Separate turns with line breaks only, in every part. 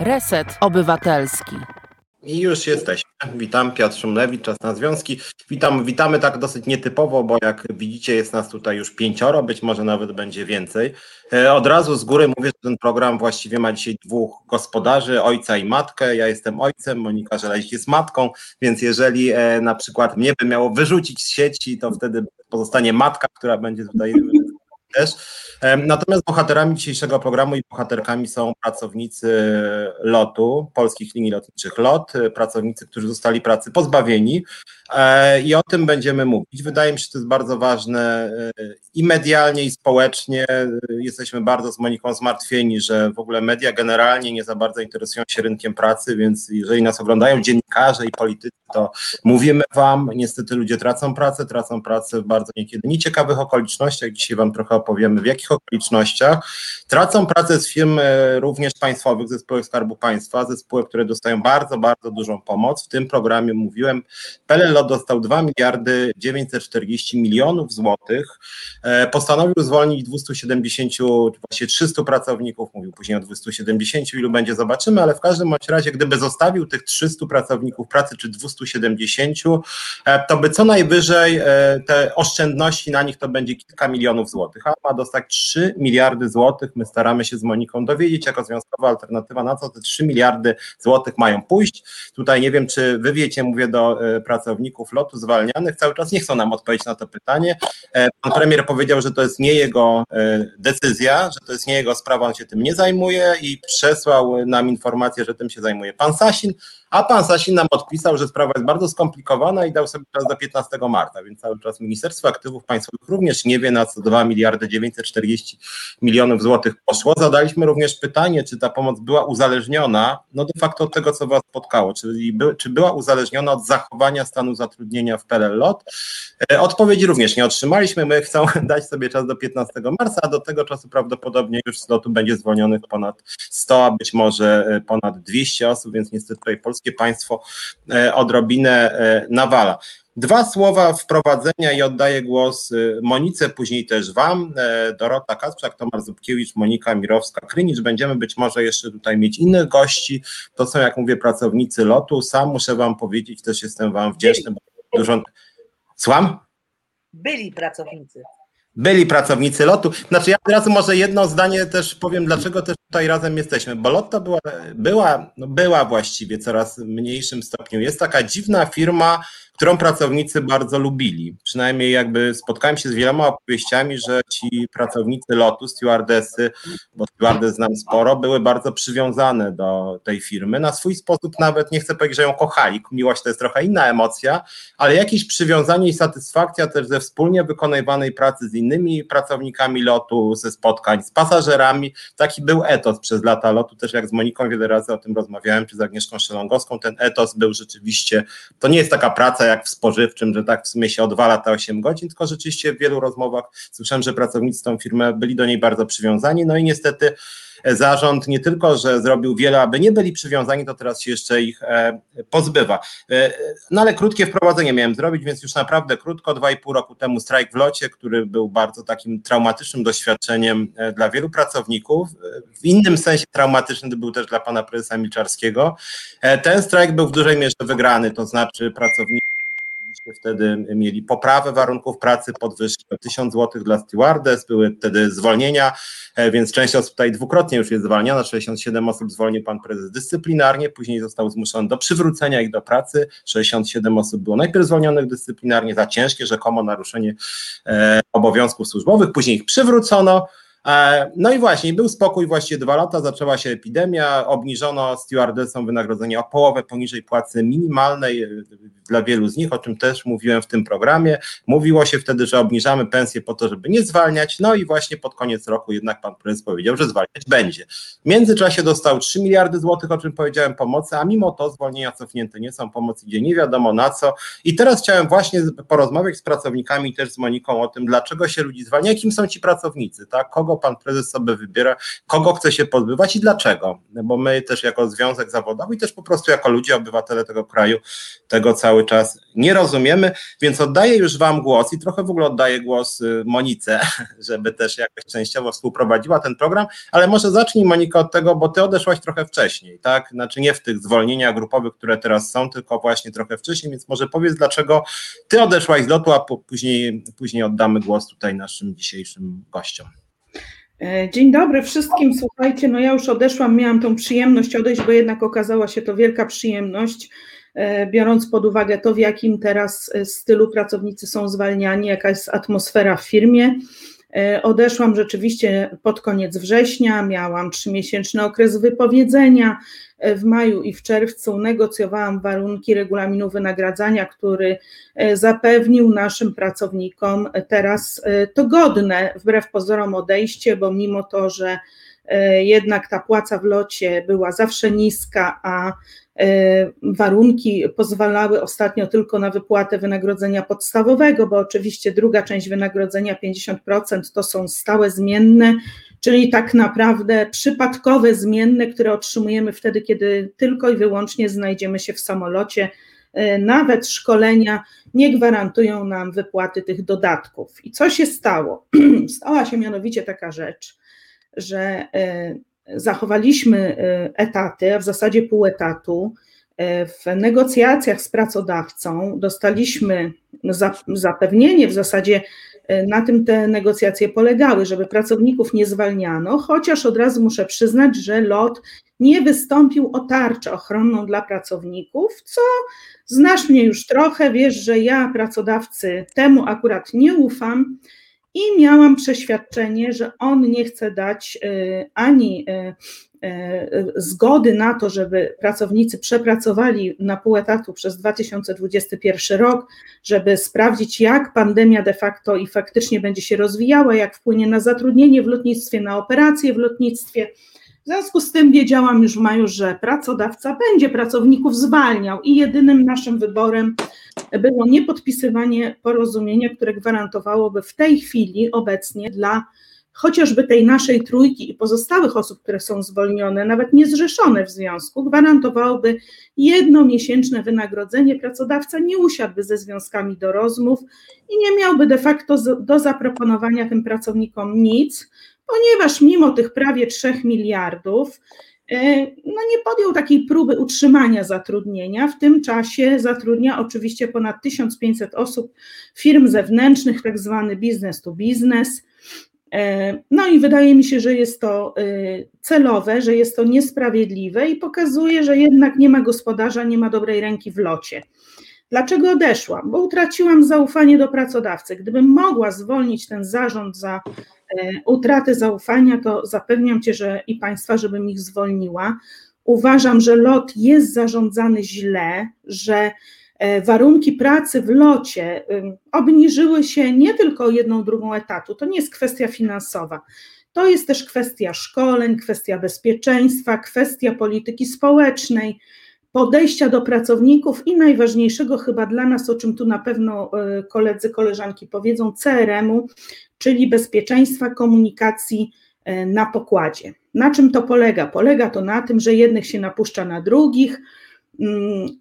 Reset Obywatelski.
I już jesteśmy. Witam, Piotr Szumlewicz, Czas na Związki. Witam, witamy tak dosyć nietypowo, bo jak widzicie jest nas tutaj już pięcioro, być może nawet będzie więcej. E, od razu z góry mówię, że ten program właściwie ma dzisiaj dwóch gospodarzy, ojca i matkę. Ja jestem ojcem, Monika Żeleś jest matką, więc jeżeli e, na przykład mnie by miało wyrzucić z sieci, to wtedy pozostanie matka, która będzie tutaj też. Natomiast bohaterami dzisiejszego programu i bohaterkami są pracownicy lotu, polskich linii lotniczych LOT, pracownicy, którzy zostali pracy pozbawieni e, i o tym będziemy mówić. Wydaje mi się, że to jest bardzo ważne e, i medialnie, i społecznie. Jesteśmy bardzo z Moniką zmartwieni, że w ogóle media generalnie nie za bardzo interesują się rynkiem pracy, więc jeżeli nas oglądają dziennikarze i politycy, to mówimy wam, niestety ludzie tracą pracę, tracą pracę w bardzo niekiedy nieciekawych okolicznościach. Dzisiaj wam trochę opowiemy, w jakich okolicznościach. Tracą pracę z firm e, również państwowych, zespołów Skarbu Państwa, zespoły, które dostają bardzo, bardzo dużą pomoc. W tym programie mówiłem, PLLO dostał 2 miliardy 940 milionów złotych. E, postanowił zwolnić 270, właśnie 300 pracowników, mówił później o 270, ilu będzie, zobaczymy, ale w każdym bądź razie, gdyby zostawił tych 300 pracowników pracy, czy 200 170, e, to by co najwyżej e, te oszczędności na nich to będzie kilka milionów złotych, a ma dostać 3 miliardy złotych. My staramy się z Moniką dowiedzieć jako związkowa alternatywa, na co te 3 miliardy złotych mają pójść. Tutaj nie wiem, czy wy wiecie, mówię do e, pracowników lotu zwalnianych, cały czas nie chcą nam odpowiedzieć na to pytanie. Pan premier powiedział, że to jest nie jego decyzja, że to jest nie jego sprawa, on się tym nie zajmuje i przesłał nam informację, że tym się zajmuje pan Sasin, a pan Sasin nam odpisał, że sprawa jest bardzo skomplikowana i dał sobie czas do 15 marca, więc cały czas Ministerstwo Aktywów Państwowych również nie wie, na co 2 miliardy 940 milionów złotych poszło. Zadaliśmy również pytanie, czy ta pomoc była uzależniona, no de facto od tego, co Was spotkało, czyli by, czy była uzależniona od zachowania stanu zatrudnienia w PLL. E, odpowiedzi również nie otrzymaliśmy. My chcemy dać sobie czas do 15 marca, a do tego czasu prawdopodobnie już z lotu będzie zwolnionych ponad 100, a być może e, ponad 200 osób, więc niestety tutaj Polska polskie państwo e, odrobinę e, nawala. Dwa słowa wprowadzenia i oddaję głos e, Monice, później też Wam, Dorota Kasprzak, Tomasz Zubkiewicz, Monika Mirowska-Krynicz. Będziemy być może jeszcze tutaj mieć innych gości. To są, jak mówię, pracownicy lotu. Sam muszę Wam powiedzieć, też jestem Wam wdzięczny. Bo dużo... Słucham?
Byli pracownicy
byli pracownicy lotu. Znaczy ja od razu może jedno zdanie też powiem, dlaczego też tutaj razem jesteśmy, bo Lotto była, była, no była właściwie coraz mniejszym stopniu. Jest taka dziwna firma, którą pracownicy bardzo lubili. Przynajmniej jakby spotkałem się z wieloma opowieściami, że ci pracownicy lotu, stewardesy, bo stewardess znam sporo, były bardzo przywiązane do tej firmy. Na swój sposób nawet, nie chcę powiedzieć, że ją kochali, miłość to jest trochę inna emocja, ale jakieś przywiązanie i satysfakcja też ze wspólnie wykonywanej pracy z innymi pracownikami lotu, ze spotkań z pasażerami, taki był etos przez lata lotu, też jak z Moniką wiele razy o tym rozmawiałem, czy z Agnieszką Szelongowską, ten etos był rzeczywiście, to nie jest taka praca jak w spożywczym, że tak w sumie się odwala te 8 godzin, tylko rzeczywiście w wielu rozmowach słyszałem, że pracownicy tą firmę byli do niej bardzo przywiązani, no i niestety zarząd nie tylko, że zrobił wiele, aby nie byli przywiązani, to teraz się jeszcze ich e, pozbywa. E, no ale krótkie wprowadzenie miałem zrobić, więc już naprawdę krótko, dwa i pół roku temu strajk w locie, który był bardzo takim traumatycznym doświadczeniem e, dla wielu pracowników. W innym sensie traumatyczny był też dla pana prezesa Milczarskiego. Ten strajk był w dużej mierze wygrany, to znaczy pracownicy wtedy mieli poprawę warunków pracy, podwyżkę 1000 zł dla stewardess, były wtedy zwolnienia, e, więc część osób tutaj dwukrotnie już jest zwalniana, 67 osób zwolnił pan prezes dyscyplinarnie, później został zmuszony do przywrócenia ich do pracy, 67 osób było najpierw zwolnionych dyscyplinarnie za ciężkie rzekomo naruszenie e, obowiązków służbowych, później ich przywrócono, E, no i właśnie, był spokój właściwie dwa lata, zaczęła się epidemia, obniżono stewardessom wynagrodzenie o połowę poniżej płacy minimalnej dla wielu z nich, o czym też mówiłem w tym programie. Mówiło się wtedy, że obniżamy pensję po to, żeby nie zwalniać, no i właśnie pod koniec roku jednak pan prezes powiedział, że zwalniać będzie. W międzyczasie dostał 3 miliardy złotych, o czym powiedziałem, pomocy, a mimo to zwolnienia cofnięte nie są, pomoc idzie nie wiadomo na co. I teraz chciałem właśnie porozmawiać z pracownikami, też z Moniką o tym, dlaczego się ludzi zwalnia, kim są ci pracownicy, tak? kogo pan prezes sobie wybiera, kogo chce się pozbywać i dlaczego. Bo my też jako związek zawodowy i też po prostu jako ludzie, obywatele tego kraju, tego całego cały czas nie rozumiemy, więc oddaję już Wam głos i trochę w ogóle oddaję głos y, Monice, żeby też jakoś częściowo współprowadziła ten program, ale może zacznij Monika od tego, bo Ty odeszłaś trochę wcześniej, tak? Znaczy nie w tych zwolnieniach grupowych, które teraz są, tylko właśnie trochę wcześniej, więc może powiedz, dlaczego Ty odeszłaś z lotu, a później, później oddamy głos tutaj naszym dzisiejszym gościom.
E, dzień dobry wszystkim. Słuchajcie, no ja już odeszłam, miałam tą przyjemność odejść, bo jednak okazała się to wielka przyjemność, biorąc pod uwagę to, w jakim teraz e, stylu pracownicy są zwalniani, jaka jest atmosfera w firmie. Odeszłam rzeczywiście pod koniec września, miałam trzymiesięczny okres wypowiedzenia, w maju i w czerwcu negocjowałam warunki regulaminu wynagradzania, który e, zapewnił naszym pracownikom teraz e, to godne, wbrew pozorom, odejście, bo mimo to, że e, jednak ta płaca w locie była zawsze niska, a warunki pozwalały ostatnio tylko na wypłatę wynagrodzenia podstawowego, bo oczywiście druga część wynagrodzenia 50% to są stałe zmienne czyli tak naprawdę przypadkowe zmienne, które otrzymujemy wtedy, kiedy tylko i wyłącznie znajdziemy się w samolocie. E, nawet szkolenia nie gwarantują nam wypłaty tych dodatków. I co się stało? Stała się mianowicie taka rzecz, że e, zachowaliśmy e, etaty, a w zasadzie pół etatu. W negocjacjach z pracodawcą dostaliśmy zapewnienie w zasadzie E, na tym te negocjacje polegały, żeby pracowników nie zwalniano, chociaż od razu muszę przyznać, że LOT nie wystąpił o tarczę ochronną dla pracowników, co znasz mnie już trochę, wiesz, że ja pracodawcy temu akurat nie ufam i miałam przeświadczenie, że on nie chce dać e, ani e, E, zgody na to, żeby pracownicy przepracowali na pół etatu przez 2021 rok, żeby sprawdzić, jak pandemia de facto i faktycznie będzie się rozwijała, jak wpłynie na zatrudnienie w lotnictwie, na operacje w lotnictwie. W związku z tym wiedziałam już w maju, że pracodawca będzie pracowników zwalniał i jedynym naszym wyborem było niepodpisywanie porozumienia, które gwarantowałoby w tej chwili obecnie dla chociażby tej naszej trójki i pozostałych osób, które są zwolnione, nawet niezrzeszone w związku, gwarantowałoby jednomiesięczne wynagrodzenie. Pracodawca nie usiadłby ze związkami do rozmów i nie miałby de facto do zaproponowania tym pracownikom nic, ponieważ mimo tych prawie 3 miliardów, e, no nie podjął takiej próby utrzymania zatrudnienia. W tym czasie zatrudnia oczywiście ponad 1500 osób, firm zewnętrznych, tak zwany business to business. E, no i wydaje mi się, że jest to e, celowe, że jest to niesprawiedliwe i pokazuje, że jednak nie ma gospodarza, nie ma dobrej ręki w locie. Dlaczego odeszłam? Bo utraciłam zaufanie do pracodawcy. Gdybym mogła zwolnić ten zarząd za e, utratę zaufania, to zapewniam Cię, że i Państwa, żebym ich zwolniła. Uważam, że lot jest zarządzany źle, że E, warunki pracy w locie obniżyły się nie tylko o jedną drugą etatu. To nie jest kwestia finansowa. To jest też kwestia szkoleń, kwestia bezpieczeństwa, kwestia polityki społecznej, podejścia do pracowników i najważniejszego chyba dla nas, o czym tu na pewno e, koledzy, koleżanki powiedzą, CRM-u, czyli bezpieczeństwa komunikacji e, na pokładzie. Na czym to polega? Polega to na tym, że jednych się napuszcza na drugich,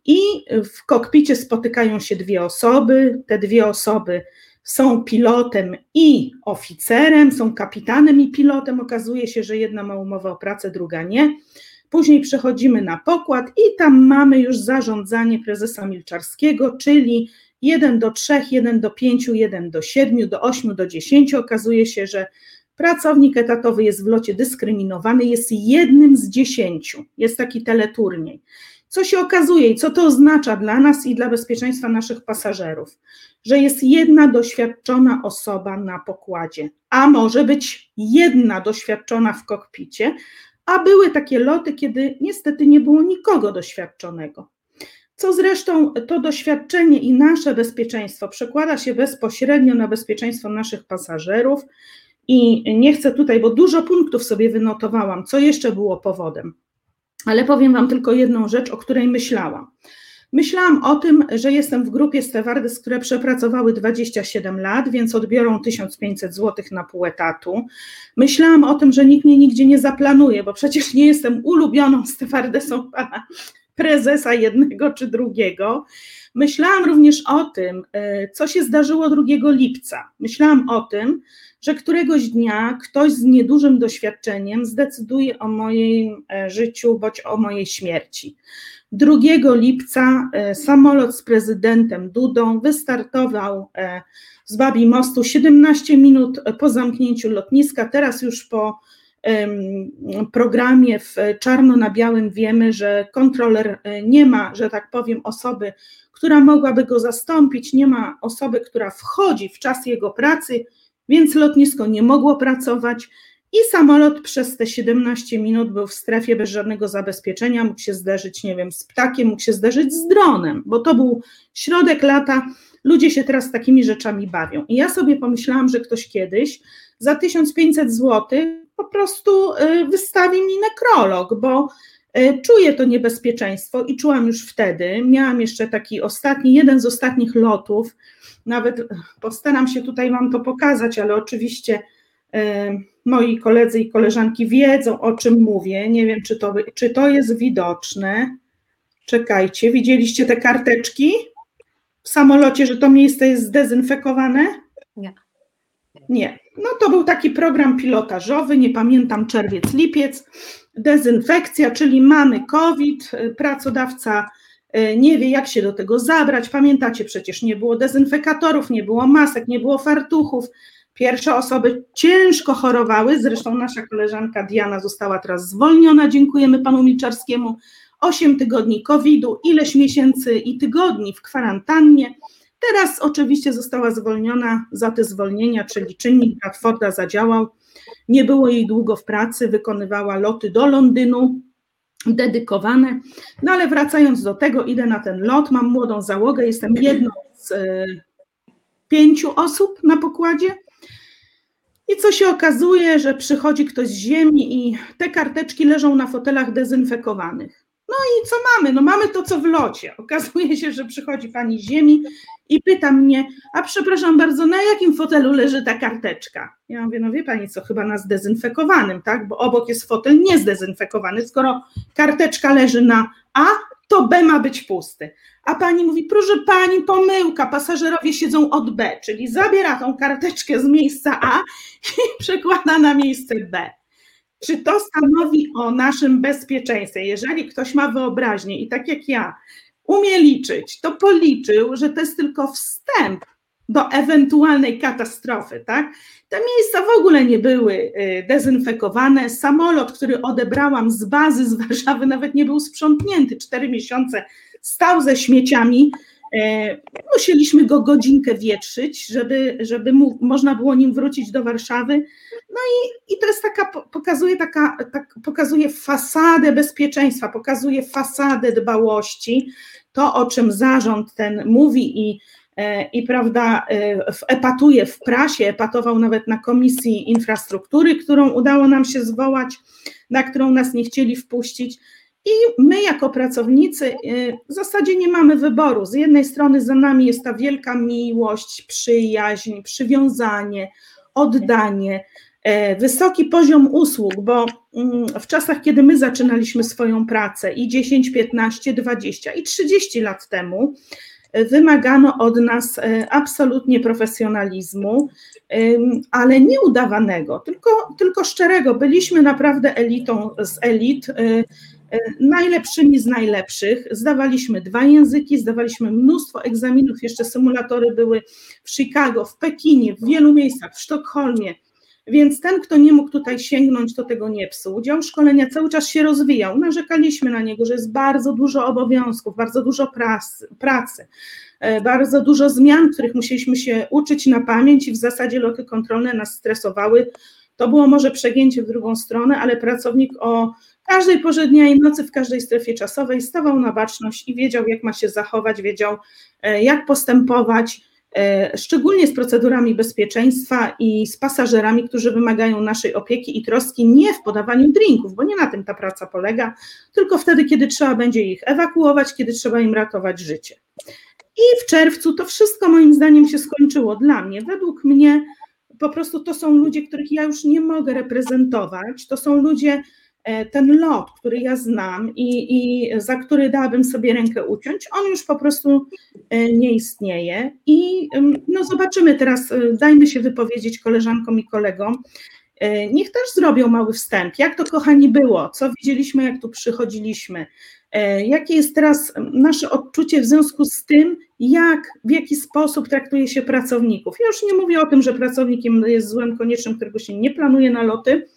i w kokpicie spotykają się dwie osoby. Te dwie osoby są pilotem i oficerem, są kapitanem i pilotem. Okazuje się, że jedna ma umowę o pracę, druga nie. Później przechodzimy na pokład i tam mamy już zarządzanie prezesa Milczarskiego, czyli 1 do 3, 1 do 5, 1 do 7, do 8, do 10. Okazuje się, że pracownik etatowy jest w locie dyskryminowany, jest jednym z 10. Jest taki teleturniej. Co się okazuje i co to oznacza dla nas i dla bezpieczeństwa naszych pasażerów? Że jest jedna doświadczona osoba na pokładzie, a może być jedna doświadczona w kokpicie, a były takie loty, kiedy niestety nie było nikogo doświadczonego. Co zresztą to doświadczenie i nasze bezpieczeństwo przekłada się bezpośrednio na bezpieczeństwo naszych pasażerów. I nie chcę tutaj, bo dużo punktów sobie wynotowałam, co jeszcze było powodem. Ale powiem Wam tylko jedną rzecz, o której myślałam. Myślałam o tym, że jestem w grupie stewardes, które przepracowały 27 lat, więc odbiorą 1500 zł na pół etatu. Myślałam o tym, że nikt mnie nigdzie nie zaplanuje, bo przecież nie jestem ulubioną stewardesą pana prezesa jednego czy drugiego. Myślałam również o tym, e, co się zdarzyło 2 lipca. Myślałam o tym, że któregoś dnia ktoś z niedużym doświadczeniem zdecyduje o moim e, życiu bądź o mojej śmierci. 2 lipca e, samolot z prezydentem Dudą wystartował z Babi Mostu. 17 minut po zamknięciu lotniska. Teraz już po programie w czarno na białym wiemy, że kontroler nie ma, że tak powiem, osoby, która mogłaby go zastąpić, nie ma osoby, która wchodzi w czas jego pracy, więc lotnisko nie mogło pracować i samolot przez te 17 minut był w strefie bez żadnego zabezpieczenia, mógł się zderzyć, nie wiem, z ptakiem, mógł się zderzyć z dronem, bo to był środek lata, ludzie się teraz takimi rzeczami bawią. I ja sobie pomyślałam, że ktoś kiedyś za 1500 zł po prostu y, wystawi mi nekrolog, bo y, czuję to niebezpieczeństwo i czułam już wtedy. Miałam jeszcze taki ostatni, jeden z ostatnich lotów, nawet postaram się tutaj Wam to pokazać, ale oczywiście y, moi koledzy i koleżanki wiedzą, o czym mówię. Nie wiem, czy to, czy to jest widoczne. Czekajcie, widzieliście te karteczki w samolocie, że to miejsce jest zdezynfekowane?
Nie.
Nie. No to był taki program pilotażowy, nie pamiętam, czerwiec, lipiec, dezynfekcja, czyli mamy COVID, pracodawca e, nie wie, jak się do tego zabrać. Pamiętacie, przecież nie było dezynfekatorów, nie było masek, nie było fartuchów. Pierwsze osoby ciężko chorowały, zresztą nasza koleżanka Diana została teraz zwolniona, dziękujemy panu Milczarskiemu. Osiem tygodni COVID-u, ileś miesięcy i tygodni w kwarantannie. Teraz oczywiście została zwolniona za te zwolnienia, czyli czynnik Bradforda zadziałał. Nie było jej długo w pracy, wykonywała loty do Londynu, dedykowane. No ale wracając do tego, idę na ten lot, mam młodą załogę, jestem jedną z y, pięciu osób na pokładzie. I co się okazuje, że przychodzi ktoś z ziemi i te karteczki leżą na fotelach dezynfekowanych. No i co mamy? No mamy to, co w locie. Okazuje się, że przychodzi pani z ziemi i pyta mnie, a przepraszam bardzo, na jakim fotelu leży ta karteczka? Ja mówię, no wie pani co, chyba na zdezynfekowanym, tak? Bo obok jest fotel niezdezynfekowany. Skoro karteczka leży na A, to B ma być pusty. A pani mówi, proszę pani, pomyłka, pasażerowie siedzą od B, czyli zabiera tą karteczkę z miejsca A i przekłada na miejsce B. Czy to stanowi o naszym bezpieczeństwie? Jeżeli ktoś ma wyobraźnię i tak jak ja, umie liczyć, to policzył, że to jest tylko wstęp do ewentualnej katastrofy, tak? Te miejsca w ogóle nie były y, dezynfekowane. Samolot, który odebrałam z bazy z Warszawy, nawet nie był sprzątnięty. Cztery miesiące stał ze śmieciami. E, musieliśmy go godzinkę wietrzyć, żeby, żeby mu, można było nim wrócić do Warszawy. No i, i to jest taka, pokazuje, taka, tak, pokazuje fasadę bezpieczeństwa, pokazuje fasadę dbałości, to o czym zarząd ten mówi i, i prawda, e, epatuje w prasie, epatował nawet na Komisji Infrastruktury, którą udało nam się zwołać, na którą nas nie chcieli wpuścić. I my, jako pracownicy, y, w zasadzie nie mamy wyboru. Z jednej strony za nami jest ta wielka miłość, przyjaźń, przywiązanie, oddanie, e, wysoki poziom usług, bo mm, w czasach, kiedy my zaczynaliśmy swoją pracę i 10, 15, 20 i 30 lat temu, e, wymagano od nas e, absolutnie profesjonalizmu, ale nie udawanego, tylko, tylko szczerego. Byliśmy naprawdę elitą z elit E, najlepszymi z najlepszych. Zdawaliśmy dwa języki, zdawaliśmy mnóstwo egzaminów, jeszcze symulatory były w Chicago, w Pekinie, w wielu miejscach, w Sztokholmie. Więc ten, kto nie mógł tutaj sięgnąć, to tego nie psuł. Dział szkolenia cały czas się rozwijał. Narzekaliśmy na niego, że jest bardzo dużo obowiązków, bardzo dużo pracy, e, bardzo dużo zmian, których musieliśmy się uczyć na pamięć i w zasadzie loty kontrolne nas stresowały. To było może przegięcie w drugą stronę, ale pracownik o każdej porze dnia i nocy, w każdej strefie czasowej stawał na baczność i wiedział, jak ma się zachować, wiedział, e, jak postępować, szczególnie z procedurami bezpieczeństwa i z pasażerami, którzy wymagają naszej opieki i troski nie w podawaniu drinków, bo nie na tym ta praca polega, tylko wtedy, kiedy trzeba będzie ich ewakuować, kiedy trzeba im ratować życie. I w czerwcu to wszystko moim zdaniem się skończyło dla mnie. Według mnie po prostu to są ludzie, których ja już nie mogę reprezentować. To są ludzie, e, ten lot, który ja znam i, i za który dałabym sobie rękę uciąć, on już po prostu e, nie istnieje. I no zobaczymy teraz, e, dajmy się wypowiedzieć koleżankom i kolegom. Niech też zrobią mały wstęp. Jak to, kochani, było? Co widzieliśmy, jak tu przychodziliśmy? Jakie jest teraz nasze odczucie w związku z tym, jak, w jaki sposób traktuje się pracowników? Ja już nie mówię o tym, że pracownikiem jest złem koniecznym, którego się nie planuje na loty,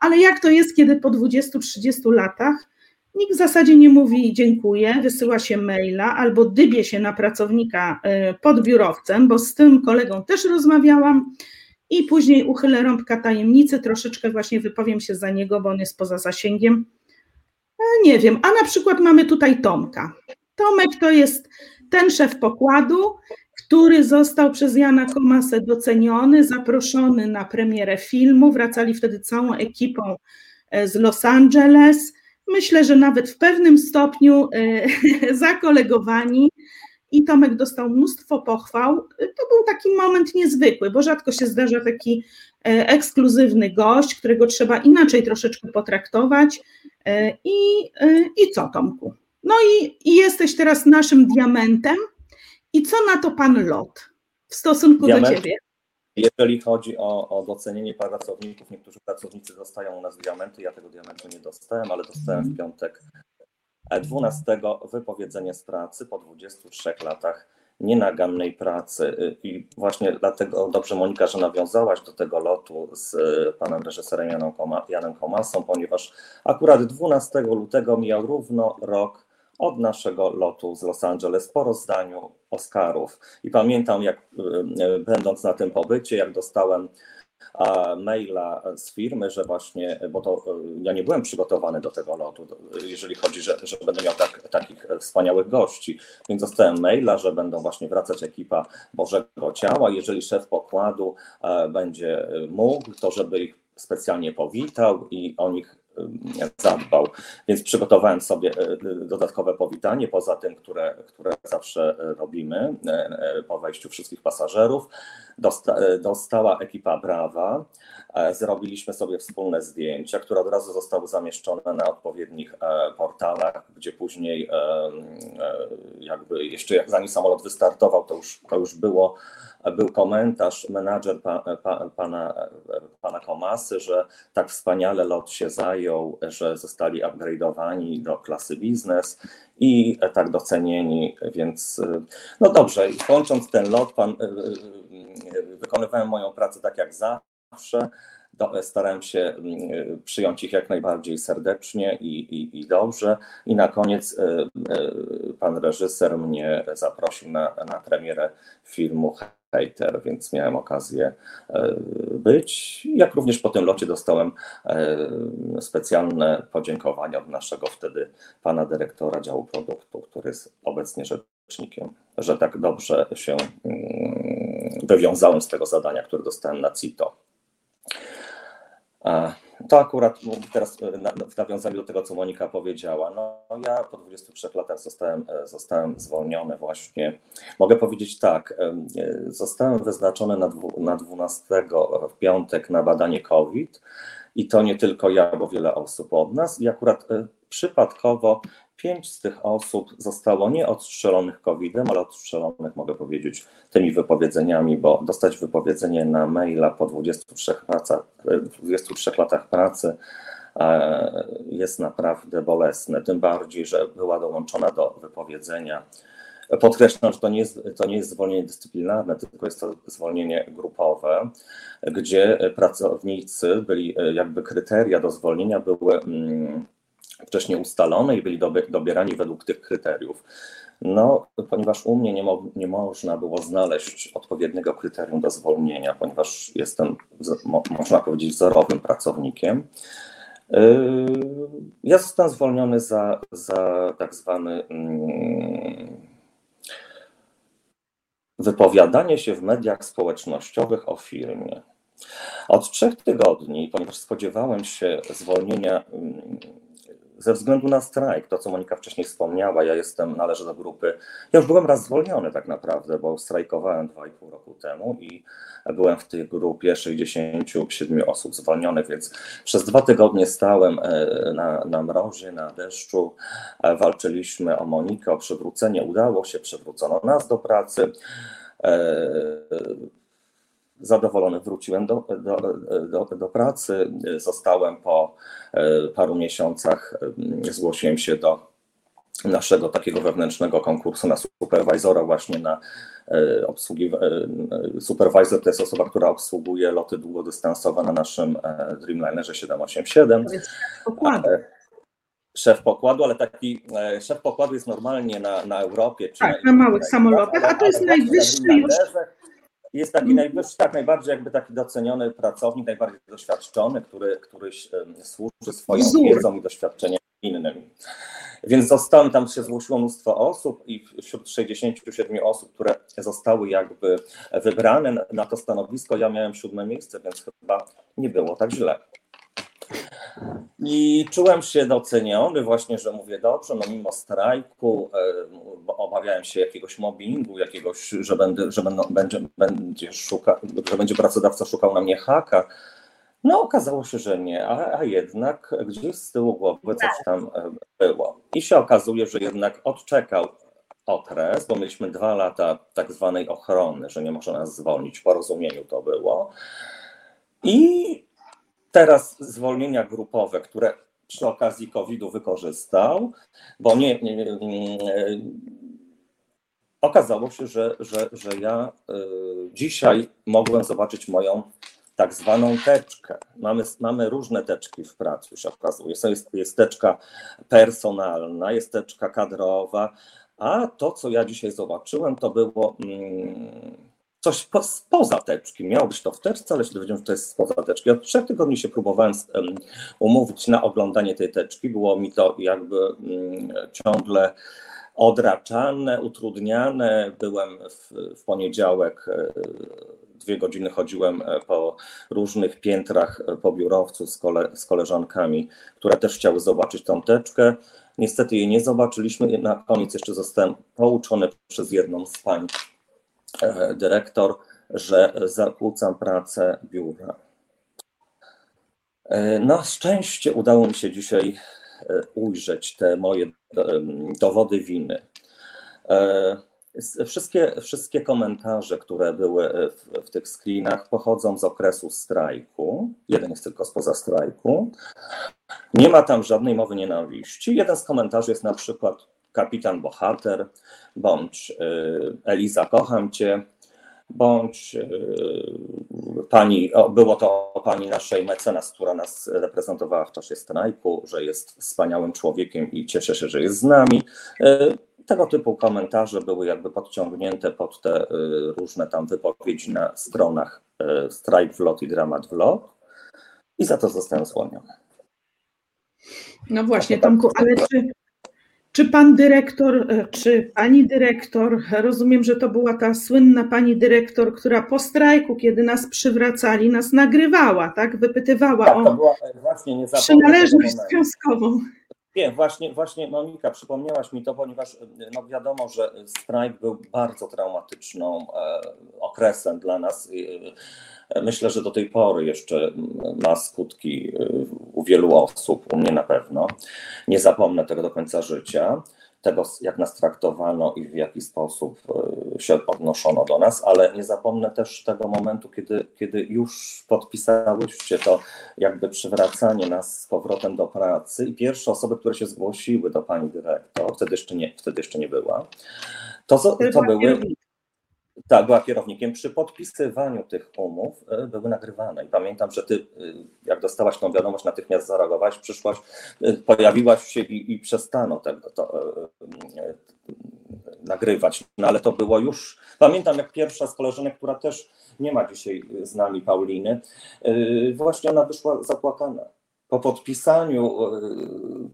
ale jak to jest, kiedy po 20-30 latach nikt w zasadzie nie mówi dziękuję, wysyła się maila albo dybie się na pracownika y, pod biurowcem, bo z tym kolegą też rozmawiałam i później uchylę rąbka tajemnicy, troszeczkę właśnie wypowiem się za niego, bo on jest poza zasięgiem. E, nie wiem, a na przykład mamy tutaj Tomka. Tomek to jest ten szef pokładu, który został przez Jana Komasę doceniony, zaproszony na premierę filmu. Wracali wtedy całą ekipą e, z Los Angeles. Myślę, że nawet w pewnym stopniu e, zakolegowani. I Tomek dostał mnóstwo pochwał. To był taki moment niezwykły, bo rzadko się zdarza taki e, ekskluzywny gość, którego trzeba inaczej troszeczkę potraktować. I, i co, Tomku? No i, i jesteś teraz naszym diamentem, i co na to pan Lot w stosunku Diament, do ciebie?
Jeżeli chodzi o, o docenienie pracowników, niektórzy pracownicy dostają u nas diamenty, ja tego diamentu nie dostałem, ale dostałem w piątek 12 wypowiedzenie z pracy po 23 latach nienagannej pracy. I właśnie dlatego dobrze Monika, że nawiązałaś do tego lotu z panem reżyserem Janem, Janem Komasą, ponieważ akurat 12 lutego mijał równo rok od naszego lotu z Los Angeles po rozdaniu Oscarów. I pamiętam, jak e, e, będąc na tym pobycie, jak dostałem maila z firmy, że właśnie, bo to e, ja nie byłem przygotowany do tego lotu, jeżeli chodzi, że, że będę miał tak, takich wspaniałych gości, więc dostałem maila, że będą właśnie wracać ekipa Bożego Ciała. Jeżeli szef pokładu będzie mógł, to żeby ich specjalnie powitał i o nich zadbał. Więc przygotowałem sobie e, dodatkowe powitanie, poza tym, które, które zawsze robimy e, e, po wejściu wszystkich pasażerów. Dosta, dostała ekipa Brawa. Zrobiliśmy sobie wspólne zdjęcia, które od razu zostały zamieszczone na odpowiednich portalach, gdzie później jakby jeszcze jak zanim samolot wystartował, to już, to już było był komentarz menadżer pa, pa, pana, pana Komasy, że tak wspaniale lot się zajął, że zostali upgrade'owani do klasy biznes i tak docenieni, więc no dobrze, kończąc ten lot, pan, wykonywałem moją pracę tak jak zawsze, starałem się przyjąć ich jak najbardziej serdecznie i, i, i dobrze. I na koniec e, e, pan reżyser mnie zaprosił na, na premierę filmu Hater, więc miałem okazję e, być. Jak również po tym locie dostałem specjalne podziękowania od naszego wtedy pana dyrektora działu produktu, który jest obecnie rzecznikiem, że tak dobrze się mm, wywiązałem z tego zadania, które dostałem na CITO. To akurat teraz w nawiązaniu do tego, co Monika powiedziała. No, ja po 23 latach zostałem, e, zostałem zwolniony właśnie. Mogę powiedzieć tak, e, zostałem wyznaczony na, na 12 w piątek na badanie COVID i to nie tylko ja, bo wiele osób od nas i akurat e, przypadkowo Pięć z tych osób zostało nie odstrzelonych COVID-em, ale odstrzelonych, mogę powiedzieć, tymi wypowiedzeniami, bo dostać wypowiedzenie na maila po 23, praca, 23 latach pracy e, jest naprawdę bolesne. Tym bardziej, że była dołączona do wypowiedzenia. Podkreślam, że to nie, jest, to nie jest zwolnienie dyscyplinarne, tylko jest to zwolnienie grupowe, gdzie pracownicy byli, jakby kryteria do zwolnienia były. Mm, wcześniej ustalone i byli dobierani według tych kryteriów. No, ponieważ u mnie nie, mo nie można było znaleźć odpowiedniego kryterium do zwolnienia, ponieważ jestem, mo można powiedzieć, wzorowym pracownikiem. Yy, ja zostałem zwolniony za, za tak zwany mm, wypowiadanie się w mediach społecznościowych o firmie. Od trzech tygodni, ponieważ spodziewałem się zwolnienia mm, ze względu na strajk, to co Monika wcześniej wspomniała, ja jestem, należę do grupy, ja już byłem raz zwolniony tak naprawdę, bo strajkowałem 2,5 roku temu i byłem w tej grupie 67 osób zwolnionych, więc przez dwa tygodnie stałem e, na, na mrozie, na deszczu, e, walczyliśmy o Monikę, o przywrócenie, udało się, przywrócono nas do pracy. Zadowolony wróciłem do, do, do, do pracy. Zostałem po e, paru miesiącach, e, zgłosiłem się do naszego takiego wewnętrznego konkursu na superwizora właśnie na e, obsługi. Supervisor to jest osoba, która obsługuje loty długodystansowe na naszym Dreamlinerze 787.
Pokładu.
Szef pokładu, ale taki szef pokładu jest normalnie na, na Europie.
Tak, na, na małych samolotach, a to jest najwyższy już
jest taki najwyższy, tak najbardziej jakby taki doceniony pracownik, najbardziej doświadczony, który, który służy swoją wiedzą i doświadczeniem innym. Więc zostałem, tam się zgłosiło mnóstwo osób i wśród 67 osób, które zostały jakby wybrane na to stanowisko, ja miałem siódme miejsce, więc chyba nie było tak źle. I czułem się doceniony właśnie, że mówię dobrze, no mimo strajku, e, obawiałem się jakiegoś mobbingu, jakiegoś, że, będę, że będą, będzie, będzie szuka, że będzie pracodawca szukał na mnie haka. No okazało się, że nie, a, a jednak gdzieś z tyłu głowy coś tam e, było. I się okazuje, że jednak odczekał okres, bo mieliśmy dwa lata tak zwanej ochrony, że nie może nas zwolnić, w porozumieniu to było. I Teraz zwolnienia grupowe, które przy okazji COVID-u wykorzystał, bo nie, nie, nie, nie okazało się, że, że, że ja y, dzisiaj mogłem zobaczyć moją tak zwaną teczkę. Mamy, mamy różne teczki w pracy, się okazuje. Jest, jest teczka personalna, jest teczka kadrowa, a to, co ja dzisiaj zobaczyłem, to było. Mm, coś po, spoza teczki. Miało być to w teczce, ale się dowiedziałem, że to jest spoza teczki. Od trzech tygodni się próbowałem um, umówić na oglądanie tej teczki. Było mi to jakby um, ciągle odraczane, utrudniane. Byłem w, w poniedziałek e, dwie godziny chodziłem e, po różnych piętrach e, po biurowcu z, kole, z koleżankami, które też chciały zobaczyć tą teczkę. Niestety jej nie zobaczyliśmy. Na koniec jeszcze zostałem pouczony przez jedną z pań dyrektor, że zakłócam pracę biura. E, na szczęście udało mi się dzisiaj e, ujrzeć te moje dowody winy. Wszystkie, wszystkie komentarze, które były w, w, tych screenach, pochodzą z okresu strajku. Jeden jest tylko spoza strajku. Nie ma tam żadnej mowy nienawiści. Jeden z komentarzy jest na przykład kapitan bohater, bądź y, Eliza, kocham cię, bądź y, pani, było to pani naszej mecenas, która nas reprezentowała w czasie strajku, że jest wspaniałym człowiekiem i cieszę się, że jest z nami. Y, tego typu komentarze były jakby podciągnięte pod te różne tam wypowiedzi na stronach Strajk Vlot i Dramat Vlot i za to zostałem zwolniony.
No właśnie, Tomku, ale czy, czy pan dyrektor, e, czy pani dyrektor, rozumiem, że to była ta słynna pani dyrektor, która po strajku, kiedy nas przywracali, nas nagrywała, tak? Wypytywała
tak,
o
była e, właśnie
przynależność związkową.
Nie, właśnie, właśnie Monika, przypomniałaś mi to, ponieważ no wiadomo, że strajk był bardzo traumatyczną e, okresem dla nas. Myślę, że do tej pory jeszcze ma skutki e, u wielu osób, u mnie na pewno. Nie zapomnę tego do końca życia tego, jak nas traktowano i w jaki sposób e, się odnoszono do nas, ale nie zapomnę też tego momentu, kiedy, kiedy już podpisałyście to jakby przywracanie nas z powrotem do pracy i pierwsze osoby, które się zgłosiły do pani dyrektor, wtedy jeszcze nie, wtedy jeszcze nie była, to, to były tak, była kierownikiem. Przy podpisywaniu tych umów e, były nagrywane. I pamiętam, że ty, e, jak dostałaś tą wiadomość, natychmiast zareagowałaś, przyszłaś, e, pojawiłaś się i, i przestano tego to, nagrywać. No ale to było już. Pamiętam, jak pierwsza z koleżanek, która też nie ma dzisiaj z nami Pauliny, właśnie ona wyszła zapłakana po podpisaniu e,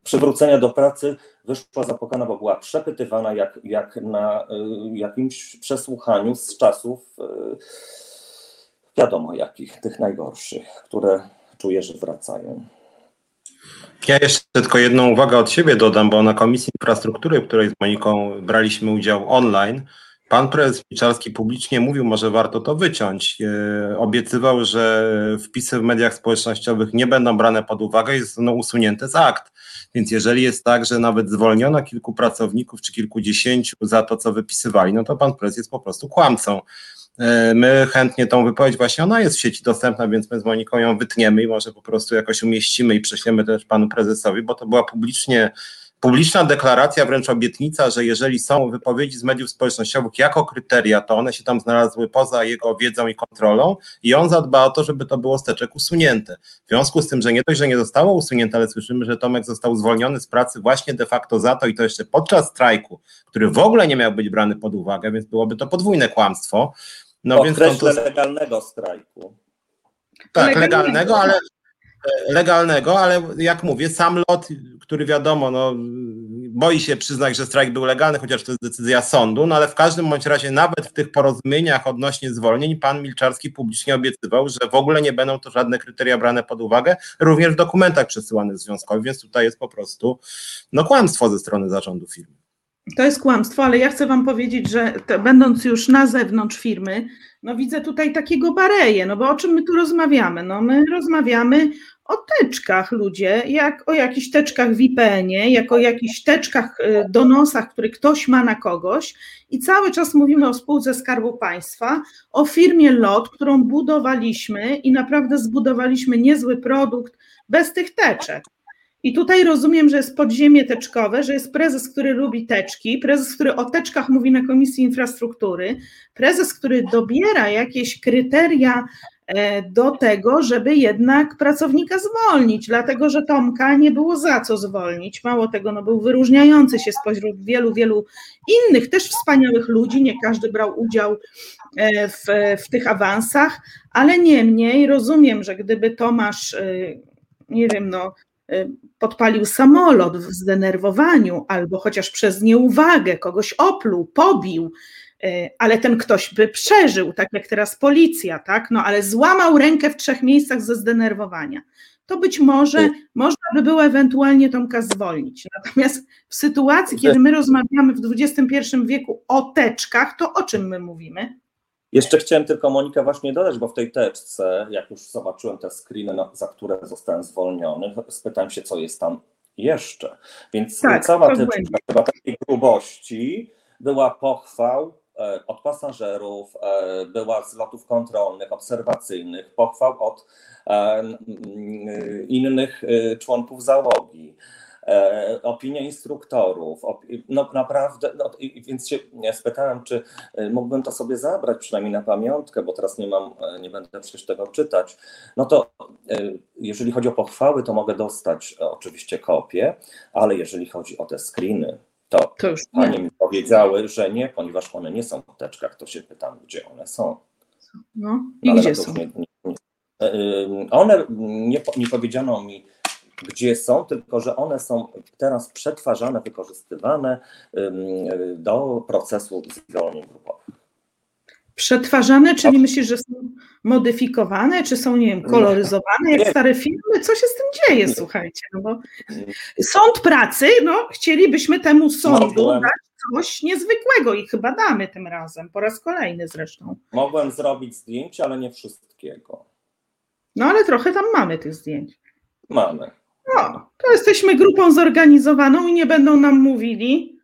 przywrócenia do pracy wyszła zapłakana, bo była przepytywana jak, jak na e, jakimś przesłuchaniu z czasów e, wiadomo jakich, tych najgorszych, które czuję, że wracają.
Ja jeszcze tylko jedną uwagę od siebie dodam, bo na Komisji Infrastruktury, w której z Moniką braliśmy udział online, pan prezes Milczarski publicznie mówił, może warto to wyciąć. E, obiecywał, że wpisy w mediach społecznościowych nie będą brane pod uwagę i zostaną usunięte z akt. Więc jeżeli jest tak, że nawet zwolniono kilku pracowników czy kilkudziesięciu za to, co wypisywali, no to pan prezes jest po prostu kłamcą. E, My chętnie tą wypowiedź, właśnie ona jest w sieci dostępna, więc my z Moniką ją wytniemy i może po prostu jakoś umieścimy i prześlemy też panu prezesowi, bo to była publicznie, publiczna deklaracja, wręcz obietnica, że jeżeli są wypowiedzi z mediów społecznościowych jako kryteria, to one się tam znalazły poza jego wiedzą i kontrolą i on zadba o to, żeby to było z teczek usunięte. W związku z tym, że nie dość, że nie zostało usunięte, ale słyszymy, że Tomek został zwolniony z pracy właśnie de facto za to i to jeszcze podczas strajku, który w ogóle nie miał być brany pod uwagę, więc byłoby to podwójne kłamstwo. No więc to,
legalnego strajku.
tak,
legalnego,
ale legalnego, ale jak mówię, sam lot, który wiadomo, no, boi się przyznać, że strajk był legalny, chociaż to jest decyzja sądu, no ale w każdym bądź razie nawet w tych porozumieniach odnośnie zwolnień pan Milczarski publicznie obiecywał, że w ogóle nie będą to żadne kryteria brane pod uwagę, również w dokumentach przesyłanych związkowych, więc tutaj jest po prostu no, kłamstwo ze strony zarządu firmy.
To jest kłamstwo, ale ja chcę Wam powiedzieć, że te, będąc już na zewnątrz firmy, no widzę tutaj takiego bareję, no bo o czym my tu rozmawiamy? No my rozmawiamy o teczkach ludzie, jak o jakichś teczkach w IPN-ie, jak o jakichś teczkach, y, donosach, które ktoś ma na kogoś i cały czas mówimy o spółce Skarbu Państwa, o firmie LOT, którą budowaliśmy i naprawdę zbudowaliśmy niezły produkt bez tych teczek. I tutaj rozumiem, że jest podziemie teczkowe, że jest prezes, który lubi teczki, prezes, który o teczkach mówi na Komisji Infrastruktury, prezes, który dobiera jakieś kryteria e, do tego, żeby jednak pracownika zwolnić, dlatego że Tomka nie było za co zwolnić. Mało tego, no był wyróżniający się spośród wielu, wielu innych, też wspaniałych ludzi, nie każdy brał udział e, w, w tych awansach, ale niemniej rozumiem, że gdyby Tomasz, e, nie wiem, no, podpalił samolot w zdenerwowaniu, albo chociaż przez nieuwagę kogoś opluł, pobił, y, ale ten ktoś by przeżył, tak jak teraz policja, tak? No ale złamał rękę w trzech miejscach ze zdenerwowania. To być może można by było ewentualnie Tomka zwolnić. Natomiast w sytuacji, kiedy my rozmawiamy w XXI wieku o teczkach, to o czym my mówimy?
Jeszcze chciałem tylko Monika właśnie dodać, bo w tej teczce, jak już zobaczyłem te screeny, no, za które zostałem zwolniony, spytałem się, co jest tam jeszcze. Więc
Tak,
cała teczka chyba takiej grubości była pochwał e, od pasażerów, e, była z lotów kontrolnych, obserwacyjnych, pochwał od e, innych członków załogi. E, Opinie instruktorów, no naprawdę, no, więc się spytałem, czy e, mógłbym to sobie zabrać przynajmniej na pamiątkę, bo teraz nie mam, e, nie będę przecież tego czytać. No to jeżeli chodzi o pochwały, to mogę dostać oczywiście kopię, ale jeżeli chodzi o te screeny, to
To już
panie
nie.
mi powiedziały, że nie, ponieważ one nie są w teczkach, to się pytam, gdzie one są.
No,
No,
i
ale
gdzie są?
Nie, nie, One, nie, nie powiedziano mi, gdzie są, tylko że one są teraz przetwarzane, wykorzystywane y, do procesu zwolnień grupowych.
Przetwarzane, czyli myślisz, że są modyfikowane, czy są, nie wiem, koloryzowane jak stare filmy? Co się z tym dzieje, słuchajcie? No bo sąd pracy, no chcielibyśmy temu sądu
Mogłem.
dać coś niezwykłego i chyba damy tym razem, po raz kolejny zresztą.
Mogłem zrobić zdjęcia, ale nie wszystkiego.
No ale trochę tam mamy tych zdjęć.
Mamy.
No, to jesteśmy grupą zorganizowaną i nie będą nam mówili,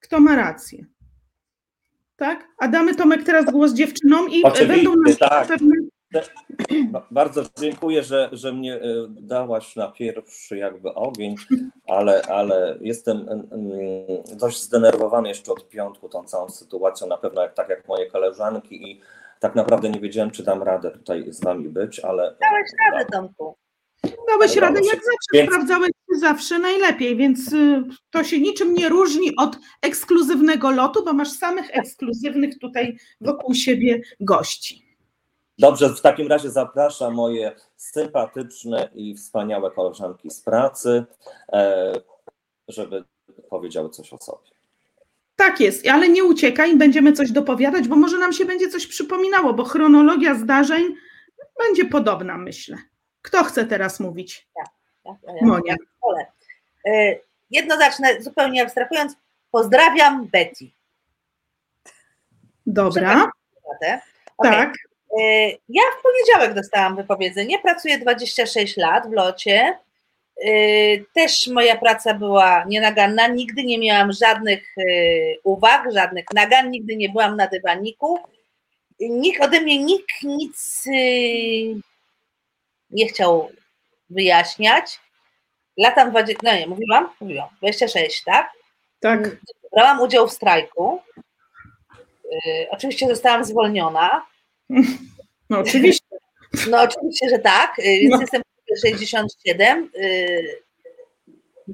kto ma rację. Tak? A damy Tomek teraz głos dziewczynom i
Oczywiście,
będą nam
tak.
pewne
Ba- Bardzo dziękuję, że, że mnie y, dałaś na pierwszy jakby ogień, ale, ale jestem dość zdenerwowany jeszcze od piątku tą całą sytuacją, na pewno jak, tak jak moje koleżanki i tak naprawdę nie wiedziałem, czy dam radę tutaj z wami być, ale...
Dałeś radę, Tomku.
Dałeś radę, jak zawsze
Więc-
sprawdzałeś zawsze najlepiej, więc y, to się niczym nie różni od ekskluzywnego lotu, bo masz samych ekskluzywnych tutaj wokół siebie gości.
Dobrze, w takim razie zapraszam moje sympatyczne i wspaniałe koleżanki z pracy, e, żeby powiedziały coś o sobie.
Tak jest, ale nie uciekaj, będziemy coś dopowiadać, bo może nam się będzie coś przypominało, bo chronologia zdarzeń będzie podobna, myślę. Kto chce teraz mówić?
ja-
Monia.
ja wolę. E, Jedno zacznę zupełnie abstrahując. Pozdrawiam Betty.
Dobra,
Okej.
tak.
E, Ja w poniedziałek dostałam wypowiedzenie. Pracuję 26 lat w locie. E, Też moja praca była nienaganna. Nigdy nie miałam żadnych uwag, żadnych nagan. Nigdy nie byłam na dywaniku. Nikt ode mnie nikt nic nie chciał wyjaśniać. Latam 20, no nie, mówiłam? Mówiłam. 26, tak?
Tak.
Brałam udział w strajku. E, Oczywiście zostałam zwolniona.
No oczywiście.
No oczywiście, że tak, y, więc
No.
jestem 67. y,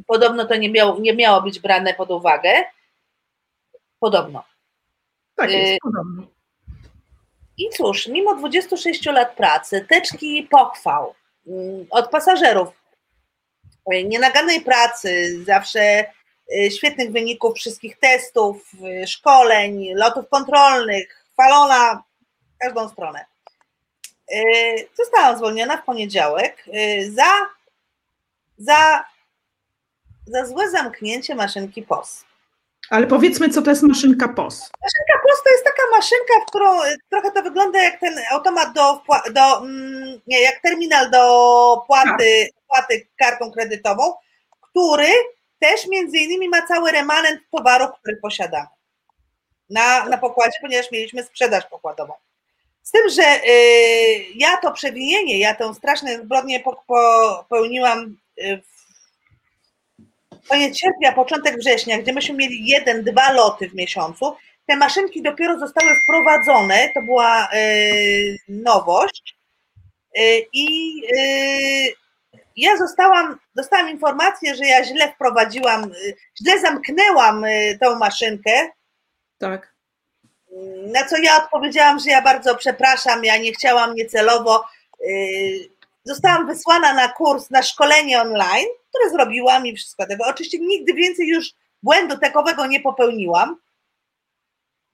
Podobno to nie miało, nie miało być brane pod uwagę. Podobno.
Tak jest,
Y,
podobno.
I cóż, mimo 26 lat pracy, teczki pochwał mm, od pasażerów, y, nienaganej pracy, zawsze y, świetnych wyników wszystkich testów, y, szkoleń, lotów kontrolnych, chwalona w każdą stronę. Zostałam zwolniona w poniedziałek za, za, za złe zamknięcie maszynki POS.
Ale powiedzmy, co to jest maszynka POS.
Maszynka POS to jest taka maszynka, w którą y, trochę to wygląda jak ten automat do, do mm, nie, jak terminal do płaty, płaty kartą kredytową, który też między innymi ma cały remanent towarów, który posiadamy na, na pokładzie, ponieważ mieliśmy sprzedaż pokładową. Z tym, że y, ja to przewinienie, ja tę straszną zbrodnię po- popełniłam y, w koniec sierpnia, początek września, gdzie myśmy mieli jeden, dwa loty w miesiącu. Te maszynki dopiero zostały wprowadzone, to była y, nowość. Y, I y, ja zostałam, dostałam informację, że ja źle wprowadziłam, źle zamknęłam tą maszynkę,
Tak.
na co ja odpowiedziałam, że ja bardzo przepraszam, ja nie chciałam niecelowo. Zostałam wysłana na kurs, na szkolenie online, które zrobiłam i wszystko tego. Oczywiście nigdy więcej już błędu takowego nie popełniłam.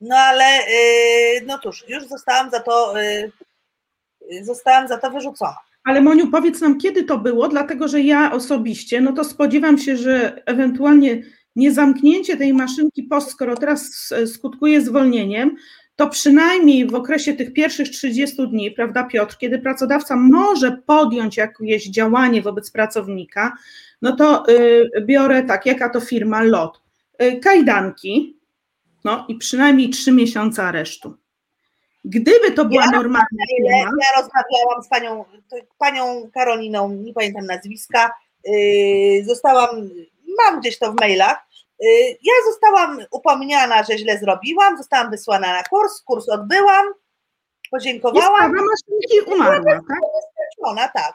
No ale yy, no cóż, już zostałam za to yy, zostałam za to wyrzucona.
Ale Moniu, powiedz nam, kiedy to było, dlatego że ja osobiście, no to spodziewam się, że ewentualnie nie zamknięcie tej maszynki POS, skoro teraz e, skutkuje zwolnieniem, to przynajmniej w okresie tych pierwszych 30 dni, prawda Piotr, kiedy pracodawca może podjąć jakieś działanie wobec pracownika, no to y, biorę tak, jaka to firma, LOT, y, kajdanki, no i przynajmniej 3 miesiące aresztu. Gdyby to była
Ja-
normalna
ile
firma,
ja rozmawiałam z panią, panią Karoliną, nie pamiętam nazwiska, yy, zostałam, mam gdzieś to w mailach, yy, ja zostałam upomniana, że źle zrobiłam, zostałam wysłana na kurs, kurs odbyłam,
jest
podziękowałam,
sprawa maszynki umarła, tak?
tak,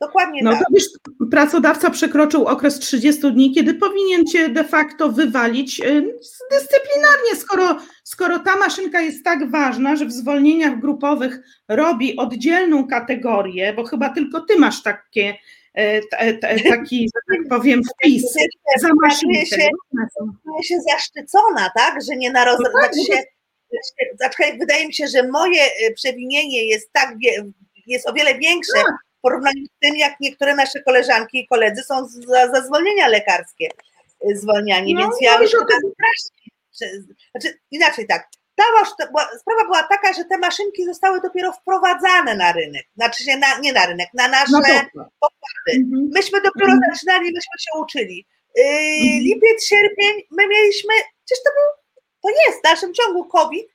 dokładnie
No
tak.
to wiesz, pracodawca przekroczył okres 30 dni, kiedy powinien cię de facto wywalić y, dyscyplinarnie, skoro, skoro ta maszynka jest tak ważna, że w zwolnieniach grupowych robi oddzielną kategorię, bo chyba tylko ty masz takie, taki, że tak powiem, wpis za maszynkę.
się, czuję się zaszczycona, tak, że nie na roz...
No
się, wydaje mi się, że moje y, przewinienie jest tak, jest o wiele większe
Tak.
w porównaniu z tym, jak niektóre nasze koleżanki i koledzy są za, za zwolnienia lekarskie zwolniani,
No,
więc
no
ja
i
już
to
tak znaczy inaczej tak, była, sprawa była taka, że te maszynki zostały dopiero wprowadzane na rynek, znaczy się na, nie na rynek, na nasze
No to, mhm.
Myśmy dopiero
Mhm.
zaczynali, myśmy się uczyli. Yy,
Mhm.
Lipiec, sierpień, my mieliśmy, przecież to był, to jest w dalszym ciągu COVID,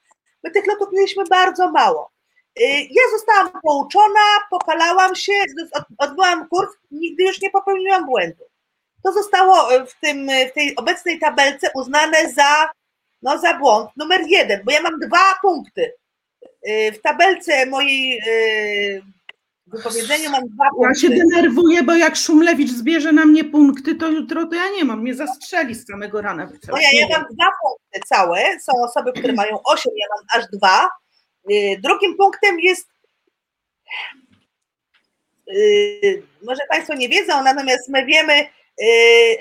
my tych lotów mieliśmy bardzo mało. Yy, ja zostałam pouczona, pokalałam się, od- odbyłam kurs, nigdy już nie popełniłam błędu. To zostało y, w, tym, y, w tej obecnej tabelce uznane za, no, za błąd numer jeden, bo ja mam dwa punkty. Yy, W tabelce mojej yy, wypowiedzenia mam dwa
Ja
punkty.
się denerwuję, bo jak Szumlewicz zbierze na mnie punkty, to jutro to ja nie mam, mnie zastrzeli z samego rana.
No ja, ja mam dwa punkty całe. Są osoby, które mają osiem, ja mam aż dwa. Yy, Drugim punktem jest. Może Państwo nie wiedzą, natomiast my wiemy,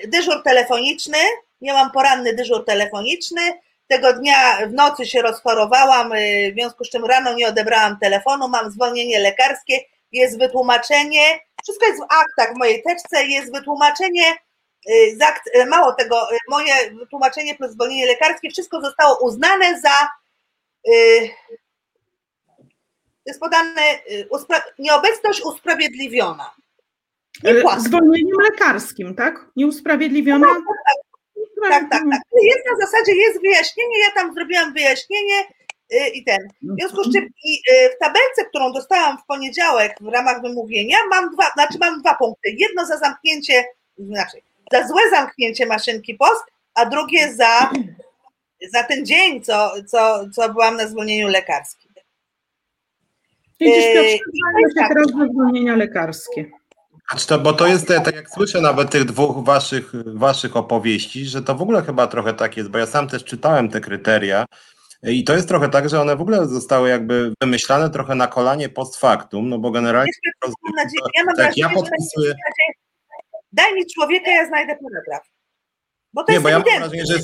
dyżur telefoniczny. Ja mam poranny dyżur telefoniczny. Tego dnia w nocy się rozchorowałam, yy, w związku z czym rano nie odebrałam telefonu, mam zwolnienie lekarskie, jest wytłumaczenie, wszystko jest w aktach w mojej teczce, jest wytłumaczenie, y, akt, y, mało tego, y, moje wytłumaczenie plus zwolnienie lekarskie, wszystko zostało uznane za, y, jest podane y, uspra- nieobecność usprawiedliwiona. Nie
E. Zwolnieniem lekarskim, tak? Nieusprawiedliwiona?
Tak, tak, tak. Jest na zasadzie, jest wyjaśnienie, ja tam zrobiłam wyjaśnienie y, i ten. W związku z czym i y, w tabelce, którą dostałam w poniedziałek w ramach wymówienia, mam dwa, znaczy mam dwa punkty. Jedno za zamknięcie, znaczy za złe zamknięcie maszynki POS, a drugie za, za ten dzień, co, co, co byłam na zwolnieniu lekarskim.
Widzisz, Piotr,
i
zdają się
tak.
teraz na zwolnienia lekarskie.
Znaczy to, bo to jest, tak jak słyszę nawet tych dwóch waszych, waszych opowieści, że to w ogóle chyba trochę tak jest, bo ja sam też czytałem te kryteria i to jest trochę tak, że one w ogóle zostały jakby wymyślane trochę na kolanie post factum, no bo generalnie
Jeszcze mam nadzieję, ja mam
tak, ja podpisuję,
daj mi człowieka, ja znajdę paragraf. Bo to
nie,
jest
bo ja mam wrażenie, że,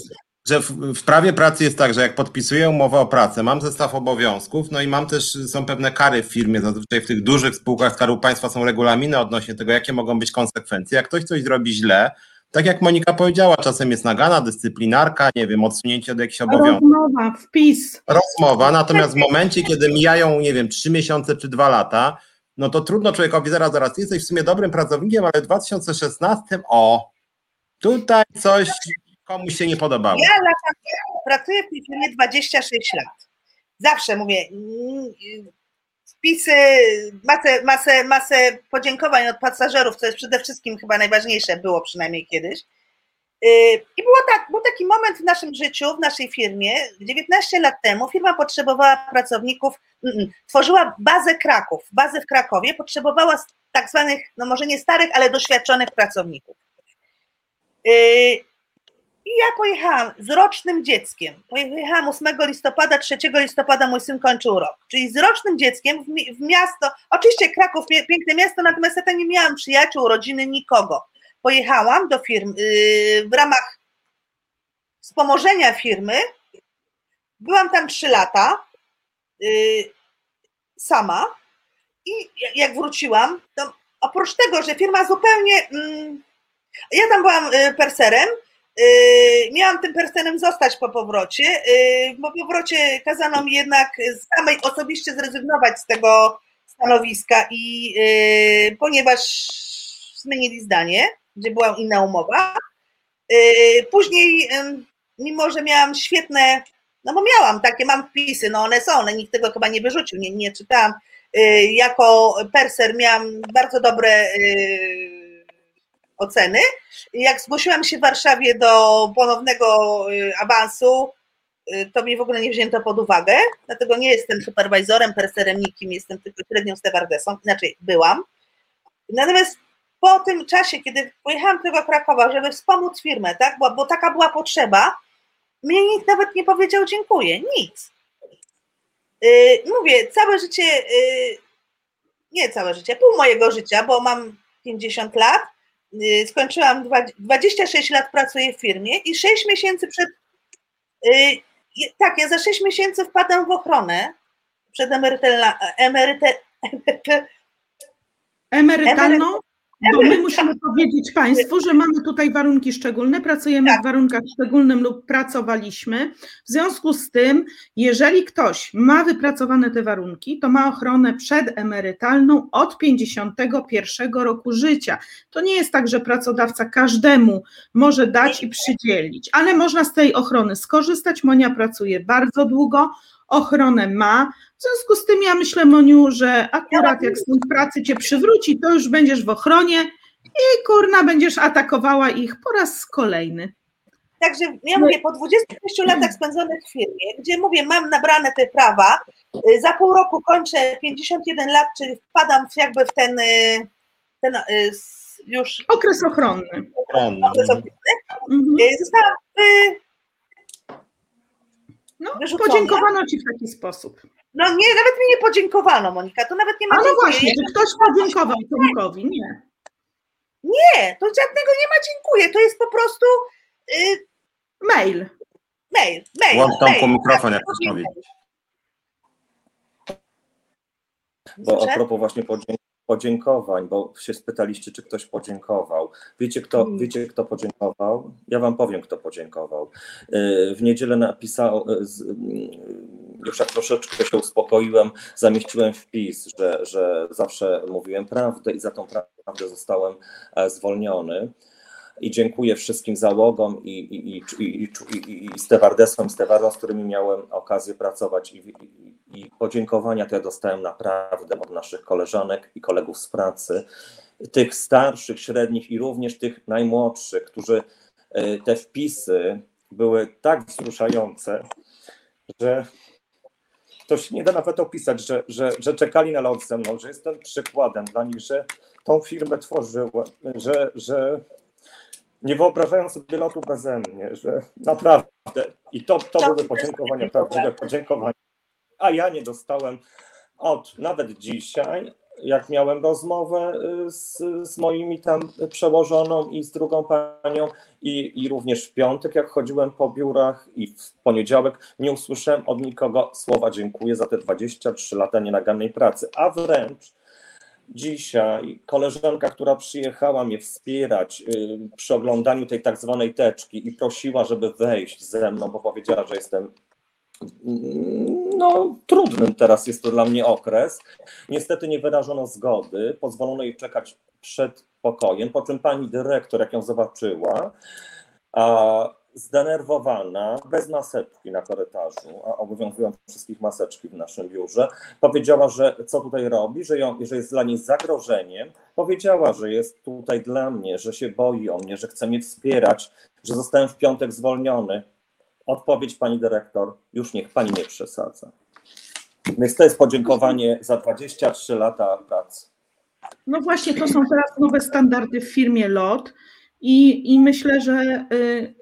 że w, w prawie pracy jest tak, że jak podpisuję umowę o pracę, mam zestaw obowiązków, no i mam też, są pewne kary w firmie, zazwyczaj w tych dużych spółkach Skarbu Państwa są regulaminy odnośnie tego, jakie mogą być konsekwencje. Jak ktoś coś zrobi źle, tak jak Monika powiedziała, czasem jest nagana, dyscyplinarka, nie wiem, odsunięcie od jakichś obowiązków.
Rozmowa, wpis.
rozmowa, natomiast w momencie, kiedy mijają, nie wiem, trzy miesiące czy dwa lata, no to trudno człowiekowi zaraz, zaraz, jesteś w sumie dobrym pracownikiem, ale w 2016, o, tutaj coś komuś się nie podobało.
Ja latam, pracuję w firmie 26 lat. Zawsze mówię, mm, wpisy, masę, masę, masę podziękowań od pasażerów, co jest przede wszystkim chyba najważniejsze, było przynajmniej kiedyś. Yy, I było tak, był taki moment w naszym życiu, w naszej firmie, 19 lat temu firma potrzebowała pracowników, mm, mm, tworzyła bazę Kraków, bazę w Krakowie, potrzebowała tak zwanych, no może nie starych, ale doświadczonych pracowników. Yy, i ja pojechałam z rocznym dzieckiem. Pojechałam 8 listopada, 3 listopada mój syn kończył rok. Czyli z rocznym dzieckiem w, mi- w miasto. Oczywiście Kraków, piękne miasto, natomiast ja tam nie miałam przyjaciół, rodziny, nikogo. Pojechałam do firmy yy, w ramach wspomożenia firmy. Byłam tam 3 lata yy, sama. I jak- wróciłam, to oprócz tego, że firma zupełnie. Mm, ja tam byłam y, perserem, Yy, miałam tym personelem zostać po powrocie. Yy, po powrocie kazano mi jednak samej osobiście zrezygnować z tego stanowiska i yy, ponieważ zmienili zdanie, gdzie była inna umowa. Yy, później, yy, mimo że miałam świetne, no bo miałam takie, mam wpisy, no one są, one nikt tego chyba nie wyrzucił, nie, nie czytałam. Yy, jako perser miałam bardzo dobre yy, oceny. Jak zgłosiłam się w Warszawie do ponownego y, awansu, y, to mnie w ogóle nie wzięto pod uwagę, dlatego nie jestem superwajzorem, perserem, nikim, jestem tylko średnią stewardesą, inaczej byłam. Natomiast po tym czasie, kiedy pojechałam do tego Krakowa, żeby wspomóc firmę, tak, bo, bo taka była potrzeba, mnie nikt nawet nie powiedział dziękuję, nic. Yy, mówię, całe życie, yy, nie całe życie, pół mojego życia, bo mam 50 lat, skończyłam dwa- 26 lat pracuję w firmie i 6 miesięcy przed. y, Tak, ja za 6 miesięcy wpadam w ochronę przed emerytelna, emeryte,
Emerytalną? Bo my musimy powiedzieć Państwu, że mamy tutaj warunki szczególne, pracujemy
Tak.
w warunkach szczególnym lub pracowaliśmy. W związku z tym, jeżeli ktoś ma wypracowane te warunki, to ma ochronę przedemerytalną od 51 roku życia. To nie jest tak, że pracodawca każdemu może dać i przydzielić, ale można z tej ochrony skorzystać. Monia pracuje bardzo długo, ochronę ma. W związku z tym ja myślę, Moniu, że akurat jak stąd pracy cię przywróci, to już będziesz w ochronie i kurna będziesz atakowała ich po raz kolejny.
Także ja mówię, po 26 latach spędzonych w firmie, gdzie mówię, mam nabrane te prawa, y, za pół roku kończę 51 lat, czyli wpadam w jakby w ten, y, ten y, już
Okres ochronny.
Okres ochronny,
Mhm.
zostałam
No,
Wyrzucona.
podziękowano ci w taki sposób.
No nie, nawet mi nie podziękowano, Monika, to nawet nie ma
A no właśnie, czy ktoś podziękował Tomkowi? Nie.
Nie, to żadnego nie ma dziękuję, to jest po prostu y,
Mail.
mail, mail.
Włącz Tomku
mail.
mikrofon, jak chcesz powiedzieć.
Bo a propos właśnie podziękowań, podziękowań, bo się spytaliście, czy ktoś podziękował. Wiecie kto, wiecie, kto podziękował? Ja wam powiem, kto podziękował. Y, w niedzielę napisał, y, już jak troszeczkę się uspokoiłem, zamieściłem wpis, że, że zawsze mówiłem prawdę i za tą prawdę zostałem e, zwolniony i dziękuję wszystkim załogom i, i, i, i, i, i stewardesom, stewardom, z którymi miałem okazję pracować i, i, i podziękowania to ja dostałem naprawdę od naszych koleżanek i kolegów z pracy, tych starszych, średnich i również tych najmłodszych, którzy e, te wpisy były tak wzruszające, że to się nie da nawet opisać, że, że, że czekali na lot ze mną, że jestem przykładem dla nich, że tą firmę tworzyłem, że, że nie wyobrażają sobie lotu beze mnie, że naprawdę. I to, to były podziękowania, prawdziwe podziękowania. A ja nie dostałem od nawet dzisiaj, jak miałem rozmowę y, z, z moimi tam przełożoną i z drugą panią i, i również w piątek, jak chodziłem po biurach i w poniedziałek, nie usłyszałem od nikogo słowa dziękuję za te 23 lata nienagannej pracy, a wręcz Dzisiaj koleżanka, która przyjechała mnie wspierać y, przy oglądaniu tej tak zwanej teczki i prosiła, żeby wejść ze mną, bo powiedziała, że jestem no, trudnym teraz jest to dla mnie okres. Niestety nie wyrażono zgody, pozwolono jej czekać przed pokojem, po czym pani dyrektor, jak ją zobaczyła, a zdenerwowana, bez maseczki na korytarzu, a obowiązują wszystkich maseczki w naszym biurze, powiedziała, że co tutaj robi, że, ją, że jest dla niej zagrożeniem. Powiedziała, że jest tutaj dla mnie, że się boi o mnie, że chce mnie wspierać, że zostałem w piątek zwolniony. Odpowiedź pani dyrektor, już niech pani nie przesadza. Więc to jest podziękowanie za 23 lata pracy.
No właśnie, to są teraz nowe standardy w firmie LOT i, i myślę, że y,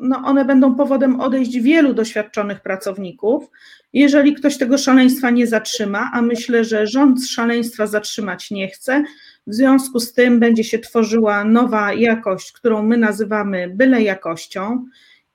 no one będą powodem odejść wielu doświadczonych pracowników. Jeżeli ktoś tego szaleństwa nie zatrzyma, a myślę, że rząd szaleństwa zatrzymać nie chce, w związku z tym będzie się tworzyła nowa jakość, którą my nazywamy byle jakością.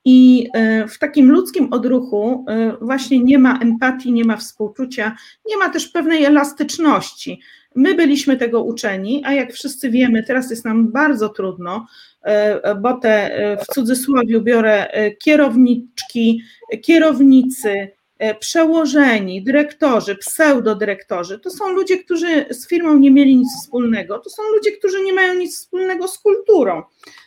I e, w takim ludzkim odruchu e, właśnie nie ma empatii, nie ma współczucia, nie ma też pewnej elastyczności. My byliśmy tego uczeni, a jak wszyscy wiemy, teraz jest nam bardzo trudno, e, bo te w cudzysłowie biorę kierowniczki, kierownicy, przełożeni, dyrektorzy, pseudodyrektorzy, to są ludzie, którzy z firmą nie mieli nic wspólnego, to są ludzie, którzy nie mają nic wspólnego z kulturą.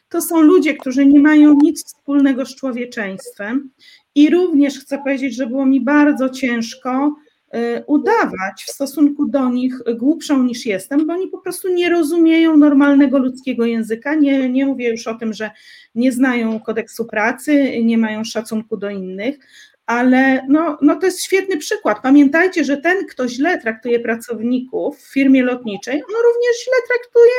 To są ludzie, którzy nie mają nic wspólnego z człowieczeństwem i również chcę powiedzieć, że było mi bardzo ciężko y, udawać w stosunku do nich głupszą niż jestem, bo oni po prostu nie rozumieją normalnego ludzkiego języka. Nie, nie mówię już o tym, że nie znają kodeksu pracy, nie mają szacunku do innych, ale no, no to jest świetny przykład. Pamiętajcie, że ten, kto źle traktuje pracowników w firmie lotniczej, on również źle traktuje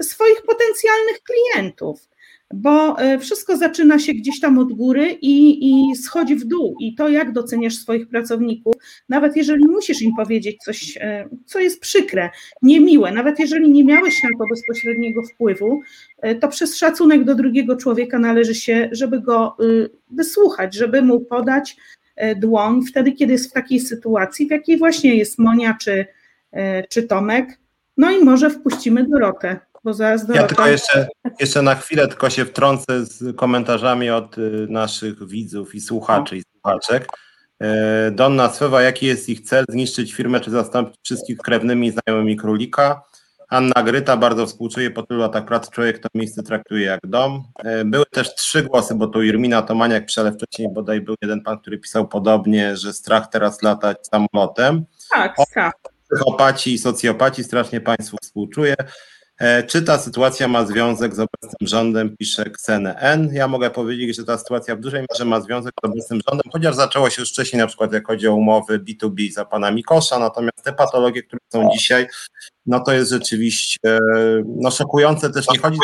swoich potencjalnych klientów, bo e, wszystko zaczyna się gdzieś tam od góry i, i schodzi w dół. I to, jak doceniasz swoich pracowników, nawet jeżeli musisz im powiedzieć coś, e, co jest przykre, niemiłe, nawet jeżeli nie miałeś na to bezpośredniego wpływu, e, to przez szacunek do drugiego człowieka należy się, żeby go wysłuchać, żeby mu podać dłoń wtedy, kiedy jest w takiej sytuacji, w jakiej właśnie jest Monia czy, czy Tomek. No i może wpuścimy Dorotę.
Ja tylko jeszcze, jeszcze na chwilę tylko się wtrącę z komentarzami od y, naszych widzów i słuchaczy i słuchaczek. E, Donna Swewa, jaki jest ich cel? Zniszczyć firmę czy zastąpić wszystkich krewnymi znajomymi królika? Anna Gryta, bardzo współczuję po tylu latach pracy, człowiek to miejsce traktuje jak dom. E, były też trzy głosy, bo to Irmina Tomaniak, ale wcześniej bodaj był jeden pan, który pisał podobnie, że strach teraz latać samolotem.
Tak, strach.
Psychopaci i socjopaci, strasznie Państwu współczuję. E, czy ta sytuacja ma związek z obecnym rządem, pisze CNN. Ja mogę powiedzieć, że ta sytuacja w dużej mierze ma związek z obecnym rządem, chociaż zaczęło się już wcześniej, na przykład jak chodzi o umowy B2B za pana Mikosza, natomiast te patologie, które są dzisiaj, no to jest rzeczywiście no, szokujące. Też nie chodzi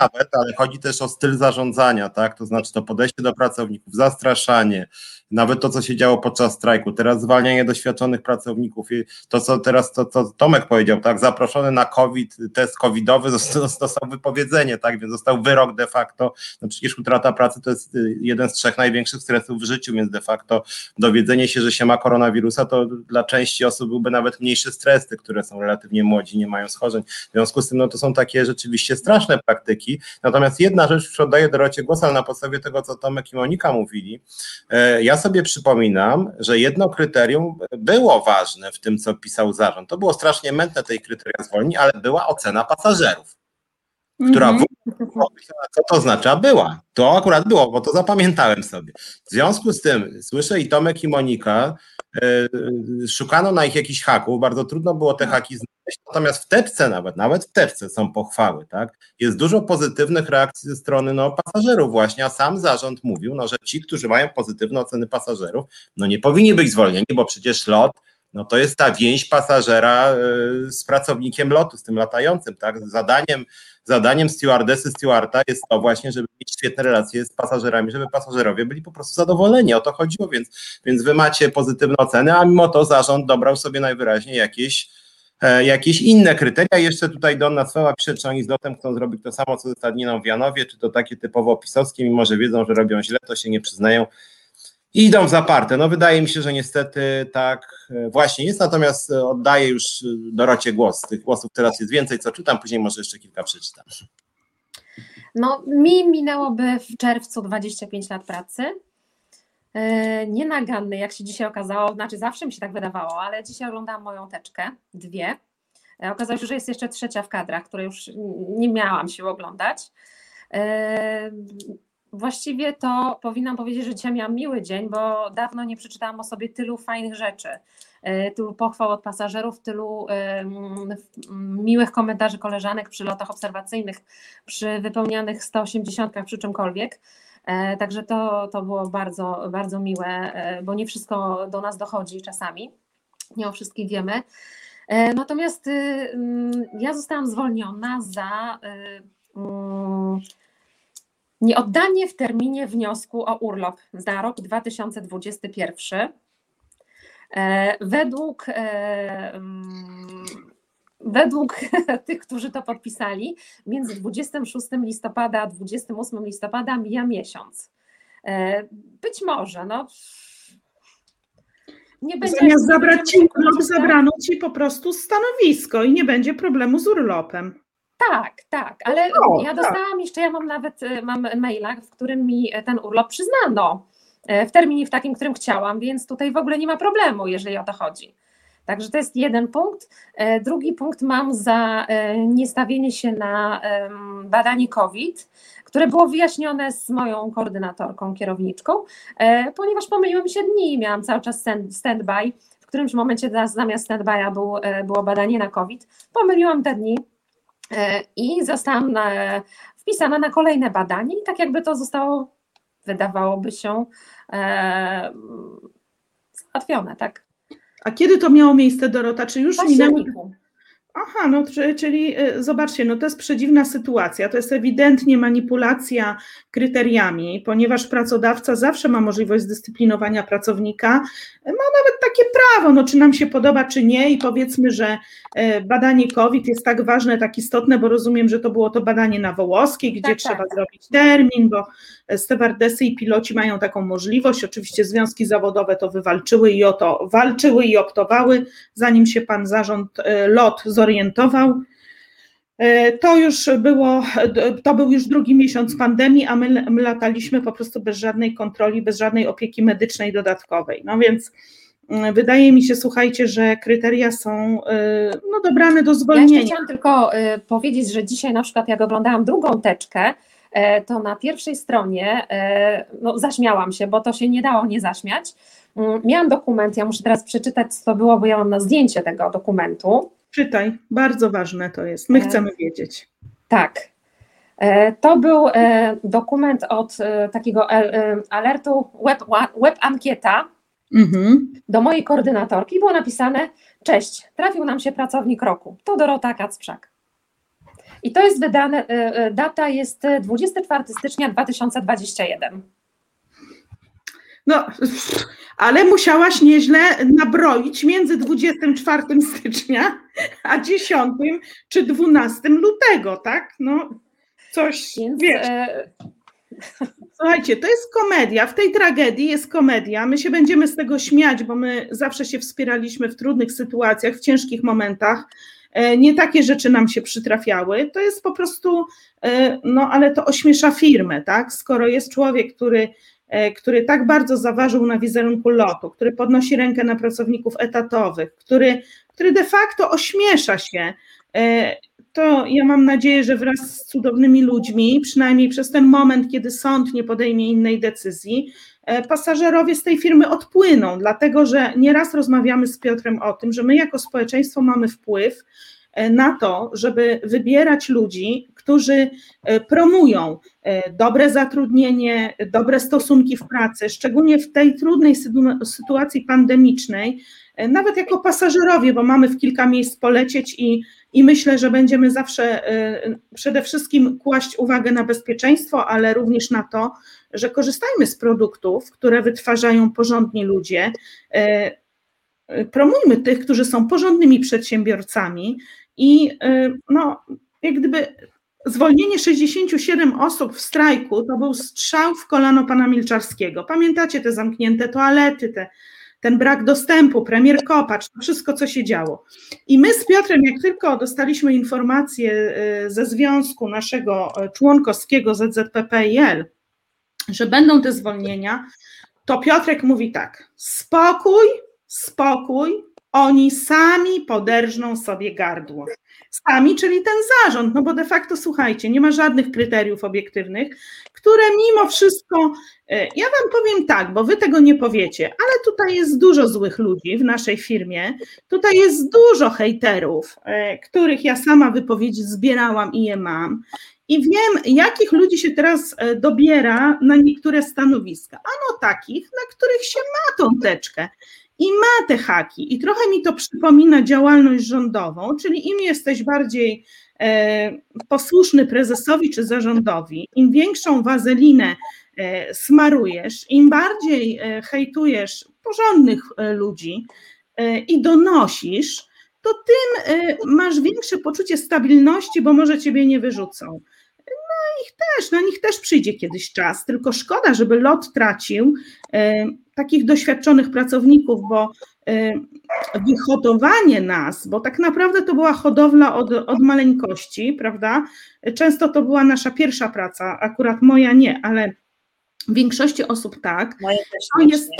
nawet, ale chodzi też o styl zarządzania, tak? To znaczy to podejście do pracowników, zastraszanie, nawet to, co się działo podczas strajku, teraz zwalnianie doświadczonych pracowników, i to, co teraz to, to Tomek powiedział, tak, zaproszony na COVID, test covidowy został, dostał wypowiedzenie, tak, więc został wyrok de facto, no przecież utrata pracy to jest y, jeden z trzech największych stresów w życiu, więc de facto dowiedzenie się, że się ma koronawirusa, to dla części osób byłby nawet mniejszy stres, te, które są relatywnie młodzi, nie mają schorzeń, w związku z tym, no to są takie rzeczywiście straszne praktyki, natomiast jedna rzecz, już oddaję Dorocie głos, ale na podstawie tego, co Tomek i Monika mówili, e, ja sobie przypominam, że jedno kryterium było ważne w tym, co pisał zarząd. To było strasznie mętne tej kryteria zwolnień, ale była ocena pasażerów, która
Mhm.
co to oznacza? Była. To akurat było, bo to zapamiętałem sobie. W związku z tym słyszę i Tomek i Monika, szukano na ich jakichś haków, bardzo trudno było te haki znaleźć, natomiast w teczce nawet, nawet w teczce są pochwały, tak? Jest dużo pozytywnych reakcji ze strony no, pasażerów właśnie, a sam zarząd mówił, no, że ci, którzy mają pozytywne oceny pasażerów, no nie powinni być zwolnieni, bo przecież lot no to jest ta więź pasażera y, z pracownikiem lotu, z tym latającym, tak? Zadaniem, zadaniem stewardesy, stewarda jest to właśnie, żeby mieć świetne relacje z pasażerami, żeby pasażerowie byli po prostu zadowoleni, o to chodziło, więc, więc wy macie pozytywne oceny, a mimo to zarząd dobrał sobie najwyraźniej jakieś e, jakieś inne kryteria. Jeszcze tutaj Donna Sweła pisze, czy oni z lotem chcą zrobić to samo, co ze Stadniną w Janowie, czy to takie typowo pisowskie, mimo że wiedzą, że robią źle, to się nie przyznają i idą w zaparte. No wydaje mi się, że niestety tak e, właśnie jest, natomiast e, oddaję już e, Dorocie głos. Tych głosów teraz jest więcej, co czytam, później może jeszcze kilka przeczytam.
No, mi minęłoby w czerwcu 25 lat pracy. Nienaganny, jak się dzisiaj okazało, znaczy zawsze mi się tak wydawało, ale dzisiaj oglądałam moją teczkę, dwie. Okazało się, że jest jeszcze trzecia w kadrach, której już nie miałam siły oglądać. Właściwie to powinnam powiedzieć, że dzisiaj miałam miły dzień, bo dawno nie przeczytałam o sobie tylu fajnych rzeczy, yy, tylu pochwał od pasażerów, tylu miłych komentarzy koleżanek przy lotach obserwacyjnych, przy wypełnianych 180 przy czymkolwiek. E, Także to, to było bardzo, bardzo miłe, e, bo nie wszystko do nas dochodzi czasami, nie o wszystkim wiemy. E, Natomiast y, ja zostałam zwolniona za y, nieoddanie w terminie wniosku o urlop za rok 2021. E, Według, e, mm, według tych, którzy to podpisali, między 26 listopada a 28 listopada mija miesiąc. E, Być może, no. Nie będzie
Zamiast zabrać ci urlop, zabrano ci po prostu stanowisko i nie będzie problemu z urlopem.
Tak, tak, ale
No,
ja
tak.
dostałam jeszcze, ja mam nawet y, mam maila, w którym mi ten urlop przyznano e, w terminie w takim, którym chciałam, więc tutaj w ogóle nie ma problemu, jeżeli o to chodzi. Także to jest jeden punkt. E, Drugi punkt mam za e, niestawienie się na badanie COVID, które było wyjaśnione z moją koordynatorką, kierowniczką, e, ponieważ pomyliły mi się dni i miałam cały czas stand- stand-by. W którymś momencie za- zamiast stand-by'a był, e, było badanie na COVID. Pomyliłam te dni E, i zostałam na, wpisana na kolejne badanie i tak jakby to zostało, wydawałoby się, e, załatwione, tak?
A kiedy to miało miejsce, Dorota? Czy już
październiku.
Aha, no czy- czyli y, zobaczcie, no to jest przedziwna sytuacja. To jest ewidentnie manipulacja kryteriami, ponieważ pracodawca zawsze ma możliwość zdyscyplinowania pracownika. Ma nawet takie prawo, no czy nam się podoba, czy nie, i powiedzmy, że e, badanie COVID jest tak ważne, tak istotne, bo rozumiem, że to było to badanie na Wołoskiej, gdzie
Tak,
trzeba
tak.
zrobić termin, bo e, stewardesy i piloci mają taką możliwość. Oczywiście związki zawodowe to wywalczyły i o to walczyły i optowały zanim się pan zarząd e, LOT zorientował. E, To już było, to był już drugi miesiąc pandemii, a my, my lataliśmy po prostu bez żadnej kontroli, bez żadnej opieki medycznej dodatkowej. No więc wydaje mi się, słuchajcie, że kryteria są e, no, dobrane do
Ja
zwolnienia.
chciałam tylko y, powiedzieć, że dzisiaj na przykład jak oglądałam drugą teczkę, e, to na pierwszej stronie e, no, zaśmiałam się, bo to się nie dało nie zaśmiać. Mm, Miałam dokument, ja muszę teraz przeczytać, co to było, bo ja mam na zdjęcie tego dokumentu.
Czytaj, bardzo ważne to jest. My
E,
chcemy wiedzieć.
Tak. E, To był e, dokument od takiego alertu web, web ankieta
Mhm.
do mojej koordynatorki. Było napisane: Cześć, trafił nam się pracownik roku. To Dorota Kacprzak. I to jest wydane, data jest e, 24 stycznia 2021.
No, ale musiałaś nieźle nabroić między 24 stycznia a 10 czy 12 lutego, tak? No, coś,
Więc,
wiesz.
e,
Słuchajcie, to jest komedia. W tej tragedii jest komedia. My się będziemy z tego śmiać, bo my zawsze się wspieraliśmy w trudnych sytuacjach, w ciężkich momentach. E, Nie takie rzeczy nam się przytrafiały. To jest po prostu, e, no ale to ośmiesza firmę, tak? Skoro jest człowiek, który, który tak bardzo zaważył na wizerunku lotu, który podnosi rękę na pracowników etatowych, który, który de facto ośmiesza się, e, to ja mam nadzieję, że wraz z cudownymi ludźmi, przynajmniej przez ten moment, kiedy sąd nie podejmie innej decyzji, e, pasażerowie z tej firmy odpłyną, dlatego że nieraz rozmawiamy z Piotrem o tym, że my jako społeczeństwo mamy wpływ e, na to, żeby wybierać ludzi, którzy e, promują e, dobre zatrudnienie, dobre stosunki w pracy, szczególnie w tej trudnej sytu- sytuacji pandemicznej, e, nawet jako pasażerowie, bo mamy w kilka miejsc polecieć i, i myślę, że będziemy zawsze e, przede wszystkim kłaść uwagę na bezpieczeństwo, ale również na to, że korzystajmy z produktów, które wytwarzają porządni ludzie. e, e, Promujmy tych, którzy są porządnymi przedsiębiorcami i e, no, jak gdyby zwolnienie 67 osób w strajku to był strzał w kolano pana Milczarskiego. Pamiętacie te zamknięte toalety, te, ten brak dostępu, premier Kopacz, to wszystko, co się działo. I my z Piotrem, jak tylko dostaliśmy informację e, ze związku naszego e, członkowskiego ZZPPIL, że będą te zwolnienia, to Piotrek mówi tak: spokój, spokój, oni sami poderżną sobie gardło. Sami, czyli ten zarząd, no bo de facto słuchajcie, nie ma żadnych kryteriów obiektywnych, które mimo wszystko, e, ja Wam powiem tak, bo Wy tego nie powiecie, ale tutaj jest dużo złych ludzi w naszej firmie, tutaj jest dużo hejterów, e, których ja sama wypowiedzi zbierałam i je mam. I wiem, jakich ludzi się teraz e, dobiera na niektóre stanowiska. Ano takich, na których się ma tą teczkę i ma te haki. I trochę mi to przypomina działalność rządową, czyli im jesteś bardziej e, posłuszny prezesowi czy zarządowi, im większą wazelinę e, smarujesz, im bardziej e, hejtujesz porządnych e, ludzi e, i donosisz, to tym e, masz większe poczucie stabilności, bo może ciebie nie wyrzucą. No ich też, na nich też przyjdzie kiedyś czas, tylko szkoda, żeby lot tracił takich doświadczonych pracowników, bo e, wyhodowanie nas, bo tak naprawdę to była hodowla od, od maleńkości, prawda? Często to była nasza pierwsza praca, akurat moja nie, ale w większości osób tak.
Moje też
To jest,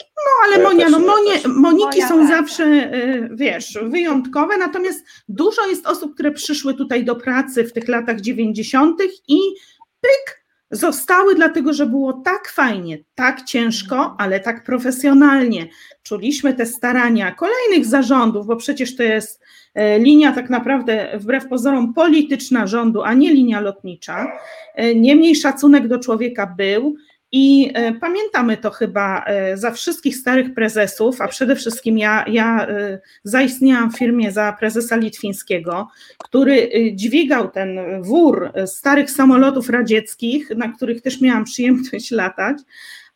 no ale Monia,
też
no
nie,
Monie. Moniki
Moja
są
tak.
zawsze, y, wiesz, wyjątkowe, natomiast dużo jest osób, które przyszły tutaj do pracy w tych latach 90. i pyk, zostały dlatego, że było tak fajnie, tak ciężko, ale tak profesjonalnie. Czuliśmy te starania kolejnych zarządów, bo przecież to jest e, linia tak naprawdę wbrew pozorom polityczna rządu, a nie linia lotnicza. E, Niemniej szacunek do człowieka był. I e, pamiętamy to chyba e, za wszystkich starych prezesów, a przede wszystkim ja, ja e, zaistniałam w firmie za prezesa Litwińskiego, który dźwigał ten wór starych samolotów radzieckich, na których też miałam przyjemność latać,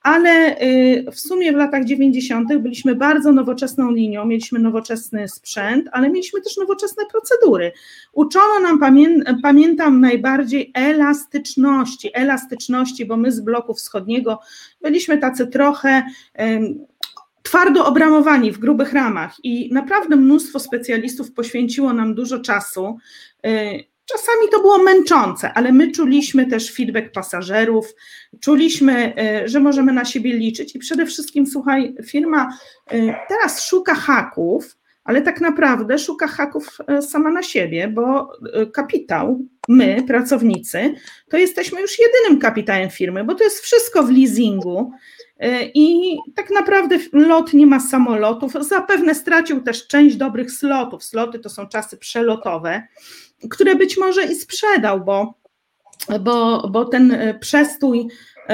ale e, w sumie w latach 90. byliśmy bardzo nowoczesną linią, mieliśmy nowoczesny sprzęt, ale mieliśmy też nowoczesne procedury. Uczono nam, pamię, pamiętam, najbardziej elastyczności, elastyczności, bo my z bloku wschodniego byliśmy tacy trochę twardo obramowani w grubych ramach i naprawdę mnóstwo specjalistów poświęciło nam dużo czasu. Czasami to było męczące, ale my czuliśmy też feedback pasażerów, czuliśmy, y, że możemy na siebie liczyć i przede wszystkim, słuchaj, firma y, teraz szuka haków, ale tak naprawdę szuka haków e, sama na siebie, bo e, kapitał, my, pracownicy, to jesteśmy już jedynym kapitałem firmy, bo to jest wszystko w leasingu e, i tak naprawdę lot nie ma samolotów. Zapewne stracił też część dobrych slotów. Sloty to są czasy przelotowe, które być może i sprzedał, bo bo, bo ten e, przestój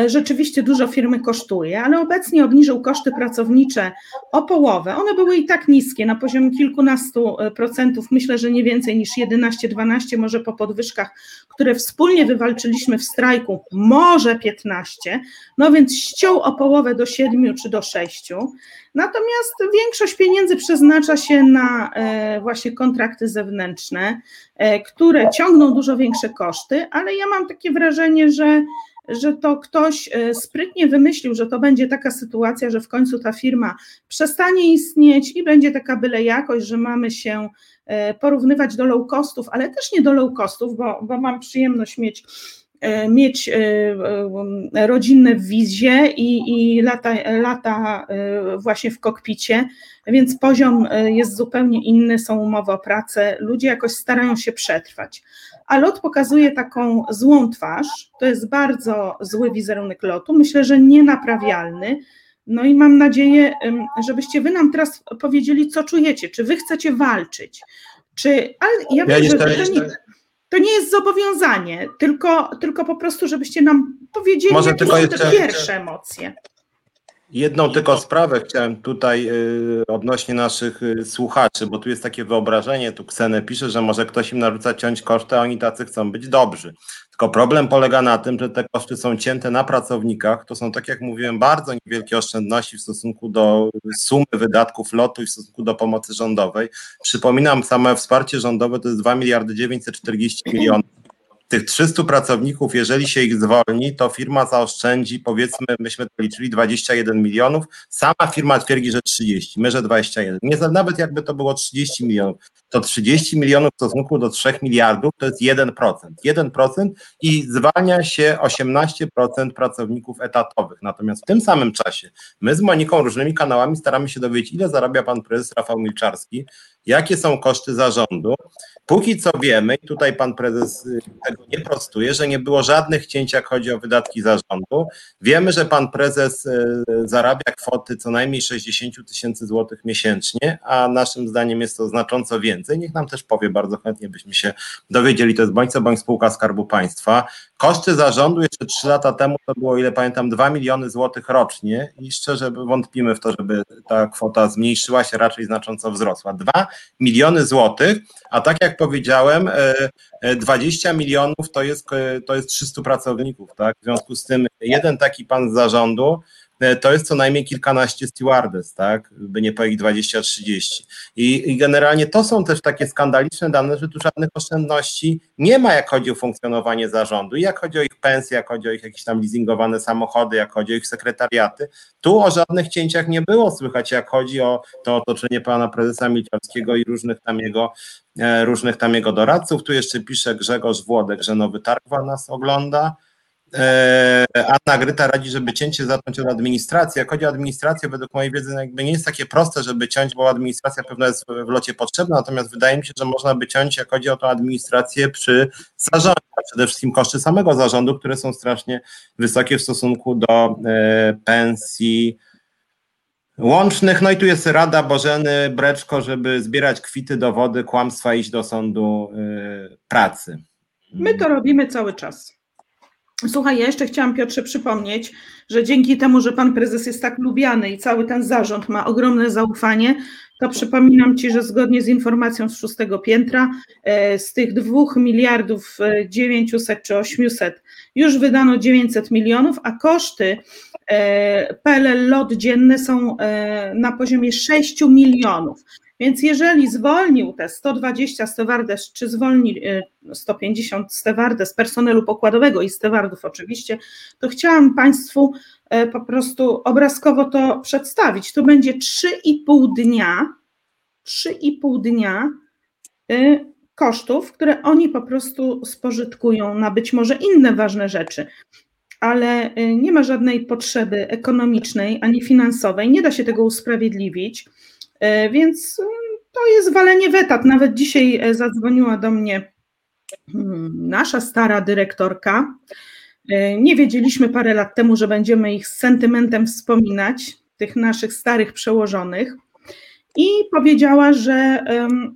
rzeczywiście dużo firmy kosztuje, ale obecnie obniżył koszty pracownicze o połowę. One były i tak niskie, na poziomie kilkunastu e, procentów, myślę, że nie więcej niż 11-12, może po podwyżkach, które wspólnie wywalczyliśmy w strajku, może 15, no więc ściął o połowę do 7 czy do 6. Natomiast większość pieniędzy przeznacza się na e, właśnie kontrakty zewnętrzne, które ciągną dużo większe koszty, ale ja mam takie wrażenie, że że to ktoś e, sprytnie wymyślił, że to będzie taka sytuacja, że w końcu ta firma przestanie istnieć i będzie taka byle jakość, że mamy się e, porównywać do low costów, ale też nie do low costów, bo, bo mam przyjemność mieć e, mieć rodzinne w wizie i, i lata, lata właśnie w kokpicie, więc poziom jest zupełnie inny, są umowy o pracę, ludzie jakoś starają się przetrwać a lot pokazuje taką złą twarz. To jest bardzo zły wizerunek lotu, myślę, że nienaprawialny. No i mam nadzieję, żebyście wy nam teraz powiedzieli, co czujecie, czy wy chcecie walczyć, czy, ale ja wiem, że to nie, to nie jest zobowiązanie, tylko, tylko po prostu, żebyście nam powiedzieli, Może jakie są te pierwsze emocje.
Jedną tylko sprawę chciałem tutaj y, odnośnie naszych y, słuchaczy, bo tu jest takie wyobrażenie, tu Ksenę pisze, że może ktoś im narzuca ciąć koszty, a oni tacy chcą być dobrzy. Tylko problem polega na tym, że te koszty są cięte na pracownikach. To są, tak jak mówiłem, bardzo niewielkie oszczędności w stosunku do sumy wydatków lotu i w stosunku do pomocy rządowej. Przypominam, same wsparcie rządowe to jest 2 miliardy 940 milionów tych 300 pracowników, jeżeli się ich zwolni, to firma zaoszczędzi, powiedzmy, myśmy to liczyli 21 milionów, sama firma twierdzi, że 30, my, że 21. Nie, nawet jakby to było 30 milionów, to 30 milionów w stosunku do 3 miliardów to jest 1%. 1% i zwalnia się 18% pracowników etatowych. Natomiast w tym samym czasie my z Moniką różnymi kanałami staramy się dowiedzieć, ile zarabia pan prezes Rafał Milczarski, jakie są koszty zarządu. Póki co wiemy, i tutaj pan prezes y, tego nie prostuje, że nie było żadnych cięć, jak chodzi o wydatki zarządu. Wiemy, że pan prezes y, zarabia kwoty co najmniej 60 tysięcy złotych miesięcznie, a naszym zdaniem jest to znacząco więcej. Niech nam też powie, bardzo chętnie byśmy się dowiedzieli. To jest bądź co bądź spółka Skarbu Państwa. Koszty zarządu jeszcze 3 lata temu to było, ile pamiętam, 2 miliony złotych rocznie i szczerze wątpimy w to, żeby ta kwota zmniejszyła się, raczej znacząco wzrosła. 2 miliony złotych, a tak jak powiedziałem, 20 e, e, milionów to jest, e, to jest 300 pracowników, tak? W związku z tym jeden taki pan z zarządu to jest co najmniej kilkanaście stewardess, tak, by nie powiedzieć 20-30. I, I generalnie to są też takie skandaliczne dane, że tu żadnych oszczędności nie ma, jak chodzi o funkcjonowanie zarządu, jak chodzi o ich pensje, jak chodzi o ich jakieś tam leasingowane samochody, jak chodzi o ich sekretariaty. Tu o żadnych cięciach nie było słychać, jak chodzi o to otoczenie pana prezesa Milczarskiego i różnych tam jego e, różnych tam jego doradców. Tu jeszcze pisze Grzegorz Włodek, że Nowy Targ nas ogląda. E, Anna Gryta radzi, żeby cięcie zacząć od administracji. Jak chodzi o administrację, według mojej wiedzy no jakby nie jest takie proste, żeby ciąć, bo administracja pewno jest w locie potrzebna, natomiast wydaje mi się, że można by ciąć, jak chodzi o tą administrację przy zarządzie, przede wszystkim koszty samego zarządu, które są strasznie wysokie w stosunku do e, pensji łącznych. No i tu jest Rada Bożeny Breczko, żeby zbierać kwity, dowody, kłamstwa, iść do sądu e, pracy.
My to robimy cały czas. Słuchaj, ja jeszcze chciałam Piotrze przypomnieć, że dzięki temu, że pan prezes jest tak lubiany i cały ten zarząd ma ogromne zaufanie, to przypominam Ci, że zgodnie z informacją z szóstego piętra, e, z tych dwóch miliardów 900 e, czy 800 już wydano 900 milionów, a koszty e, PLL lot dzienne są na poziomie 6 milionów. Więc jeżeli zwolnił te 120 stewardes, czy zwolni 150 e, stewardes personelu pokładowego i stewardów oczywiście, to chciałam Państwu e, po prostu obrazkowo to przedstawić. To będzie 3,5 dnia, 3,5 dnia e, kosztów, które oni po prostu spożytkują na być może inne ważne rzeczy ale nie ma żadnej potrzeby ekonomicznej ani finansowej, nie da się tego usprawiedliwić. E, więc mm, to jest walenie wetat. Nawet dzisiaj e, zadzwoniła do mnie hmm, nasza stara dyrektorka. E, nie wiedzieliśmy parę lat temu, że będziemy ich z sentymentem wspominać, tych naszych starych przełożonych. I powiedziała, że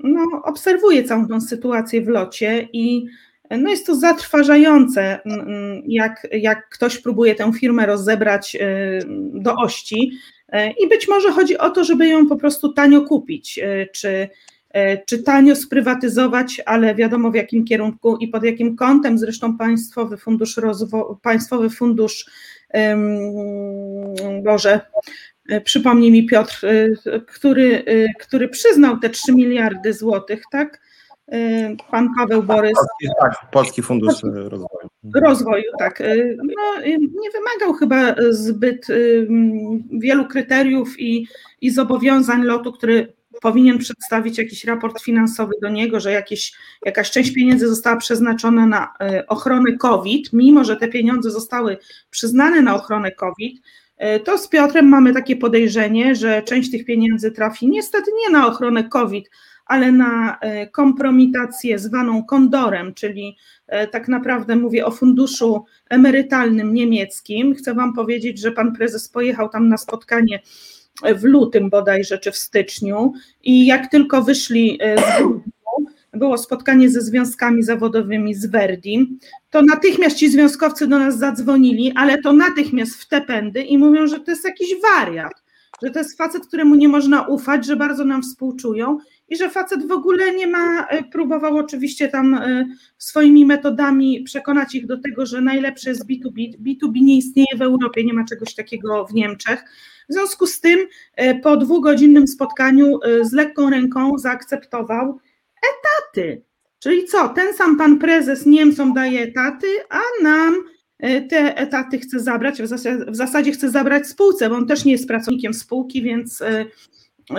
no, obserwuje całą tą sytuację w locie i No jest to zatrważające, jak, jak ktoś próbuje tę firmę rozebrać do ości i być może chodzi o to, żeby ją po prostu tanio kupić, czy czy tanio sprywatyzować, ale wiadomo w jakim kierunku i pod jakim kątem. Zresztą Państwowy Fundusz Rozwoju, Państwowy Fundusz, Boże, przypomnij mi Piotr, który, który przyznał te 3 miliardy złotych, tak? Pan Paweł Borys.
Polski, tak, Polski Fundusz Rozwoju.
Rozwoju, tak. No, nie wymagał chyba zbyt wielu kryteriów i, i zobowiązań lotu, który powinien przedstawić jakiś raport finansowy do niego, że jakieś, jakaś część pieniędzy została przeznaczona na ochronę COVID, mimo że te pieniądze zostały przyznane na ochronę COVID, to z Piotrem mamy takie podejrzenie, że część tych pieniędzy trafi niestety nie na ochronę COVID, ale na e, kompromitację zwaną kondorem, czyli tak naprawdę mówię o funduszu emerytalnym niemieckim. Chcę Wam powiedzieć, że pan prezes pojechał tam na spotkanie w lutym bodajże, czy w styczniu i jak tylko wyszli e, z było spotkanie ze związkami zawodowymi z Verdi, to natychmiast ci związkowcy do nas zadzwonili, ale to natychmiast w te pędy i mówią, że to jest jakiś wariat, że to jest facet, któremu nie można ufać, że bardzo nam współczują i że facet w ogóle nie ma, e, próbował oczywiście tam e, swoimi metodami przekonać ich do tego, że najlepsze jest B2B. B2B nie istnieje w Europie, nie ma czegoś takiego w Niemczech. W związku z tym e, po dwugodzinnym spotkaniu z lekką ręką zaakceptował etaty. Czyli co, ten sam pan prezes Niemcom daje etaty, a nam te etaty chce zabrać, w zasadzie, w zasadzie chce zabrać spółce, bo on też nie jest pracownikiem spółki, więc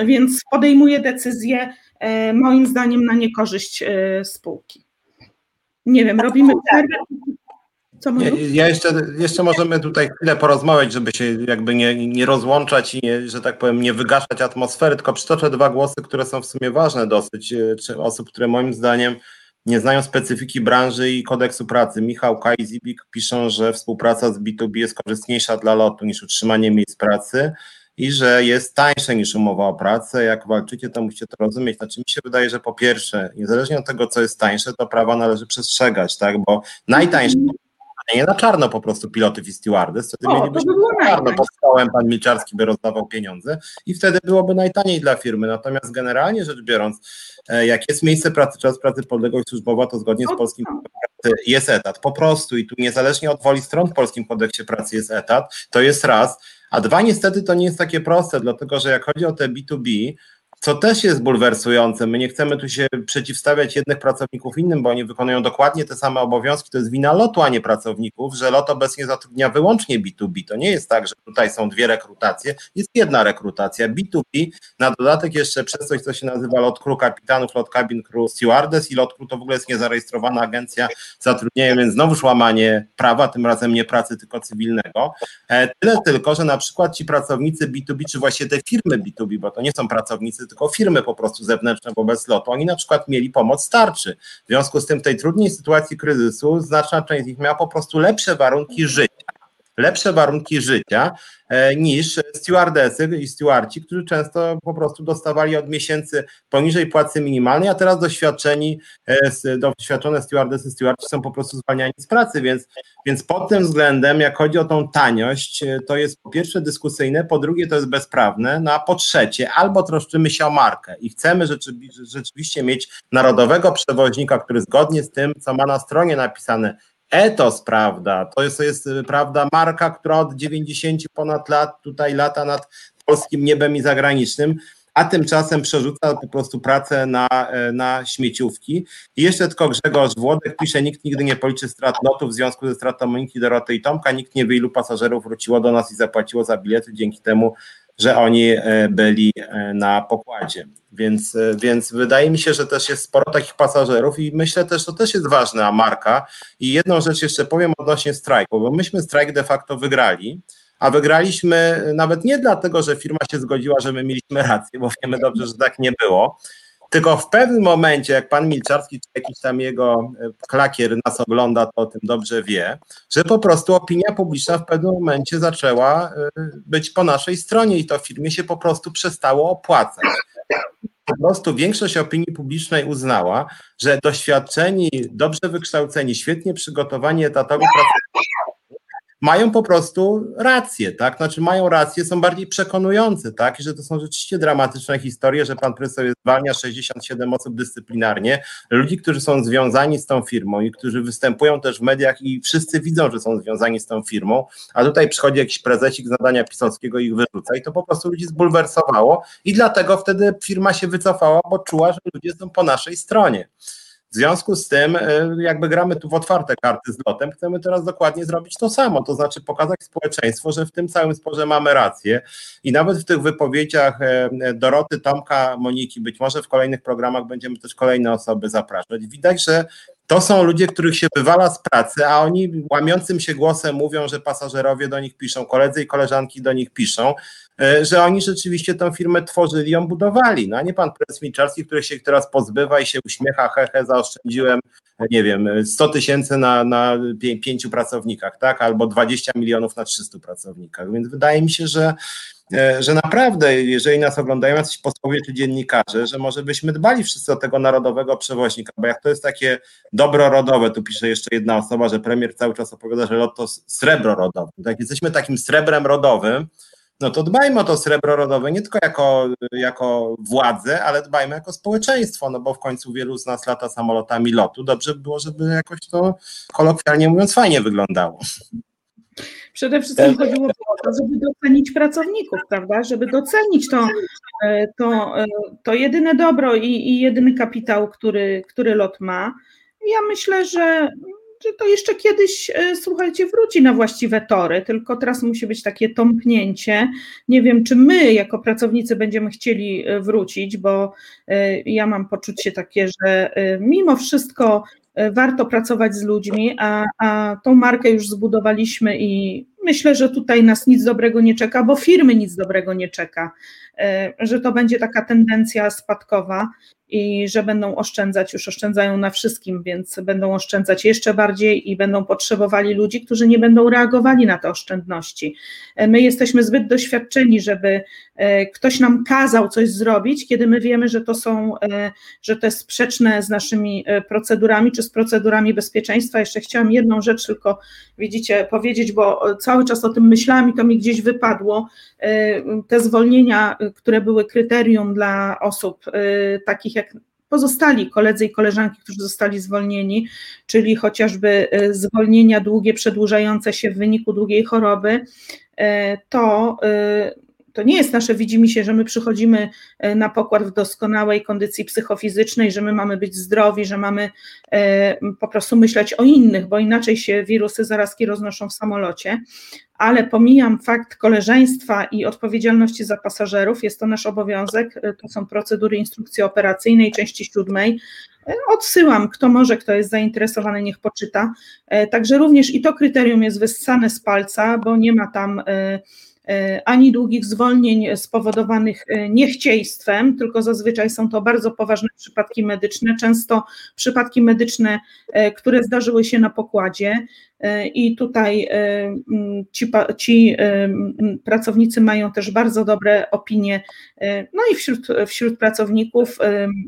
więc podejmuje decyzję e, moim zdaniem na niekorzyść e, spółki. Nie wiem, robimy przerwę.
Co ja, ja jeszcze, jeszcze możemy tutaj chwilę porozmawiać, żeby się jakby nie, nie rozłączać i, nie, że tak powiem, nie wygaszać atmosfery, tylko przytoczę dwa głosy, które są w sumie ważne dosyć, e, czy osób, które moim zdaniem nie znają specyfiki branży i kodeksu pracy. Michał Kaj i Zibik piszą, że współpraca z B2B jest korzystniejsza dla lotu niż utrzymanie miejsc pracy i że jest tańsze niż umowa o pracę. Jak walczycie, to musicie to rozumieć. Znaczy mi się wydaje, że po pierwsze, niezależnie od tego, co jest tańsze, to prawa należy przestrzegać, tak? Bo najtańsze nie na czarno po prostu pilotów i stewardess, wtedy
o, mielibyśmy
by czarno pod stołem, pan Milczarski by rozdawał pieniądze i wtedy byłoby najtaniej dla firmy. Natomiast generalnie rzecz biorąc, e, jak jest miejsce pracy, czas pracy, podległość służbowa, to zgodnie z polskim pracy jest etat. Po prostu i tu niezależnie od woli stron w polskim kodeksie pracy jest etat, to jest raz. A dwa, niestety to nie jest takie proste, dlatego że jak chodzi o te B2B, co też jest bulwersujące. My nie chcemy tu się przeciwstawiać jednych pracowników innym, bo oni wykonują dokładnie te same obowiązki. To jest wina lotu, a nie pracowników, że lot obecnie zatrudnia wyłącznie B2B. To nie jest tak, że tutaj są dwie rekrutacje, jest jedna rekrutacja B2B, na dodatek jeszcze przez coś, co się nazywa lot crew kapitanów, lot cabin crew stewardess i lot crew to w ogóle jest niezarejestrowana agencja zatrudnienia, więc znowuż łamanie prawa, tym razem nie pracy, tylko cywilnego. E, tyle tylko, że na przykład ci pracownicy B2B, czy właśnie te firmy B2B, bo to nie są pracownicy, tylko firmy po prostu zewnętrzne wobec lotu. Oni na przykład mieli pomoc starczy. W związku z tym w tej trudnej sytuacji kryzysu znaczna część z nich miała po prostu lepsze warunki życia lepsze warunki życia e, niż stewardesy i stewardci, którzy często po prostu dostawali od miesięcy poniżej płacy minimalnej, a teraz doświadczeni, e, doświadczone stewardesy, stewardci są po prostu zwalniani z pracy, więc, więc pod tym względem, jak chodzi o tą taniość, e, to jest po pierwsze dyskusyjne, po drugie to jest bezprawne, no a po trzecie albo troszczymy się o markę i chcemy rzeczywiście mieć narodowego przewoźnika, który zgodnie z tym, co ma na stronie napisane, etos, prawda? To jest, jest, prawda, marka, która od 90 ponad lat tutaj lata nad polskim niebem i zagranicznym, a tymczasem przerzuca po prostu pracę na, na śmieciówki. I jeszcze tylko Grzegorz Włodek pisze, nikt nigdy nie policzy strat lotów w związku ze stratą Moniki, Doroty i Tomka, nikt nie wie ilu pasażerów wróciło do nas i zapłaciło za bilety, dzięki temu że oni e, byli e, na pokładzie. Więc, e, więc wydaje mi się, że też jest sporo takich pasażerów i myślę też, że to też jest ważna marka. I jedną rzecz jeszcze powiem odnośnie strajku, bo myśmy strajk de facto wygrali, a wygraliśmy nawet nie dlatego, że firma się zgodziła, że my mieliśmy rację, bo wiemy dobrze, że tak nie było, tylko w pewnym momencie, jak pan Milczarski czy jakiś tam jego e, klakier nas ogląda, to o tym dobrze wie, że po prostu opinia publiczna w pewnym momencie zaczęła e, być po naszej stronie i to firmie się po prostu przestało opłacać. po prostu większość opinii publicznej uznała, że doświadczeni, dobrze wykształceni, świetnie przygotowani etatowi pracownicy mają po prostu rację, tak? Znaczy mają rację, są bardziej przekonujące, tak? I że to są rzeczywiście dramatyczne historie, że pan profesor zwalnia 67 osób dyscyplinarnie, ludzi, którzy są związani z tą firmą i którzy występują też w mediach i wszyscy widzą, że są związani z tą firmą, a tutaj przychodzi jakiś prezesik z nadania pisowskiego i ich wyrzuca i to po prostu ludzi zbulwersowało i dlatego wtedy firma się wycofała, bo czuła, że ludzie są po naszej stronie. W związku z tym, e, jakby gramy tu w otwarte karty z lotem, chcemy teraz dokładnie zrobić to samo, to znaczy pokazać społeczeństwu, że w tym całym sporze mamy rację i nawet w tych wypowiedziach e, Doroty, Tomka, Moniki, być może w kolejnych programach będziemy też kolejne osoby zapraszać. Widać, że to są ludzie, których się wywala z pracy, a oni łamiącym się głosem mówią, że pasażerowie do nich piszą, koledzy i koleżanki do nich piszą, że oni rzeczywiście tę firmę tworzyli, ją budowali. No a nie pan prezes Milczarski, który się teraz pozbywa i się uśmiecha, hehe, zaoszczędziłem, nie wiem, 100 tysięcy na, na pięciu pracownikach, tak, albo 20 milionów na 300 pracownikach. Więc wydaje mi się, że E, że naprawdę, jeżeli nas oglądają jacyś posłowie czy dziennikarze, że może byśmy dbali wszyscy o tego narodowego przewoźnika, bo jak to jest takie dobro rodowe, tu pisze jeszcze jedna osoba, że premier cały czas opowiada, że lot to srebro rodowe. Tak, jesteśmy takim srebrem rodowym, no to dbajmy o to srebro rodowe nie tylko jako, jako władze, ale dbajmy jako społeczeństwo, no bo w końcu wielu z nas lata samolotami lotu. Dobrze by było, żeby jakoś to kolokwialnie mówiąc fajnie wyglądało.
Przede wszystkim chodziło o to, żeby docenić pracowników, prawda? Żeby docenić to, e, to, e, to jedyne dobro i, i jedyny kapitał, który, który lot ma. Ja myślę, że że to jeszcze kiedyś, e, słuchajcie, wróci na właściwe tory, tylko teraz musi być takie tąpnięcie. Nie wiem, czy my jako pracownicy będziemy chcieli wrócić, bo ja mam poczucie takie, że mimo wszystko warto pracować z ludźmi, a, a tą markę już zbudowaliśmy i myślę, że tutaj nas nic dobrego nie czeka, bo firmy nic dobrego nie czeka, e, że to będzie taka tendencja spadkowa i że będą oszczędzać, już oszczędzają na wszystkim, więc będą oszczędzać jeszcze bardziej i będą potrzebowali ludzi, którzy nie będą reagowali na te oszczędności. E, my jesteśmy zbyt doświadczeni, żeby e, ktoś nam kazał coś zrobić, kiedy my wiemy, że to są, e, że to jest sprzeczne z naszymi procedurami czy z procedurami bezpieczeństwa. Jeszcze chciałam jedną rzecz tylko, widzicie, powiedzieć, bo cały czas o tym myślałam i to mi gdzieś wypadło. Te zwolnienia, które były kryterium dla osób takich jak pozostali koledzy i koleżanki, którzy zostali zwolnieni, czyli chociażby e, zwolnienia długie, przedłużające się w wyniku długiej choroby, e, to e, to nie jest nasze widzimy się, że my przychodzimy e, na pokład w doskonałej kondycji psychofizycznej, że my mamy być zdrowi, że mamy e, po prostu myśleć o innych, bo inaczej się wirusy zarazki roznoszą w samolocie. Ale pomijam fakt koleżeństwa i odpowiedzialności za pasażerów, jest to nasz obowiązek, e, to są procedury instrukcji operacyjnej części siódmej. Odsyłam, kto może, kto jest zainteresowany, niech poczyta. Także również i to kryterium jest wyssane z palca, bo nie ma tam ani długich zwolnień spowodowanych e, niechciejstwem, tylko zazwyczaj są to bardzo poważne przypadki medyczne, często przypadki medyczne, e, które zdarzyły się na pokładzie. I tutaj ci, ci pracownicy mają też bardzo dobre opinie, no i wśród, wśród pracowników,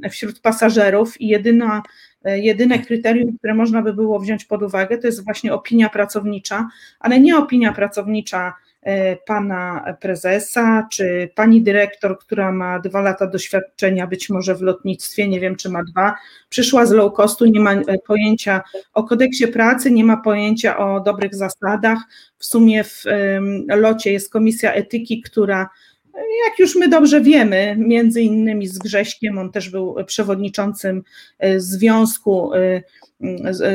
wśród pasażerów. I jedyna jedyne kryterium, które można by było wziąć pod uwagę, to jest właśnie opinia pracownicza, ale nie opinia pracownicza E, pana prezesa, czy pani dyrektor, która ma dwa lata doświadczenia, być może w lotnictwie, nie wiem czy ma dwa, przyszła z low costu, nie ma e, pojęcia o kodeksie pracy, nie ma pojęcia o dobrych zasadach. W sumie w locie jest komisja etyki, która jak już my dobrze wiemy, między innymi z Grześkiem, on też był przewodniczącym e, Związku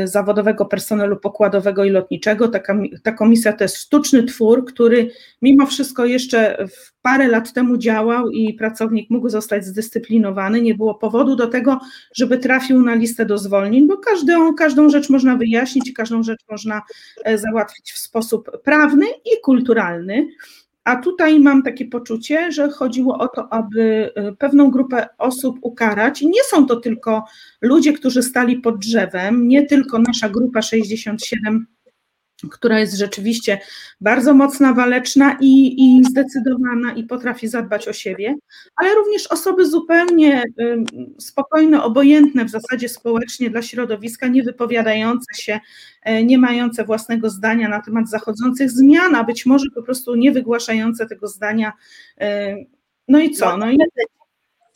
zawodowego personelu pokładowego i lotniczego. Ta, ta komisja to jest sztuczny twór, który mimo wszystko jeszcze parę lat temu działał i pracownik mógł zostać zdyscyplinowany. Nie było powodu do tego, żeby trafił na listę do zwolnień, bo każdą, każdą rzecz można wyjaśnić i każdą rzecz można e, załatwić w sposób prawny i kulturalny. A tutaj mam takie poczucie, że chodziło o to, aby y, pewną grupę osób ukarać. I nie są to tylko ludzie, którzy stali pod drzewem, nie tylko nasza grupa 67 która jest rzeczywiście bardzo mocna, waleczna i, i zdecydowana i potrafi zadbać o siebie, ale również osoby zupełnie spokojne, obojętne w zasadzie społecznie dla środowiska, nie wypowiadające się, e, nie mające własnego zdania na temat zachodzących zmian, a być może po prostu nie wygłaszające tego zdania. E, no i co? No i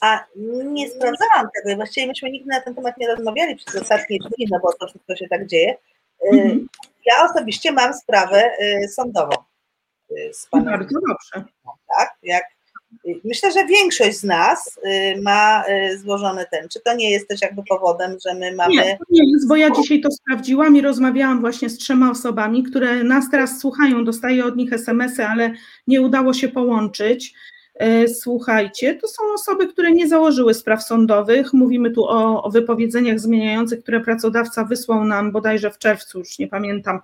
a nie sprawdzałam tego właściwie myśmy nigdy na ten temat nie rozmawiali przez ostatnie dni, no bo to wszystko się tak dzieje. Mhm. Ja osobiście mam sprawę y, sądową y, z panem.
Bardzo dobrze.
Tak, jak, myślę, że większość z nas ma złożony ten. Czy to nie jest też jakby powodem, że my mamy.
Nie, to nie jest, bo ja dzisiaj to sprawdziłam i rozmawiałam właśnie z trzema osobami, które nas teraz słuchają, dostaję od nich SMS-y, ale nie udało się połączyć. E, słuchajcie, to są osoby, które nie założyły spraw sądowych. Mówimy tu o, o, wypowiedzeniach zmieniających, które pracodawca wysłał nam bodajże w czerwcu, już nie pamiętam.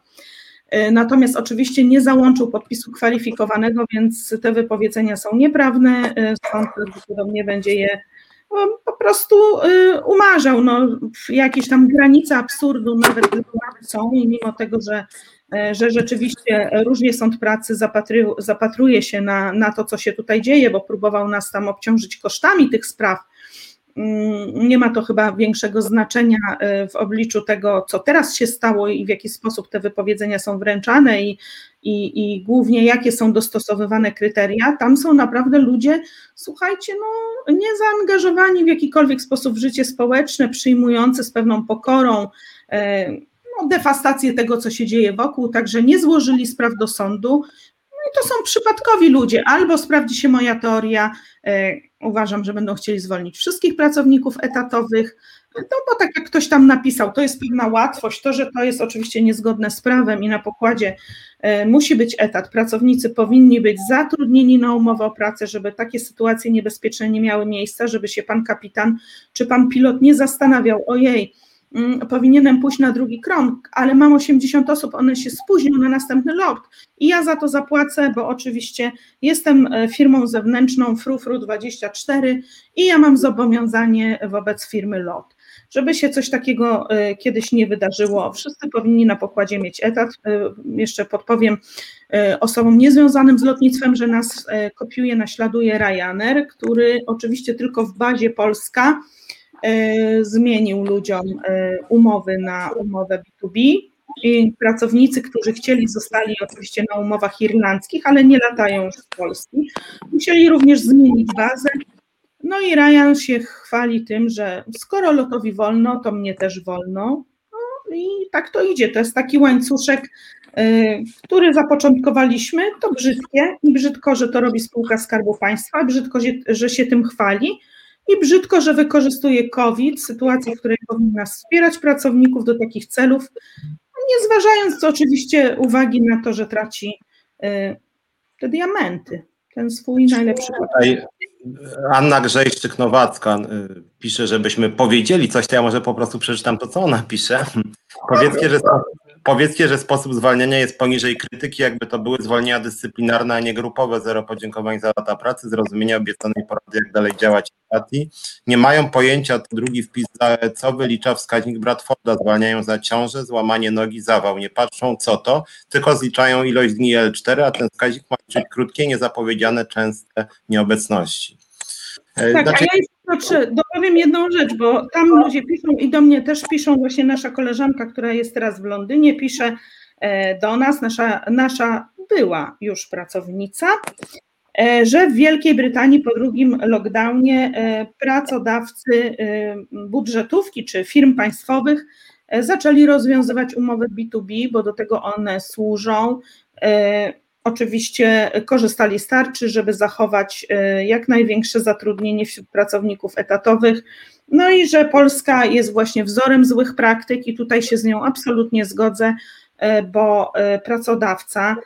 E, natomiast oczywiście nie załączył podpisu kwalifikowanego, więc te wypowiedzenia są nieprawne. E, sąd prawdopodobnie będzie je po prostu umarzał. No, jakieś tam granice absurdu nawet są i mimo tego, że że rzeczywiście różnie sąd pracy zapatruje, zapatruje się na, na to, co się tutaj dzieje, bo próbował nas tam obciążyć kosztami tych spraw. Mm, nie ma to chyba większego znaczenia e, w obliczu tego, co teraz się stało i w jaki sposób te wypowiedzenia są wręczane i, i, i głównie jakie są dostosowywane kryteria. Tam są naprawdę ludzie, słuchajcie, no, niezaangażowani w jakikolwiek sposób w życie społeczne, przyjmujący z pewną pokorą defastację tego, co się dzieje wokół, także nie złożyli spraw do sądu. No i to są przypadkowi ludzie. Albo sprawdzi się moja teoria, e, uważam, że będą chcieli zwolnić wszystkich pracowników etatowych, no bo tak jak ktoś tam napisał, to jest pewna łatwość, to, że to jest oczywiście niezgodne z prawem i na pokładzie e, musi być etat, pracownicy powinni być zatrudnieni na umowę o pracę, żeby takie sytuacje niebezpieczne nie miały miejsca, żeby się pan kapitan czy pan pilot nie zastanawiał, ojej, powinienem pójść na drugi krąg, ale mam 80 osób, one się spóźnią na następny lot i ja za to zapłacę, bo oczywiście jestem e, firmą zewnętrzną Frufru24 i ja mam zobowiązanie wobec firmy LOT. Żeby się coś takiego e, kiedyś nie wydarzyło, wszyscy powinni na pokładzie mieć etat. E, jeszcze podpowiem osobom niezwiązanym z lotnictwem, że nas kopiuje, naśladuje Ryanair, który oczywiście tylko w bazie Polska zmienił ludziom e, umowy na umowę B2B. I pracownicy, którzy chcieli, zostali oczywiście na umowach irlandzkich, ale nie latają już z Polski. Musieli również zmienić bazę. No i Ryan się chwali tym, że skoro lotowi wolno, to mnie też wolno. No i tak to idzie. To jest taki łańcuszek, e, który zapoczątkowaliśmy. To brzydkie i brzydko, że to robi spółka Skarbu Państwa, brzydko, że się tym chwali i brzydko, że wykorzystuje COVID, sytuację, w której powinna wspierać pracowników do takich celów, nie zważając oczywiście uwagi na to, że traci y, te diamenty, ten swój najlepszy. Tutaj
Anna Grzejszczyk-Nowacka y, pisze, żebyśmy powiedzieli coś, to ja może po prostu przeczytam to, co ona pisze. Powiedzcie, że Powiedzcie, że sposób zwalniania jest poniżej krytyki, jakby to były zwolnienia dyscyplinarne, a nie grupowe. Zero podziękowań za lata pracy, zrozumienia obiecanej porady, jak dalej działać empatii. Nie mają pojęcia, to drugi wpis, co wylicza wskaźnik Bradforda. Zwalniają za ciążę, złamanie nogi, zawał. Nie patrzą co to, tylko zliczają ilość dni L4, a ten wskaźnik ma liczyć krótkie, niezapowiedziane, częste nieobecności.
E, tak, znaczy... a ja jeszcze dopowiem jedną rzecz, bo tam ludzie piszą i do mnie też piszą, właśnie nasza koleżanka, która jest teraz w Londynie, pisze e, do nas, nasza, nasza była już pracownica, e, że w Wielkiej Brytanii po drugim lockdownie pracodawcy budżetówki czy firm państwowych zaczęli rozwiązywać umowy B2B, bo do tego one służą oczywiście korzystali z tarczy, żeby zachować e, jak największe zatrudnienie wśród pracowników etatowych. No i że Polska jest właśnie wzorem złych praktyk i tutaj się z nią absolutnie zgodzę, e, bo e, pracodawca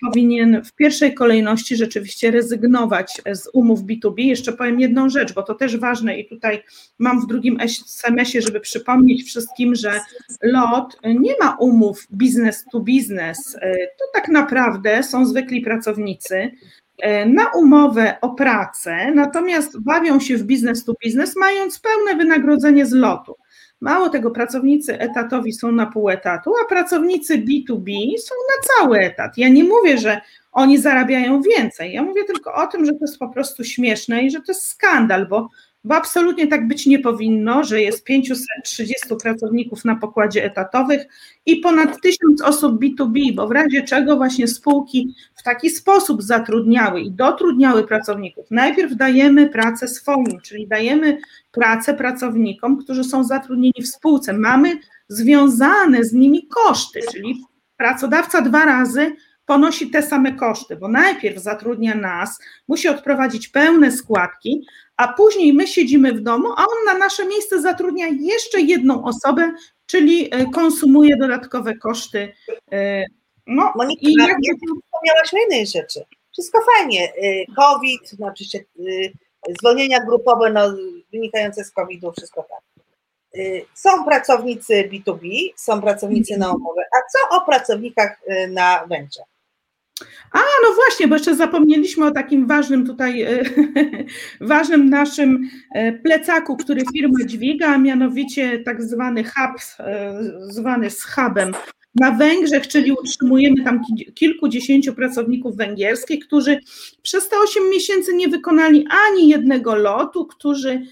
powinien w pierwszej kolejności rzeczywiście rezygnować z umów B2B. Jeszcze powiem jedną rzecz, bo to też ważne i tutaj mam w drugim SMS-ie, żeby przypomnieć wszystkim, że LOT nie ma umów business to business. E, to tak naprawdę są zwykli pracownicy e, na umowę o pracę, natomiast bawią się w business to business, mając pełne wynagrodzenie z lotu. Mało tego, pracownicy etatowi są na pół etatu, a pracownicy B2B są na cały etat. Ja nie mówię, że oni zarabiają więcej. Ja mówię tylko o tym, że to jest po prostu śmieszne i że to jest skandal, bo bo absolutnie tak być nie powinno, że jest 530 pracowników na pokładzie etatowych i ponad 1000 osób B2B, bo w razie czego właśnie spółki w taki sposób zatrudniały i dotrudniały pracowników. Najpierw dajemy pracę swoim, czyli dajemy pracę pracownikom, którzy są zatrudnieni w spółce. Mamy związane z nimi koszty, czyli pracodawca dwa razy ponosi te same koszty, bo najpierw zatrudnia nas, musi odprowadzić pełne składki, a później my siedzimy w domu, a on na nasze miejsce zatrudnia jeszcze jedną osobę, czyli e, konsumuje dodatkowe koszty. E, no,
Monika, i jak... wspomniałaś o innej rzeczy. Wszystko fajnie. E, COVID, no oczywiście zwolnienia grupowe no, wynikające z COVID-u, wszystko tak. Są pracownicy B2B, są pracownicy na umowę. A co o pracownikach na węcie?
A, no właśnie, bo jeszcze zapomnieliśmy o takim ważnym tutaj, e, ważnym naszym e, plecaku, który firma dźwiga, a mianowicie tak zwany hub, e, zwany z hubem na Węgrzech, czyli utrzymujemy tam kilkudziesięciu pracowników węgierskich, którzy przez te 8 miesięcy nie wykonali ani jednego lotu, którzy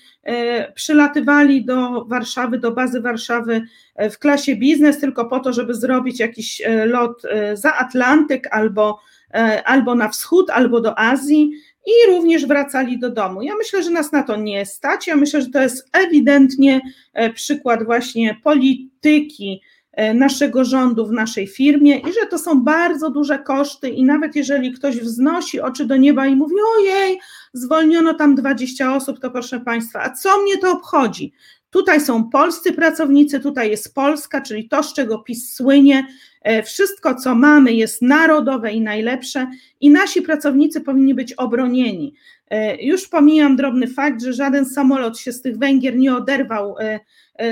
przylatywali do Warszawy, do bazy Warszawy w klasie biznes, tylko po to, żeby zrobić jakiś lot za Atlantyk albo E, albo na wschód, albo do Azji i również wracali do domu. Ja myślę, że nas na to nie stać. Ja myślę, że to jest ewidentnie e, przykład właśnie polityki e, naszego rządu w naszej firmie i że to są bardzo duże koszty i nawet jeżeli ktoś wznosi oczy do nieba i mówi ojej, zwolniono tam 20 osób, to proszę Państwa, a co mnie to obchodzi? Tutaj są polscy pracownicy, tutaj jest Polska, czyli to, z czego PiS słynie. E, wszystko, co mamy, jest narodowe i najlepsze, i nasi pracownicy powinni być obronieni. E, już pomijam drobny fakt, że żaden samolot się z tych Węgier nie oderwał e,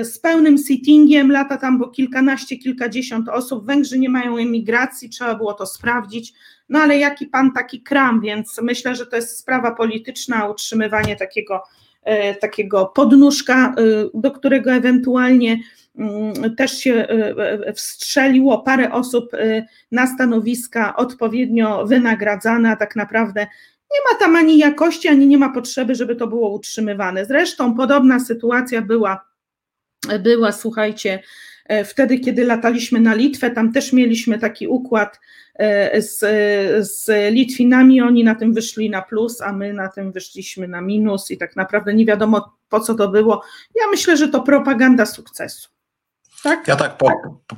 z pełnym sittingiem, lata tam było kilkanaście, kilkadziesiąt osób. Węgrzy nie mają emigracji, trzeba było to sprawdzić. No ale jaki pan taki kram, więc myślę, że to jest sprawa polityczna, utrzymywanie takiego E, takiego podnóżka, e, do którego ewentualnie mm, też się e, wstrzeliło parę osób na stanowiska odpowiednio wynagradzane, a tak naprawdę nie ma tam ani jakości, ani nie ma potrzeby, żeby to było utrzymywane. Zresztą podobna sytuacja była, była słuchajcie, wtedy, kiedy lataliśmy na Litwę, tam też mieliśmy taki układ E, z, z Litwinami, oni na tym wyszli na plus, a my na tym wyszliśmy na minus i tak naprawdę nie wiadomo po co to było. Ja myślę, że to propaganda sukcesu.
Tak? Ja tak po,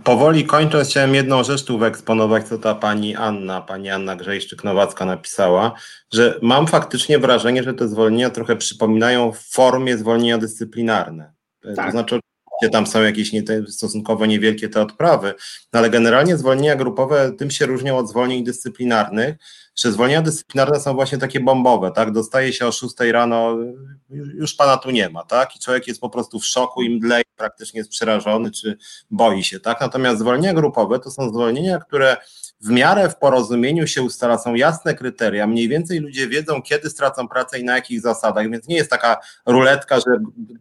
powoli kończąc, chciałem jedną rzecz tu wyeksponować, co ta pani Anna, pani Anna Grzejszczyk-Nowacka napisała, że mam faktycznie wrażenie, że te zwolnienia trochę przypominają w formie zwolnienia dyscyplinarne. Tak. To znaczy gdzie tam są jakieś nie, stosunkowo niewielkie te odprawy, no ale generalnie zwolnienia grupowe tym się różnią od zwolnień dyscyplinarnych, że zwolnienia dyscyplinarne są właśnie takie bombowe, tak, dostaje się o 6 rano, już pana tu nie ma, tak, i człowiek jest po prostu w szoku i mdleje, praktycznie jest przerażony, czy boi się, tak, natomiast zwolnienia grupowe to są zwolnienia, które w miarę w porozumieniu się ustala, są jasne kryteria, mniej więcej ludzie wiedzą, kiedy stracą pracę i na jakich zasadach, więc nie jest taka ruletka, że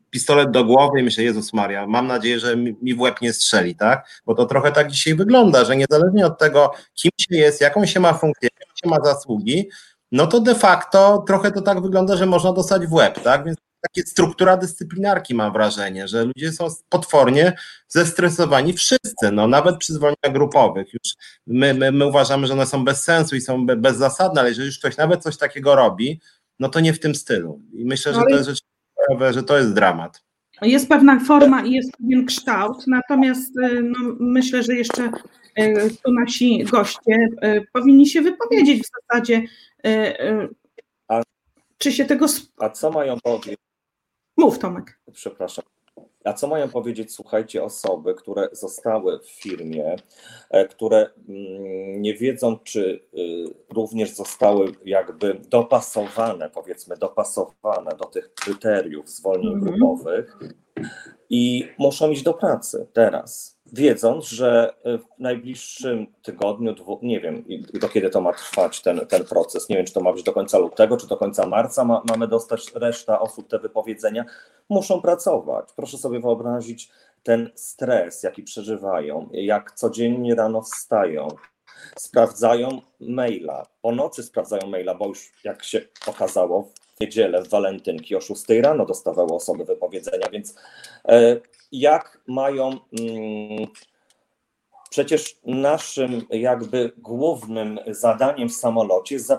pistolet do głowy i myślę, Jezus Maria, mam nadzieję, że mi w łeb nie strzeli, tak? Bo to trochę tak dzisiaj wygląda, że niezależnie od tego, kim się jest, jaką się ma funkcję, się ma zasługi, no to de facto trochę to tak wygląda, że można dostać w łeb, tak? Więc takie struktura dyscyplinarki mam wrażenie, że ludzie są potwornie zestresowani wszyscy, no nawet przy zwolnieniach grupowych. Już my, my, my uważamy, że one są bez sensu i są bezzasadne, ale jeżeli już ktoś nawet coś takiego robi, no to nie w tym stylu. I myślę, że to jest rzeczywiście, że to jest dramat.
Jest pewna forma i jest pewien kształt, natomiast y, no, myślę, że jeszcze tu nasi goście y, powinni się wypowiedzieć w zasadzie, czy się tego.
A co mają powiedzieć?
Mów, Tomek.
Przepraszam. A co mają powiedzieć, słuchajcie, osoby, które zostały w firmie, e, które mm, nie wiedzą, czy y, również zostały jakby dopasowane, powiedzmy, dopasowane do tych kryteriów zwolnień mm -hmm. grupowych i muszą iść do pracy teraz. Wiedząc, że w najbliższym tygodniu, dwu, nie wiem do kiedy to ma trwać ten, ten proces, nie wiem czy to ma być do końca lutego, czy do końca marca ma, mamy dostać reszta osób te wypowiedzenia, muszą pracować. Proszę sobie wyobrazić ten stres, jaki przeżywają, jak codziennie rano wstają, sprawdzają maila, po nocy sprawdzają maila, bo już jak się okazało niedzielę, w walentynki o 6 rano dostawały osoby wypowiedzenia, więc e, jak mają mm, Przecież naszym jakby głównym zadaniem w samolocie jest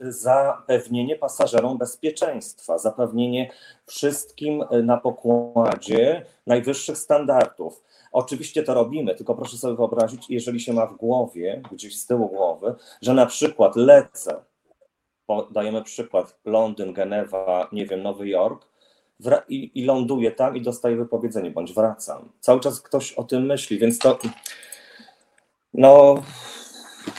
zapewnienie pasażerom bezpieczeństwa, zapewnienie wszystkim na pokładzie najwyższych standardów. Oczywiście to robimy, tylko proszę sobie wyobrazić, jeżeli się ma w głowie, gdzieś z tyłu głowy, że na przykład lecę, dajemy przykład Londyn, Genewa, nie wiem, Nowy Jork, i, i ląduję tam i dostaję wypowiedzenie, bądź wracam. Cały czas ktoś o tym myśli, więc to no,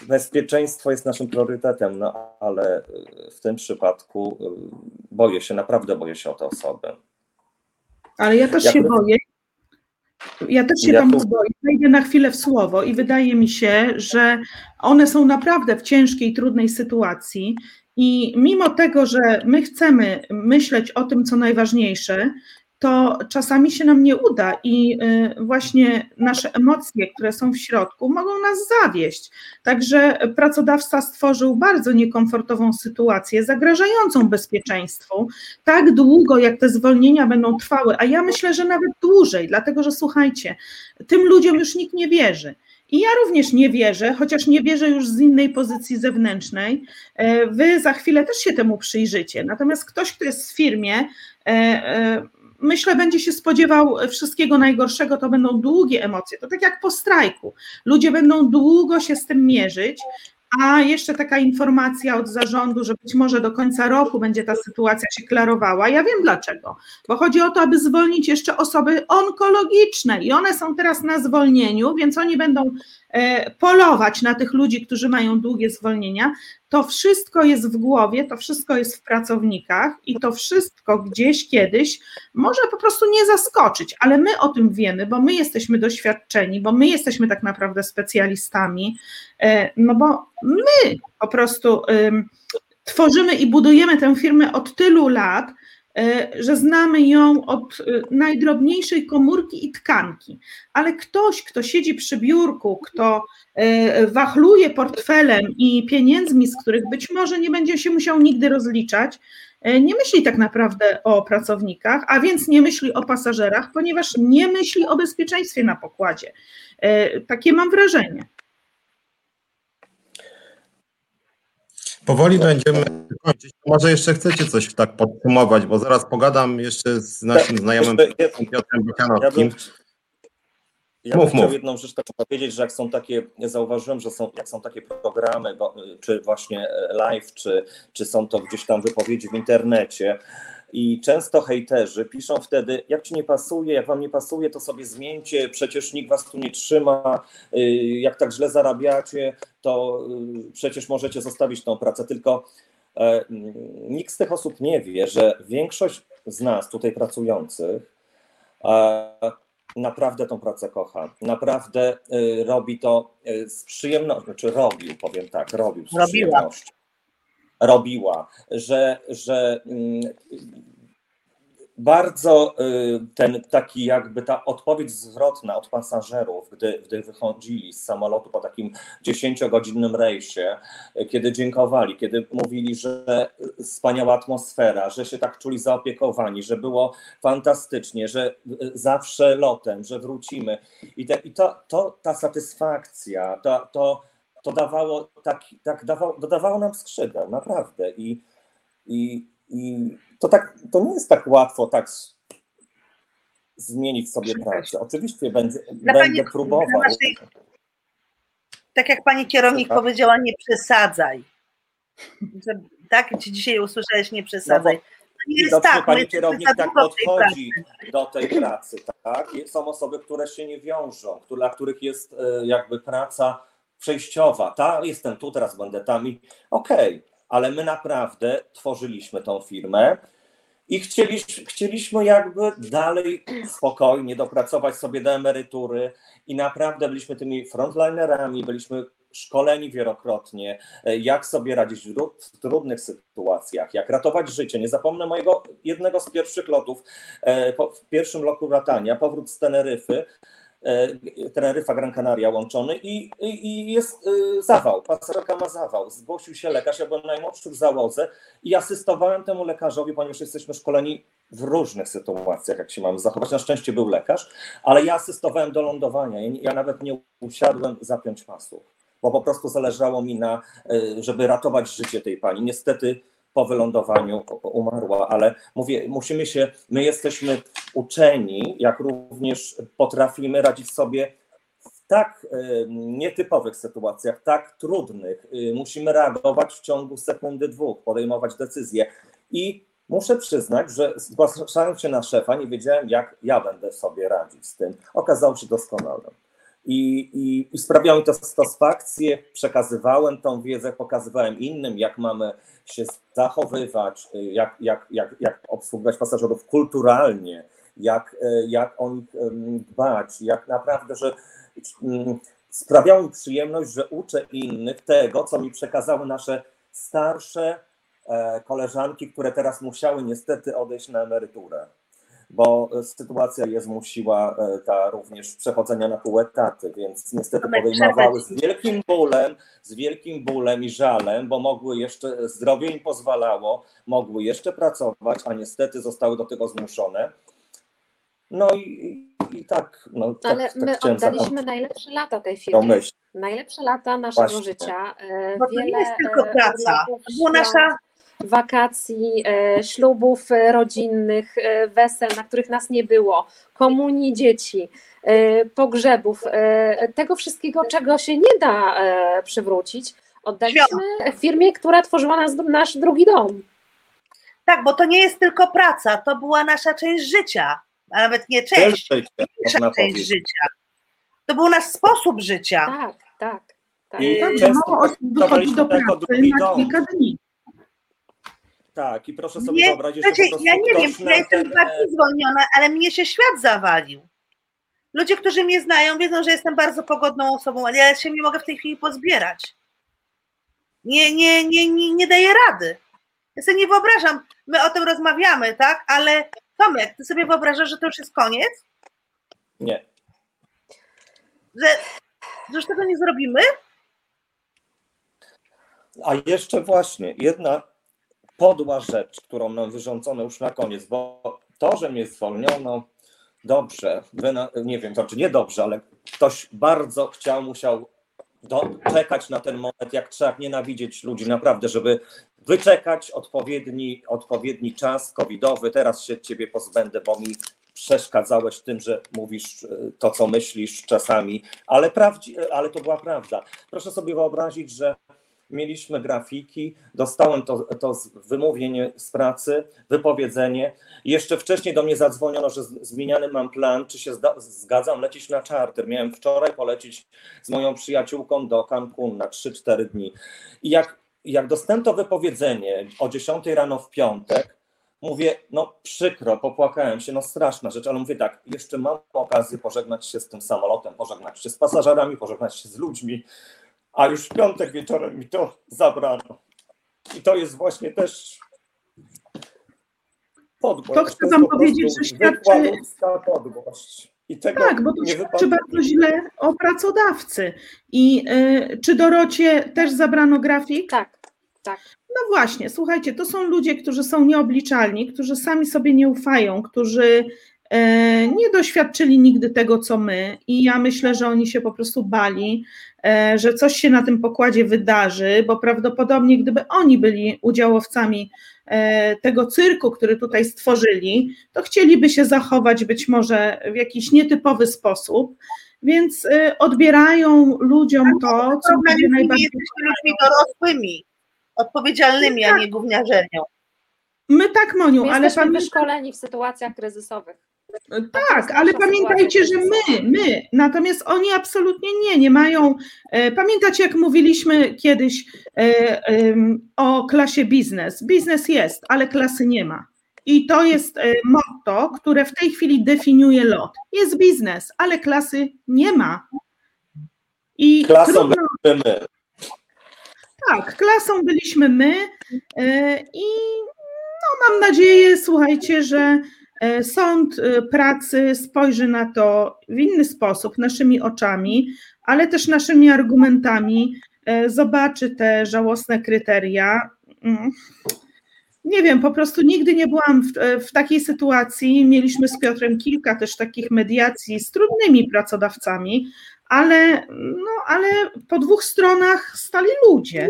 bezpieczeństwo jest naszym priorytetem, no ale w tym przypadku y, boję się, naprawdę boję się o te osoby.
Ale ja też się boję. Ja też się ja tam tu... boję. Wejdę na chwilę w słowo i wydaje mi się, że one są naprawdę w ciężkiej, trudnej sytuacji. I mimo tego, że my chcemy myśleć o tym, co najważniejsze, to czasami się nam nie uda i y, właśnie nasze emocje, które są w środku, mogą nas zawieść. Także pracodawca stworzył bardzo niekomfortową sytuację, zagrażającą bezpieczeństwu, tak długo jak te zwolnienia będą trwały, a ja myślę, że nawet dłużej, dlatego że słuchajcie, tym ludziom już nikt nie wierzy. I ja również nie wierzę, chociaż nie wierzę już z innej pozycji zewnętrznej. E, wy za chwilę też się temu przyjrzycie. Natomiast ktoś, kto jest w firmie, e, e, myślę, będzie się spodziewał wszystkiego najgorszego, to będą długie emocje. To tak jak po strajku. Ludzie będą długo się z tym mierzyć, a jeszcze taka informacja od zarządu, że być może do końca roku będzie ta sytuacja się klarowała. Ja wiem dlaczego, bo chodzi o to, aby zwolnić jeszcze osoby onkologiczne i one są teraz na zwolnieniu, więc oni będą polować na tych ludzi, którzy mają długie zwolnienia. To wszystko jest w głowie, to wszystko jest w pracownikach i to wszystko gdzieś kiedyś może po prostu nie zaskoczyć, ale my o tym wiemy, bo my jesteśmy doświadczeni, bo my jesteśmy tak naprawdę specjalistami, e, no bo my po prostu tworzymy i budujemy tę firmę od tylu lat, e, że znamy ją od e, najdrobniejszej komórki i tkanki, ale ktoś, kto siedzi przy biurku, kto wachluje portfelem i pieniędzmi, z których być może nie będzie się musiał nigdy rozliczać, nie myśli tak naprawdę o pracownikach, a więc nie myśli o pasażerach, ponieważ nie myśli o bezpieczeństwie na pokładzie. Takie mam wrażenie.
Powoli będziemy kończyć. Może jeszcze chcecie coś tak podsumować, bo zaraz pogadam jeszcze z naszym tak, znajomym Piotrem Buchanowskim.
Ja bym chciał jedną rzecz powiedzieć, że jak są takie, zauważyłem, że są, jak są takie programy, czy właśnie live, czy, czy są to gdzieś tam wypowiedzi w internecie, i często hejterzy piszą wtedy, jak ci nie pasuje, jak wam nie pasuje, to sobie zmieńcie, przecież nikt was tu nie trzyma, y, jak tak źle zarabiacie, to y, przecież możecie zostawić tą pracę. Tylko e, nikt z tych osób nie wie, że większość z nas tutaj pracujących e, naprawdę tą pracę kocha. Naprawdę y, robi to z przyjemnością, czy znaczy robił, powiem tak, robił z Robiła. przyjemnością robiła, że, że mm, bardzo y, ten taki jakby ta odpowiedź zwrotna od pasażerów, gdy, gdy wychodzili z samolotu po takim 10-godzinnym rejsie, kiedy dziękowali, kiedy mówili, że wspaniała atmosfera, że się tak czuli zaopiekowani, że było fantastycznie, że zawsze lotem, że wrócimy. I, te, i to, to, ta satysfakcja, to, to, to dawało, tak, tak dawało, dodawało nam skrzydeł, naprawdę. I, i, i to, tak, to nie jest tak łatwo tak zmienić sobie pracę. Oczywiście będę, będę próbował. Naszej,
tak jak pani kierownik Słucham? powiedziała, nie przesadzaj. Tak, czy dzisiaj usłyszałeś, nie przesadzaj. No
nie jest tak, pani kierownik tak podchodzi tej do tej pracy, tak? Są osoby, które się nie wiążą, dla których jest e, jakby praca przejściowa. Ta, jestem tu, teraz będę tam okej, okay, ale my naprawdę tworzyliśmy tą firmę I chcieliśmy, chcieliśmy jakby dalej spokojnie dopracować sobie do emerytury i naprawdę byliśmy tymi frontlinerami, byliśmy szkoleni wielokrotnie, e, jak sobie radzić w trudnych sytuacjach, jak ratować życie. Nie zapomnę mojego jednego z pierwszych lotów, e, w pierwszym roku latania, powrót z Teneryfy, Teneryfa Gran Canaria łączony i, i, jest zawał, pasażerka ma zawał. Zgłosił się lekarz, ja byłem najmłodszy w załodze i asystowałem temu lekarzowi, ponieważ jesteśmy szkoleni w różnych sytuacjach, jak się mamy zachować. Na szczęście był lekarz, ale ja asystowałem do lądowania. Ja nawet nie usiadłem zapiąć pasów bo po prostu zależało mi na, e, żeby ratować życie tej pani. Niestety po wylądowaniu umarła, ale mówię, musimy się, my jesteśmy uczeni, jak również potrafimy radzić sobie w tak e, nietypowych sytuacjach, tak trudnych. E, musimy reagować w ciągu sekundy, dwóch, podejmować decyzje. I muszę przyznać, że zgłaszając się na szefa, nie wiedziałem, jak ja będę sobie radzić z tym. Okazało się doskonale i, i, i sprawiało mi to satysfakcję. Przekazywałem tą wiedzę, pokazywałem innym, jak mamy się zachowywać, jak, jak, jak, jak obsługiwać pasażerów kulturalnie, jak, jak o nich dbać, jak naprawdę, że mm, sprawiało mi przyjemność, że uczę innych tego, co mi przekazały nasze starsze e, koleżanki, które teraz musiały niestety odejść na emeryturę bo sytuacja je zmusiła e, ta również przechodzenia na pół etaty, więc niestety podejmowały z wielkim bólem, z wielkim bólem i żalem, bo mogły jeszcze, zdrowie im pozwalało, mogły jeszcze pracować, a niestety zostały do tego zmuszone. No i, i tak. No, tak,
Ale
tak
my oddaliśmy najlepsze lata tej firmie. Najlepsze lata naszego
Właśnie.
życia. E,
Bo to nie jest tylko
e,
praca. była nasza
wakacji, e, ślubów e, rodzinnych, e, wesel, na których nas nie było, komunii dzieci, pogrzebów, tego wszystkiego, czego się nie da przywrócić, oddaliśmy firmie, która tworzyła nas, nasz drugi dom.
Tak, bo to nie jest tylko praca, to była nasza część życia, a nawet nie część, nasza część życia. To był nasz sposób życia.
Tak, tak. tak.
I
Tak,
często
mało osób wychodzi do pracy na kilka dni.
Tak, i proszę sobie
Nie,
wyobrazić, że po
Znaczy, ja nie wiem, ja jestem
ten,
bardziej zwolniona, ale mnie się świat zawalił. Ludzie, którzy mnie znają, wiedzą, że jestem bardzo pogodną osobą, ale ja się nie mogę w tej chwili pozbierać. Nie, nie, nie, nie, nie daję rady. Ja sobie nie wyobrażam, my o tym rozmawiamy, tak? Ale Tomek, ty sobie wyobrażasz, że to już jest koniec?
Nie,
Że, że już tego nie zrobimy?
A jeszcze właśnie jedna podła rzecz, którą nam wyrządzono już na koniec, bo to, że mnie zwolniono, dobrze, nie wiem, to czy nie dobrze, ale ktoś bardzo chciał, musiał do, czekać na ten moment, jak trzeba nienawidzieć ludzi, naprawdę, żeby wyczekać odpowiedni, odpowiedni czas covidowy. Teraz się ciebie pozbędę, bo mi przeszkadzałeś tym, że mówisz e, to, co myślisz czasami, ale, prawdzi, ale to była prawda. Proszę sobie wyobrazić, że mieliśmy grafiki, dostałem to, to wymówienie z pracy, wypowiedzenie. Jeszcze wcześniej do mnie zadzwoniono, że zmieniany mam plan, czy się zgadzam lecieć na czarter. Miałem wczoraj polecieć z moją przyjaciółką do Cancun na 3-4 dni. I jak, jak dostałem to wypowiedzenie o 10 rano w piątek, mówię, no przykro, popłakałem się, no straszna rzecz, ale mówię tak, jeszcze mam okazję pożegnać się z tym samolotem, pożegnać się z pasażerami, pożegnać się z ludźmi, a już w piątek wieczorem mi to zabrano. I to jest właśnie też podłość.
To chcę wam powiedzieć, że świadczy...
podłość. I tego
tak, bo to świadczy bardzo źle o pracodawcy. I y, czy Dorocie też zabrano grafik?
Tak, tak.
No właśnie, słuchajcie, to są ludzie, którzy są nieobliczalni, którzy sami sobie nie ufają, którzy nie doświadczyli nigdy tego, co my, i ja myślę, że oni się po prostu bali, e, że coś się na tym pokładzie wydarzy, bo prawdopodobnie, gdyby oni byli udziałowcami e, tego cyrku, który tutaj stworzyli, to chcieliby się zachować być może w jakiś nietypowy sposób. Więc odbierają ludziom to, co będzie najbardziej.
Jesteśmy ludźmi dorosłymi, odpowiedzialnymi, a nie gówniarzenią.
My tak, Moniu,
My
ale
jesteśmy wyszkoleni w sytuacjach kryzysowych.
Tak, ale pamiętajcie, że my, my, natomiast oni absolutnie nie, nie mają. E, pamiętacie, jak mówiliśmy kiedyś e, o klasie biznes? Biznes jest, ale klasy nie ma. I to jest e, motto, które w tej chwili definiuje lot. Jest biznes, ale klasy nie ma. I
Klasą
trudno-
my.
tak, klasą byliśmy my i no, mam nadzieję, słuchajcie, że sąd e, pracy spojrzy na to w inny sposób, naszymi oczami, ale też naszymi argumentami, e, zobaczy te żałosne kryteria. Mm. Nie wiem, po prostu nigdy nie byłam w, e, w takiej sytuacji. Mieliśmy z Piotrem kilka też takich mediacji z trudnymi pracodawcami, ale, no, ale po dwóch stronach stali ludzie.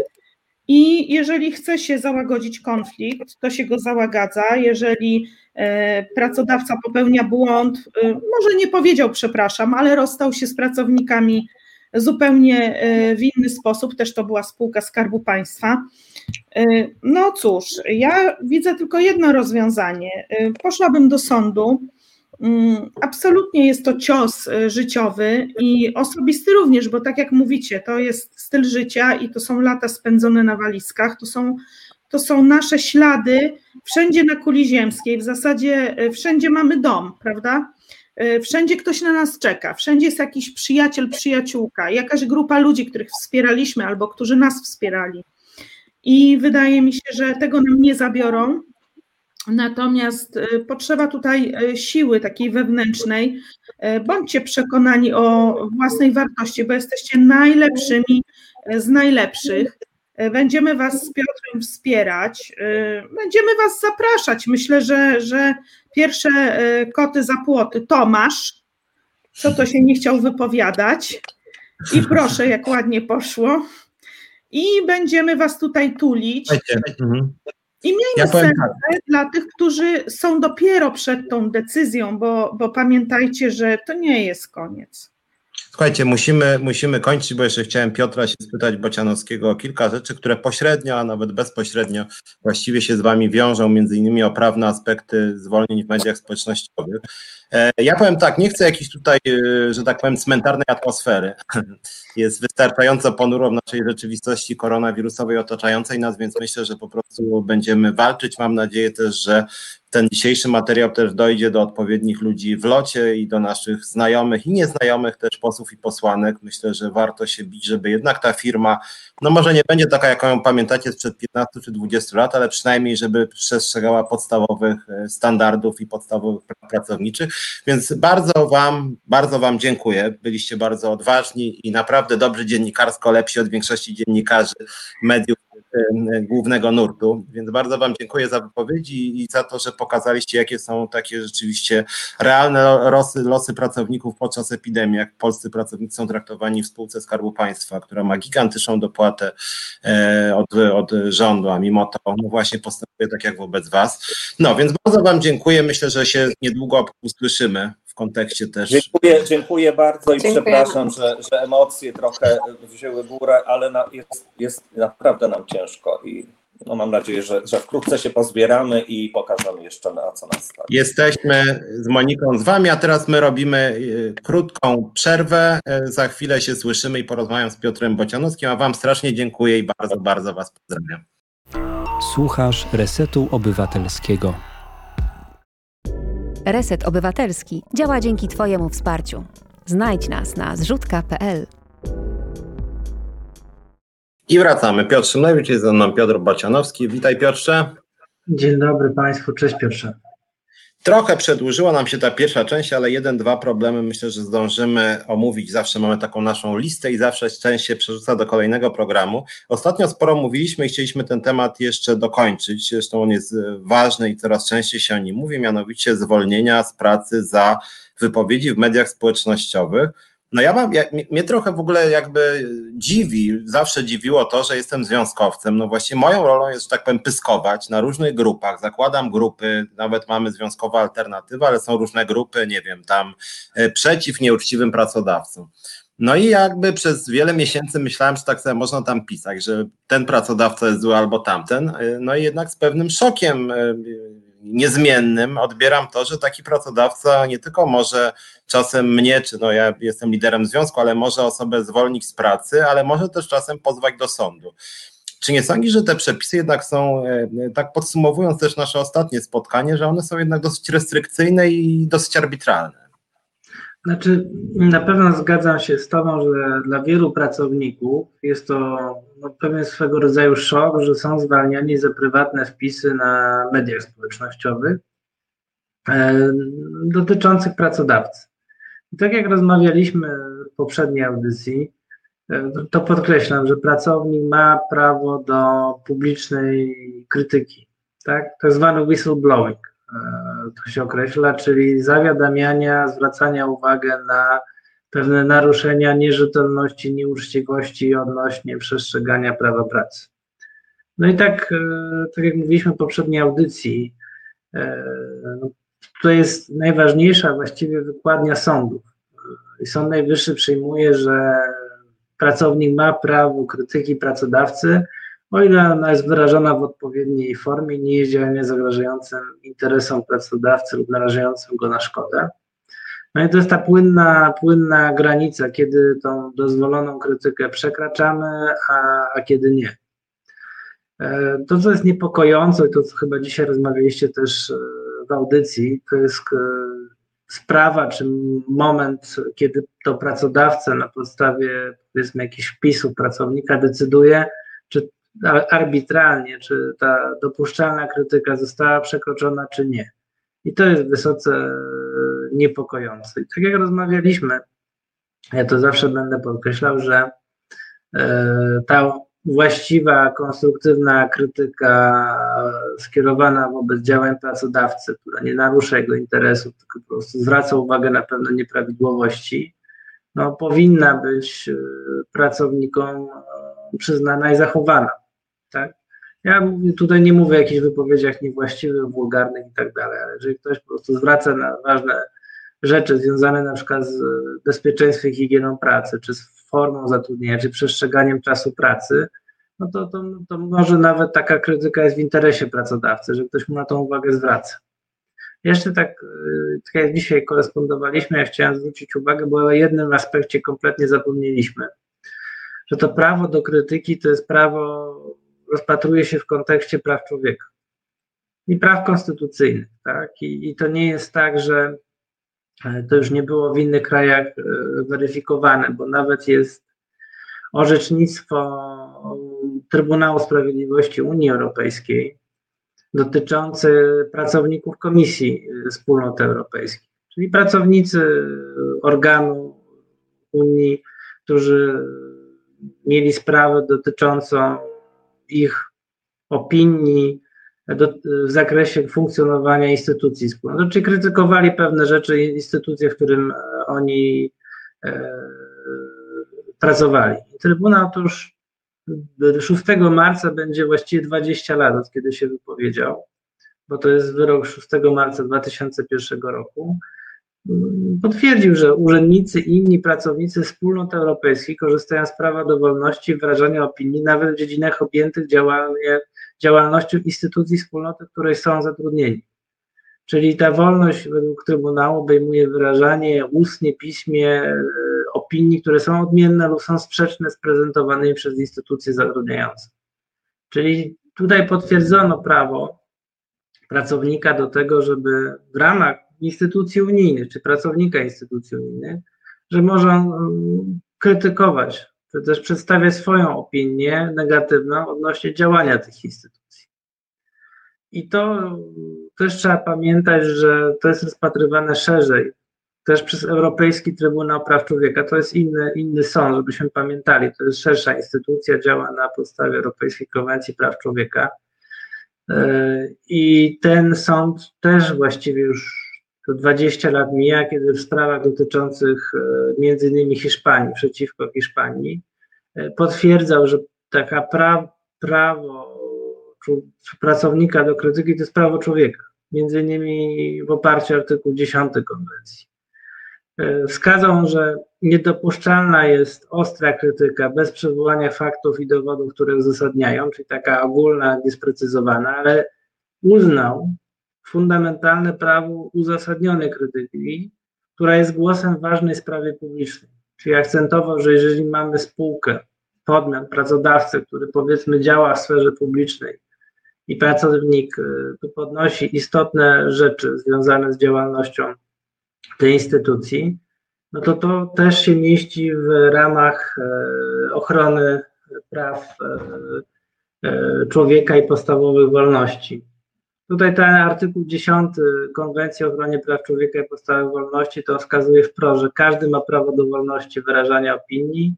I jeżeli chce się załagodzić konflikt, to się go załagadza. Jeżeli e, pracodawca popełnia błąd, e, może nie powiedział przepraszam, ale rozstał się z pracownikami zupełnie e, w inny sposób, też to była spółka Skarbu Państwa. E, No cóż, ja widzę tylko jedno rozwiązanie. E, Poszłabym do sądu. Mm, Absolutnie jest to cios e, życiowy i osobisty również, bo tak jak mówicie, to jest styl życia i to są lata spędzone na walizkach, to są, to są nasze ślady wszędzie na kuli ziemskiej, w zasadzie e, wszędzie mamy dom, prawda? E, Wszędzie ktoś na nas czeka, wszędzie jest jakiś przyjaciel, przyjaciółka, jakaś grupa ludzi, których wspieraliśmy albo którzy nas wspierali. I wydaje mi się, że tego nam nie zabiorą. Natomiast e, potrzeba tutaj siły takiej wewnętrznej. Bądźcie przekonani o własnej wartości, bo jesteście najlepszymi z najlepszych. E, Będziemy Was z Piotrem wspierać, e, będziemy Was zapraszać. Myślę, że, że pierwsze e, koty za płoty Tomasz, co to się nie chciał wypowiadać. I proszę, jak ładnie poszło. I będziemy Was tutaj tulić.
Mhm.
I miejmy
Ja
serce dla tych, którzy są dopiero przed tą decyzją, bo, bo pamiętajcie, że to nie jest koniec.
Słuchajcie, musimy, musimy kończyć, bo jeszcze chciałem Piotra się spytać Bocianowskiego o kilka rzeczy, które pośrednio, a nawet bezpośrednio właściwie się z Wami wiążą, między innymi o prawne aspekty zwolnień w mediach społecznościowych. E, Ja powiem tak, nie chcę jakiejś tutaj, e, że tak powiem, cmentarnej atmosfery. Jest wystarczająco ponuro w naszej rzeczywistości koronawirusowej otaczającej nas, więc myślę, że po prostu będziemy walczyć. Mam nadzieję też, że ten dzisiejszy materiał też dojdzie do odpowiednich ludzi w locie i do naszych znajomych i nieznajomych też posłów i posłanek. Myślę, że warto się bić, żeby jednak ta firma, no może nie będzie taka, jaką ją pamiętacie sprzed 15 czy 20 lat, ale przynajmniej, żeby przestrzegała podstawowych e, standardów i podstawowych praw pracowniczych. Więc bardzo Wam, bardzo Wam dziękuję. Byliście bardzo odważni i naprawdę dobrzy dziennikarsko, lepsi od większości dziennikarzy mediów głównego nurtu, więc bardzo Wam dziękuję za wypowiedzi i za to, że pokazaliście, jakie są takie rzeczywiście realne losy, losy pracowników podczas epidemii, jak polscy pracownicy są traktowani w spółce Skarbu Państwa, która ma gigantyczną dopłatę e, od, od rządu, a mimo to no właśnie postępuje tak jak wobec Was. No więc bardzo Wam dziękuję, myślę, że się niedługo usłyszymy kontekście też
Dziękuję, dziękuję bardzo i
Dziękuję.
przepraszam, że, że emocje trochę wzięły górę, ale na, jest, jest naprawdę nam ciężko i no mam nadzieję, że, że wkrótce się pozbieramy i pokażemy jeszcze na co nas stać.
Jesteśmy z Moniką z Wami, a teraz my robimy y, krótką przerwę. Y, Za chwilę się słyszymy i porozmawiam z Piotrem Bocianowskim, a Wam strasznie dziękuję i bardzo, bardzo Was pozdrawiam.
Słuchasz Resetu Obywatelskiego.
Reset Obywatelski działa dzięki Twojemu wsparciu. Znajdź nas na zrzutka.pl.
I wracamy. Piotr Szymlewicz, jest ze mną Piotr Bocianowski. Witaj Piotrze.
Dzień dobry Państwu, cześć Piotrze.
Trochę przedłużyła nam się ta pierwsza część, ale jeden, dwa problemy myślę, że zdążymy omówić. Zawsze mamy taką naszą listę i zawsze część się przerzuca do kolejnego programu. Ostatnio sporo mówiliśmy i chcieliśmy ten temat jeszcze dokończyć. Zresztą on jest e, ważny i coraz częściej się o nim mówi, mianowicie zwolnienia z pracy za wypowiedzi w mediach społecznościowych. No ja mam, ja, mnie- trochę w ogóle jakby dziwi, zawsze dziwiło to, że jestem związkowcem. No właśnie moją rolą jest, że tak powiem, pyskować na różnych grupach. Zakładam grupy, nawet mamy związkowa alternatywa, ale są różne grupy, nie wiem, tam e, przeciw nieuczciwym pracodawcom. No i jakby przez wiele miesięcy myślałem, że tak sobie można tam pisać, że ten pracodawca jest zły albo tamten. E, No i jednak z pewnym szokiem e, niezmiennym odbieram to, że taki pracodawca nie tylko może czasem mnie, czy no ja jestem liderem związku, ale może osobę zwolnić z pracy, ale może też czasem pozwać do sądu. Czy nie sądzi, że te przepisy jednak są, e, tak podsumowując też nasze ostatnie spotkanie, że one są jednak dosyć restrykcyjne i dosyć arbitralne?
Znaczy, na pewno zgadzam się z Tobą, że dla wielu pracowników jest to no, pewien swego rodzaju szok, że są zwalniani za prywatne wpisy na mediach społecznościowych e, dotyczących pracodawcy. I tak jak rozmawialiśmy w poprzedniej audycji, e, to podkreślam, że pracownik ma prawo do publicznej krytyki, tak? Tak zwany whistleblowing. E, to się określa, czyli zawiadamiania, zwracania uwagi na pewne naruszenia nierzetelności, nieuczciwości odnośnie przestrzegania prawa pracy. No i tak, e, tak jak mówiliśmy w poprzedniej audycji, e, no, to jest najważniejsza właściwie wykładnia sądów. I Sąd Najwyższy przyjmuje, że pracownik ma prawo krytyki pracodawcy, o ile ona jest wyrażona w odpowiedniej formie, nie jest działaniem zagrażającym interesom pracodawcy lub narażającym go na szkodę. No i to jest ta płynna, płynna granica, kiedy tą dozwoloną krytykę przekraczamy, a, a kiedy nie. E, to, co jest niepokojące, to co chyba dzisiaj rozmawialiście też e, w audycji, to jest e, sprawa czy moment, kiedy to pracodawca na podstawie powiedzmy jakichś wpisów pracownika decyduje, czy arbitralnie, czy ta dopuszczalna krytyka została przekroczona, czy nie. I to jest wysoce niepokojące. I tak jak rozmawialiśmy, ja to zawsze będę podkreślał, że e, ta właściwa, konstruktywna krytyka skierowana wobec działań pracodawcy, która nie narusza jego interesów, tylko po prostu zwraca uwagę na pewne nieprawidłowości, no, powinna być e, pracownikom przyznana i zachowana. Tak? Ja tutaj nie mówię o jakichś wypowiedziach niewłaściwych, wulgarnych i tak dalej, ale jeżeli ktoś po prostu zwraca na ważne rzeczy związane na przykład z bezpieczeństwem i higieną pracy, czy z formą zatrudnienia, czy przestrzeganiem czasu pracy, no to, to, to może nawet taka krytyka jest w interesie pracodawcy, że ktoś mu na tą uwagę zwraca. Jeszcze tak, y, tak jak dzisiaj korespondowaliśmy, ja chciałem zwrócić uwagę, bo o jednym aspekcie kompletnie zapomnieliśmy, że to prawo do krytyki to jest prawo rozpatruje się w kontekście praw człowieka i praw konstytucyjnych. Tak? I, I, to nie jest tak, że e, to już nie było w innych krajach e, weryfikowane, bo nawet jest orzecznictwo Trybunału Sprawiedliwości Unii Europejskiej dotyczące pracowników Komisji Wspólnoty Europejskiej, czyli pracownicy organu Unii, którzy mieli sprawę dotyczącą ich opinii do, w zakresie funkcjonowania instytucji wspólnoty, czy krytykowali pewne rzeczy, instytucje, w którym e, oni e, pracowali. Trybunał to już 6 marca będzie właściwie 20 lat, od kiedy się wypowiedział, bo to jest wyrok 6 marca 2001 roku potwierdził, że urzędnicy i inni pracownicy wspólnot europejskich korzystają z prawa do wolności wyrażania opinii nawet w dziedzinach objętych działalnością instytucji wspólnoty, w której są zatrudnieni. Czyli ta wolność według Trybunału obejmuje wyrażanie ustnie, piśmie e, opinii, które są odmienne lub są sprzeczne z prezentowanymi przez instytucje zatrudniające. Czyli tutaj potwierdzono prawo pracownika do tego, żeby w ramach instytucji unijnych, czy pracownika instytucji unijnych, że może mm, krytykować, czy też przedstawiać swoją opinię negatywną odnośnie działania tych instytucji. I to też trzeba pamiętać, że to jest rozpatrywane szerzej, też przez Europejski Trybunał Praw Człowieka. To jest inny, inny sąd, żebyśmy pamiętali. To jest szersza instytucja, działa na podstawie Europejskiej Konwencji Praw Człowieka. E, I ten sąd też właściwie już to 20 lat mija, kiedy w sprawach dotyczących e, między innymi Hiszpanii, przeciwko Hiszpanii, e, potwierdzał, że taka pra, prawo pracownika do krytyki to jest prawo człowieka, między innymi w oparciu o artykuł 10 konwencji. E, wskazał, że niedopuszczalna jest ostra krytyka bez przywołania faktów i dowodów, które uzasadniają, czyli taka ogólna, niesprecyzowana, ale uznał, fundamentalne prawo uzasadnionej krytyki, która jest głosem ważnej sprawie publicznej. Czyli akcentował, że jeżeli mamy spółkę, podmiot, pracodawcę, który powiedzmy działa w sferze publicznej i pracownik y, tu podnosi istotne rzeczy związane z działalnością tej instytucji, no to to też się mieści w ramach e, ochrony praw e, człowieka i podstawowych wolności. Tutaj ten artykuł 10 Konwencji o ochronie praw człowieka i podstawowych wolności to wskazuje wprost, że każdy ma prawo do wolności wyrażania opinii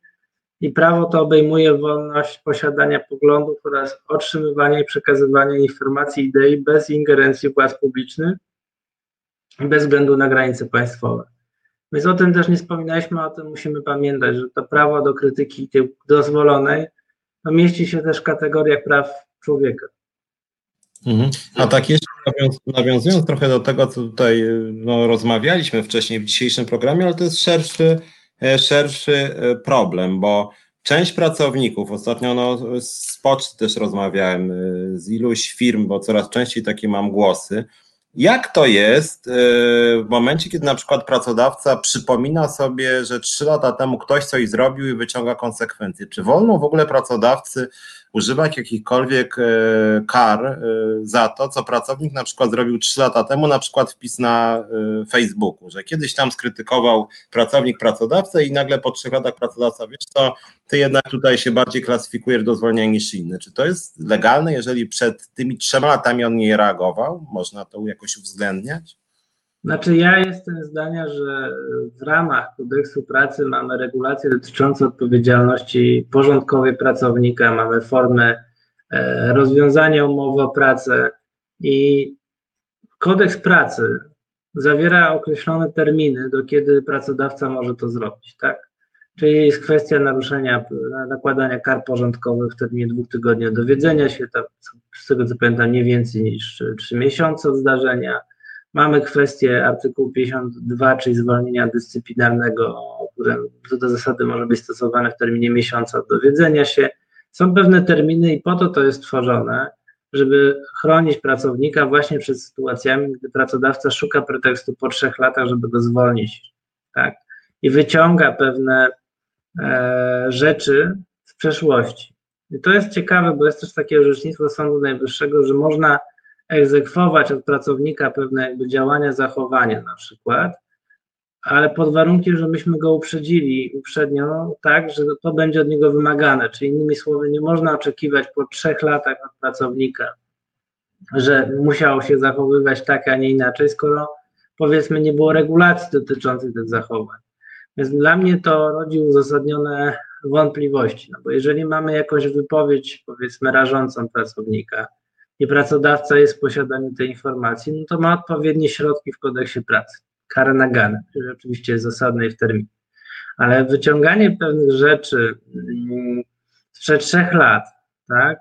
i prawo to obejmuje wolność posiadania poglądów oraz otrzymywania i przekazywania informacji idei bez ingerencji władz publicznych i bez względu na granice państwowe. Więc o tym też nie wspominaliśmy, o tym musimy pamiętać, że to prawo do krytyki dozwolonej no mieści się też w kategoriach praw człowieka.
Mhm. A tak jeszcze nawiązując trochę do tego, co tutaj no, rozmawialiśmy wcześniej w dzisiejszym programie, ale to jest szerszy, e, szerszy e, problem, bo część pracowników, ostatnio no, z poczty też rozmawiałem, e, z iluś firm, bo coraz częściej takie mam głosy, jak to jest w momencie, kiedy na przykład pracodawca przypomina sobie, że trzy lata temu ktoś coś zrobił i wyciąga konsekwencje? Czy wolno w ogóle pracodawcy używać jakichkolwiek e, kar e, za to, co pracownik na przykład zrobił trzy lata temu, na przykład wpis na e, Facebooku, że kiedyś tam skrytykował pracownik pracodawcę i nagle po trzech latach pracodawca, wiesz co, ty jednak tutaj się bardziej klasyfikujesz do zwolnienia niż inny. Czy to jest legalne, jeżeli przed tymi trzema latami on nie reagował? Można to jakoś uwzględniać?
Znaczy, ja jestem zdania, że w ramach kodeksu pracy mamy regulacje dotyczące odpowiedzialności porządkowej pracownika, mamy formę e, rozwiązania umowy o pracę i kodeks pracy zawiera określone terminy, do kiedy pracodawca może to zrobić, tak? Czyli jest kwestia naruszenia, nakładania kar porządkowych w terminie dwóch tygodni dowiedzenia się, tam, z tego co pamiętam, nie więcej niż trzy miesiące od zdarzenia, Mamy kwestię artykułu 52, czyli zwolnienia dyscyplinarnego, które co do zasady może być stosowane w terminie miesiąca od dowiedzenia się. Są pewne terminy i po to to jest tworzone, żeby chronić pracownika właśnie przed sytuacjami, gdy pracodawca szuka pretekstu po trzech latach, żeby go zwolnić. Tak? I wyciąga pewne e, rzeczy z przeszłości. I to jest ciekawe, bo jest też takie orzecznictwo Sądu Najwyższego, że można egzekwować od pracownika pewne jakby działania, zachowania na przykład, ale pod warunkiem, że myśmy go uprzedzili uprzednio tak, że to będzie od niego wymagane. Czyli innymi słowy, nie można oczekiwać po trzech latach od pracownika, że musiał się zachowywać tak, a nie inaczej, skoro powiedzmy nie było regulacji dotyczących tych zachowań. Więc dla mnie to rodzi uzasadnione wątpliwości, no bo jeżeli mamy jakąś wypowiedź, powiedzmy, rażącą pracownika, i pracodawca jest w posiadaniu tej informacji, no to ma odpowiednie środki w kodeksie pracy. Kara nagany, która oczywiście jest zasadna i w terminie. Ale wyciąganie pewnych rzeczy mm, sprzed trzech lat, tak,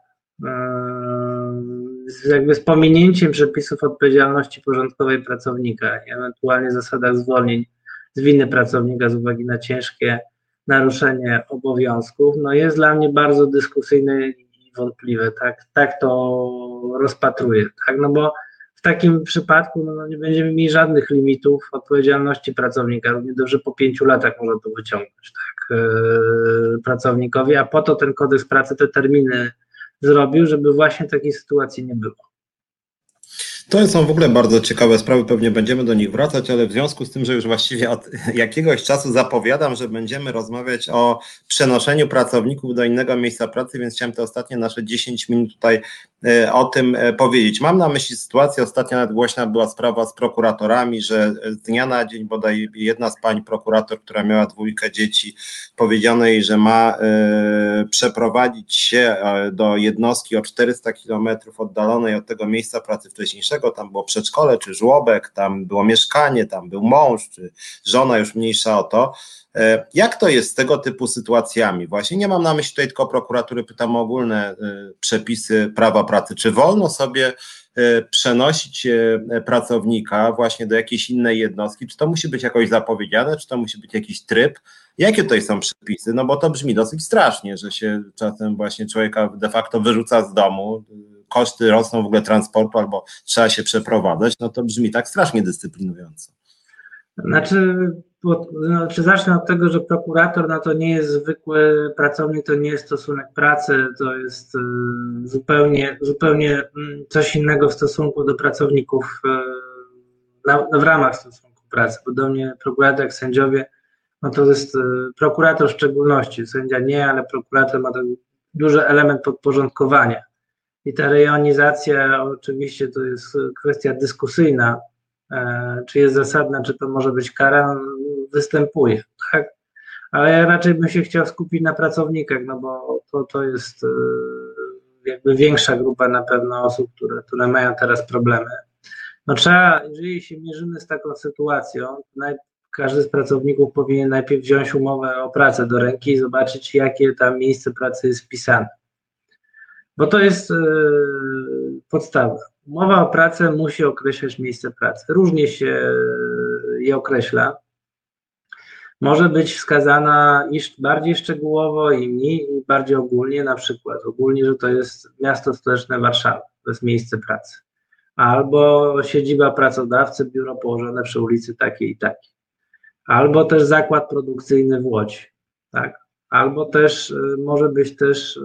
z jakby z pominięciem przepisów odpowiedzialności porządkowej pracownika i ewentualnie zasadach zwolnień z winy pracownika z uwagi na ciężkie naruszenie obowiązków, no jest dla mnie bardzo dyskusyjne wątpliwe, tak, tak to rozpatruję, tak, no bo w takim przypadku no, nie będziemy mieli żadnych limitów odpowiedzialności pracownika, równie dobrze po pięciu latach można to wyciągnąć, tak, yy, pracownikowi, a po to ten kodeks pracy te terminy zrobił, żeby właśnie takiej sytuacji nie było.
To są w ogóle bardzo ciekawe sprawy, pewnie będziemy do nich wracać, ale w związku z tym, że już właściwie od jakiegoś czasu zapowiadam, że będziemy rozmawiać o przenoszeniu pracowników do innego miejsca pracy, więc chciałem te ostatnie nasze 10 minut tutaj e, o tym e, powiedzieć. Mam na myśli sytuację, ostatnio nawet głośna była sprawa z prokuratorami, że z dnia na dzień bodaj jedna z pań prokurator, która miała dwójkę dzieci, powiedziano jej, że ma e, przeprowadzić się do jednostki o 400 kilometrów oddalonej od tego miejsca pracy wcześniejszego, tam było przedszkole, czy żłobek, tam było mieszkanie, tam był mąż, czy żona już mniejsza o to. E, jak to jest z tego typu sytuacjami? Właśnie nie mam na myśli tutaj tylko prokuratury, pytam o ogólne e, przepisy prawa pracy. Czy wolno sobie e, przenosić pracownika właśnie do jakiejś innej jednostki? Czy to musi być jakoś zapowiedziane, czy to musi być jakiś tryb? Jakie tutaj są przepisy? No bo to brzmi dosyć strasznie, że się czasem właśnie człowieka de facto wyrzuca z domu, koszty rosną w ogóle transportu albo trzeba się przeprowadzać, no to brzmi tak strasznie dyscyplinująco.
Znaczy, po, znaczy zacznę od tego, że prokurator no to nie jest zwykły pracownik, to nie jest stosunek pracy, to jest y, zupełnie, zupełnie mm, coś innego w stosunku do pracowników y, na, w ramach stosunku pracy. Podobnie prokurator jak sędziowie, no to jest y, prokurator w szczególności, sędzia nie, ale prokurator ma duży element podporządkowania. I ta rejonizacja oczywiście to jest kwestia dyskusyjna, e, czy jest zasadna, czy to może być kara, występuje, tak? Ale ja raczej bym się chciał skupić na pracownikach, no bo to, to jest e, jakby większa grupa na pewno osób, które, które mają teraz problemy. No trzeba, jeżeli się mierzymy z taką sytuacją, naj, każdy z pracowników powinien najpierw wziąć umowę o pracę do ręki i zobaczyć, jakie tam miejsce pracy jest wpisane. Bo to jest yy, podstawa. Umowa o pracę musi określać miejsce pracy. Różnie się je określa może być wskazana bardziej szczegółowo i mniej, i bardziej ogólnie, na przykład ogólnie, że to jest miasto stołeczne Warszawa, to jest miejsce pracy, albo siedziba pracodawcy, biuro położone przy ulicy takiej i takiej, albo też zakład produkcyjny w Łodzi, tak, albo też y, może być też y,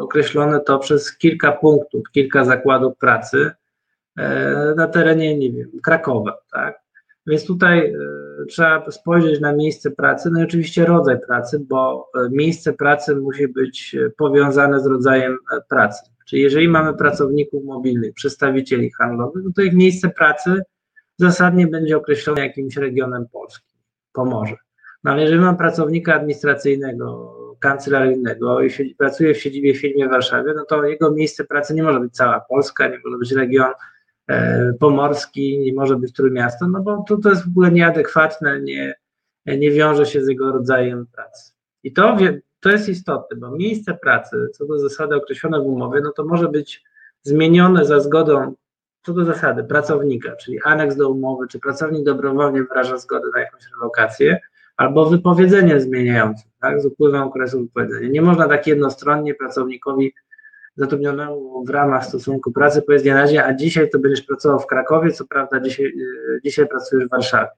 określone to przez kilka punktów, kilka zakładów pracy e, na terenie, nie wiem, Krakowa, tak, więc tutaj e, trzeba spojrzeć na miejsce pracy, no i oczywiście rodzaj pracy, bo e, miejsce pracy musi być e, powiązane z rodzajem pracy. Czyli jeżeli mamy pracowników mobilnych, przedstawicieli handlowych, no to ich miejsce pracy zasadnie będzie określone jakimś regionem polskim, Pomorze. No ale jeżeli mam pracownika administracyjnego, kancelaryjnego i pracuje w siedzibie w firmie w Warszawie, no to jego miejsce pracy nie może być cała Polska, nie może być region pomorski, nie może być Trójmiasto, no bo to, to jest w ogóle nieadekwatne, nie, nie wiąże się z jego rodzajem pracy. I to, to jest istotne, bo miejsce pracy, co do zasady określone w umowie, no to może być zmienione za zgodą, co do zasady, pracownika, czyli aneks do umowy, czy pracownik dobrowolnie wyraża zgodę na jakąś relokację, albo wypowiedzenie zmieniające, tak, z upływem okresu wypowiedzenia. Nie można tak jednostronnie pracownikowi zatrudnionemu w ramach stosunku pracy powiedzieć na razie, a dzisiaj to będziesz pracował w Krakowie, co prawda dzisiaj, e, dzisiaj pracujesz w Warszawie.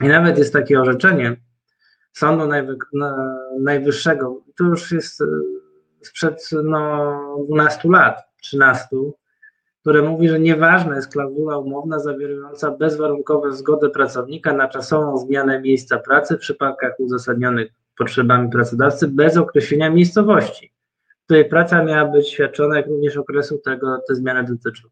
I nawet jest takie orzeczenie Sądu Najwy, Najwyższego, to już jest e, sprzed no, 12 lat, 13, które mówi, że nieważna jest klauzula umowna zawierająca bezwarunkowe zgodę pracownika na czasową zmianę miejsca pracy w przypadkach uzasadnionych potrzebami pracodawcy bez określenia miejscowości której praca miała być świadczona, jak również okresu tego te zmiany dotyczą.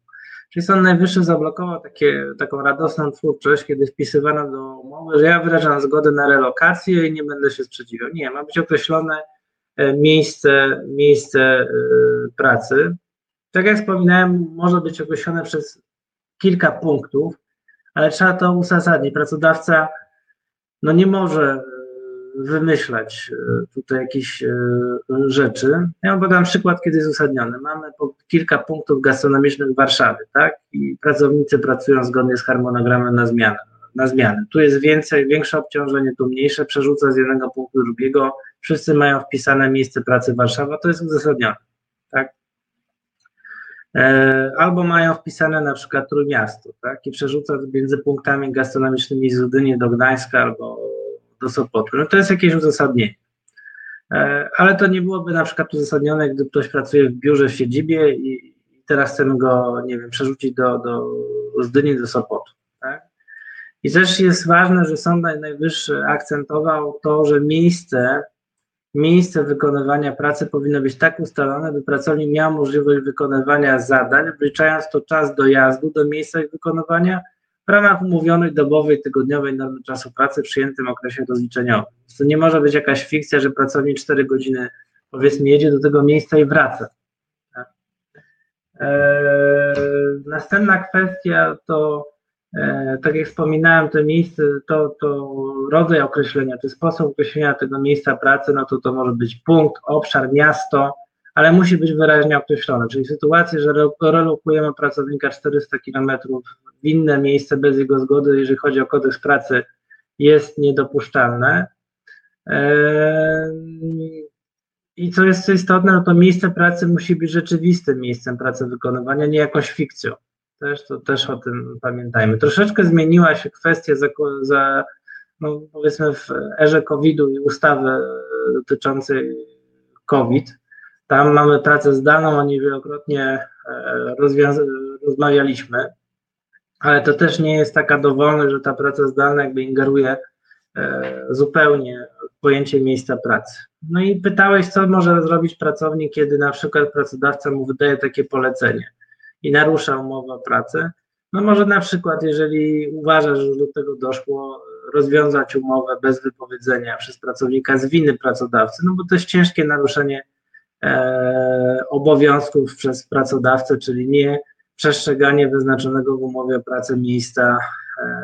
Czyli Sąd Najwyższy zablokował takie, taką radosną twórczość, kiedy wpisywano do umowy, że ja wyrażam zgodę na relokację i nie będę się sprzeciwiał. Nie, ma być określone e, miejsce, miejsce e, pracy. Tak jak wspominałem, może być określone przez kilka punktów, ale trzeba to uzasadnić. Pracodawca no nie może wymyślać e, tutaj jakieś e, rzeczy. Ja podam przykład, kiedy jest uzasadniony. Mamy kilka punktów gastronomicznych w Warszawie, tak? I pracownicy pracują zgodnie z harmonogramem na zmianę. Na zmianę. Tu jest więcej, większe obciążenie, tu mniejsze, przerzuca z jednego punktu do drugiego. Wszyscy mają wpisane miejsce pracy Warszawa, to jest uzasadnione, tak? E, albo mają wpisane na przykład Trójmiasto, tak? I przerzuca między punktami gastronomicznymi z Udynie do Gdańska albo do Sopotu. No to jest jakieś uzasadnienie. E, ale to nie byłoby na przykład uzasadnione, gdy ktoś pracuje w biurze w siedzibie i teraz chcemy go, nie wiem, przerzucić do, do Zdyni do Sopotu. Tak? I też jest ważne, że Sąd Najwyższy akcentował to, że miejsce, miejsce wykonywania pracy powinno być tak ustalone, by pracownik miał możliwość wykonywania zadań, wliczając to czas dojazdu do miejsca ich wykonywania, w ramach umówionej dobowej, tygodniowej normy czasu pracy w przyjętym okresie rozliczeniowym. To nie może być jakaś fikcja, że pracownik 4 godziny powiedzmy jedzie do tego miejsca i wraca. Eee, następna kwestia to, e, tak jak wspominałem, to miejsce, to, to rodzaj określenia, czy sposób określenia tego miejsca pracy, no to to może być punkt, obszar, miasto, ale musi być wyraźnie określone. Czyli w sytuacji, że relokujemy pracownika 400 km w inne miejsce bez jego zgody, jeżeli chodzi o kodeks pracy, jest niedopuszczalne. Eee, I co jest istotne, no to miejsce pracy musi być rzeczywistym miejscem pracy wykonywania, nie jakąś fikcją. Też, to, też o tym pamiętajmy. Troszeczkę zmieniła się kwestia za, za no powiedzmy w erze COVID-u i ustawy dotyczącej COVID, tam mamy pracę zdalną, o niej wielokrotnie rozmawialiśmy, ale to też nie jest taka dowolność, że ta praca zdalna jakby ingeruje zupełnie w pojęcie miejsca pracy. No i pytałeś, co może zrobić pracownik, kiedy na przykład pracodawca mu wydaje takie polecenie i narusza umowę o pracę. No może na przykład, jeżeli uważa, że do tego doszło, rozwiązać umowę bez wypowiedzenia przez pracownika z winy pracodawcy, no bo to jest ciężkie naruszenie e, obowiązków przez pracodawcę, czyli nie przestrzeganie wyznaczonego w umowie o pracę miejsca e,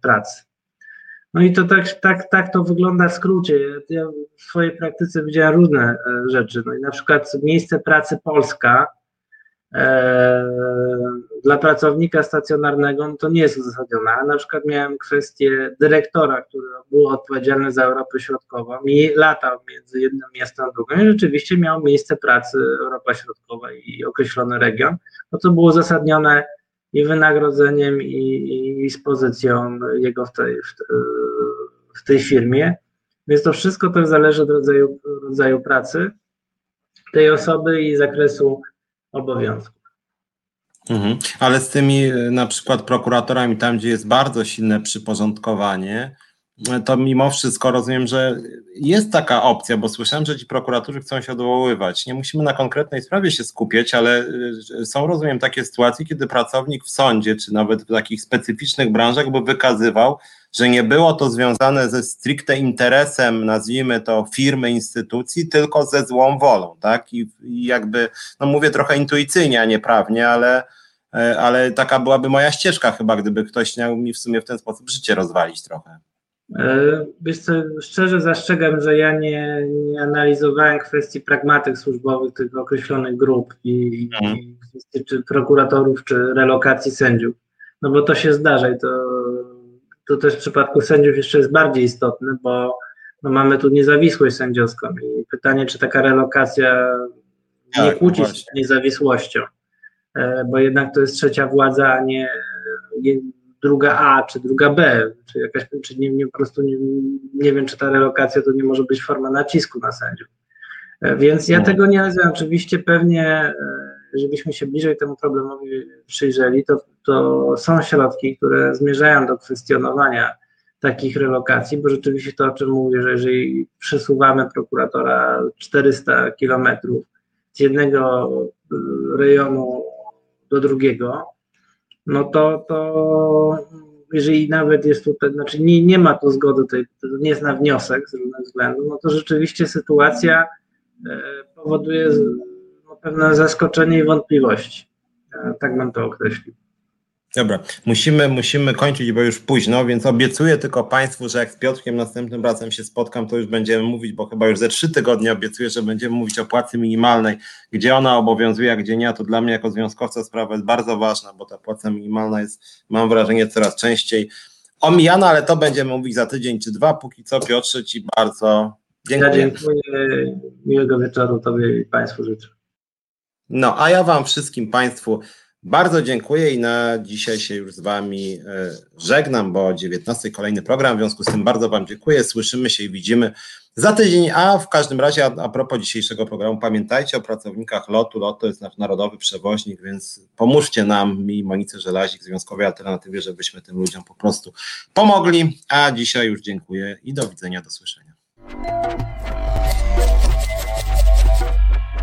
pracy. No i to tak, tak, tak to wygląda w skrócie. Ja w swojej praktyce widziałem różne e, rzeczy. No i na przykład miejsce pracy Polska e, dla pracownika stacjonarnego no to nie jest uzasadnione. A na przykład miałem kwestię dyrektora, który był odpowiedzialny za Europę Środkową i latał między jednym miastem a drugim i rzeczywiście miał miejsce pracy Europa Środkowa i określony region. No to było uzasadnione i wynagrodzeniem, i, i z pozycją jego w tej, w, w tej firmie. Więc to wszystko też zależy od rodzaju, rodzaju pracy tej osoby i zakresu obowiązków.
Mhm. Ale z tymi na przykład prokuratorami, tam gdzie jest bardzo silne przyporządkowanie, to mimo wszystko rozumiem, że jest taka opcja, bo słyszałem, że ci prokuratorzy chcą się odwoływać. Nie musimy na konkretnej sprawie się skupiać, ale y, są, rozumiem, takie sytuacje, kiedy pracownik w sądzie, czy nawet w takich specyficznych branżach by wykazywał, że nie było to związane ze stricte interesem, nazwijmy to firmy, instytucji, tylko ze złą wolą, tak? I, i jakby, no mówię trochę intuicyjnie, a nie prawnie, ale, e, ale taka byłaby moja ścieżka chyba, gdyby ktoś miał mi w sumie w ten sposób życie rozwalić trochę.
E, wiesz co, szczerze zastrzegam, że ja nie, nie analizowałem kwestii pragmatyk służbowych tych określonych grup i, mhm. i kwestii czy prokuratorów, czy relokacji sędziów. No bo to się zdarza i to, to też w przypadku sędziów jeszcze jest bardziej istotne, bo no mamy tu niezawisłość sędziowską i pytanie, czy taka relokacja tak, nie kłóci się z niezawisłością, e, bo jednak to jest trzecia władza, a nie, nie druga A czy druga B, czy jakaś, czy nie, nie po prostu nie, nie wiem, czy ta relokacja to nie może być forma nacisku na sędziów. E, więc ja no. tego nie rozumiem. Oczywiście pewnie, e, żebyśmy się bliżej temu problemowi przyjrzeli, to, to są środki, które zmierzają do kwestionowania takich relokacji, bo rzeczywiście to, o czym mówię, że jeżeli przesuwamy prokuratora 400 kilometrów z jednego e, rejonu do drugiego, no to, to jeżeli nawet jest tutaj, znaczy nie, nie ma tu zgody, tutaj, nie jest na wniosek z różnych względów, no to rzeczywiście sytuacja e, powoduje pewne zaskoczenie i wątpliwości. E, tak bym to określił.
Dobra, musimy, musimy kończyć, bo już późno, więc obiecuję tylko Państwu, że jak z Piotrkiem następnym razem się spotkam, to już będziemy mówić, bo chyba już ze trzy tygodnie obiecuję, że będziemy mówić o płacy minimalnej, gdzie ona obowiązuje, a gdzie nie, to dla mnie jako związkowca sprawa jest bardzo ważna, bo ta płaca minimalna jest, mam wrażenie, coraz częściej omijana, ale to będziemy mówić za tydzień czy dwa. Póki co, Piotrze, Ci bardzo dziękuję.
Ja dziękuję, miłego wieczoru Tobie i Państwu życzę.
No, a ja Wam wszystkim Państwu bardzo dziękuję i na dzisiaj się już z Wami e, żegnam, bo o 19 kolejny program, w związku z tym bardzo Wam dziękuję. Słyszymy się i widzimy za tydzień, a w każdym razie a, a propos dzisiejszego programu, pamiętajcie o pracownikach LOTu. LOT to jest nasz narodowy przewoźnik, więc pomóżcie nam, mi Monice Żelazik, Związkowej Alternatywie, żebyśmy tym ludziom po prostu pomogli. A dzisiaj już dziękuję i do widzenia, do słyszenia.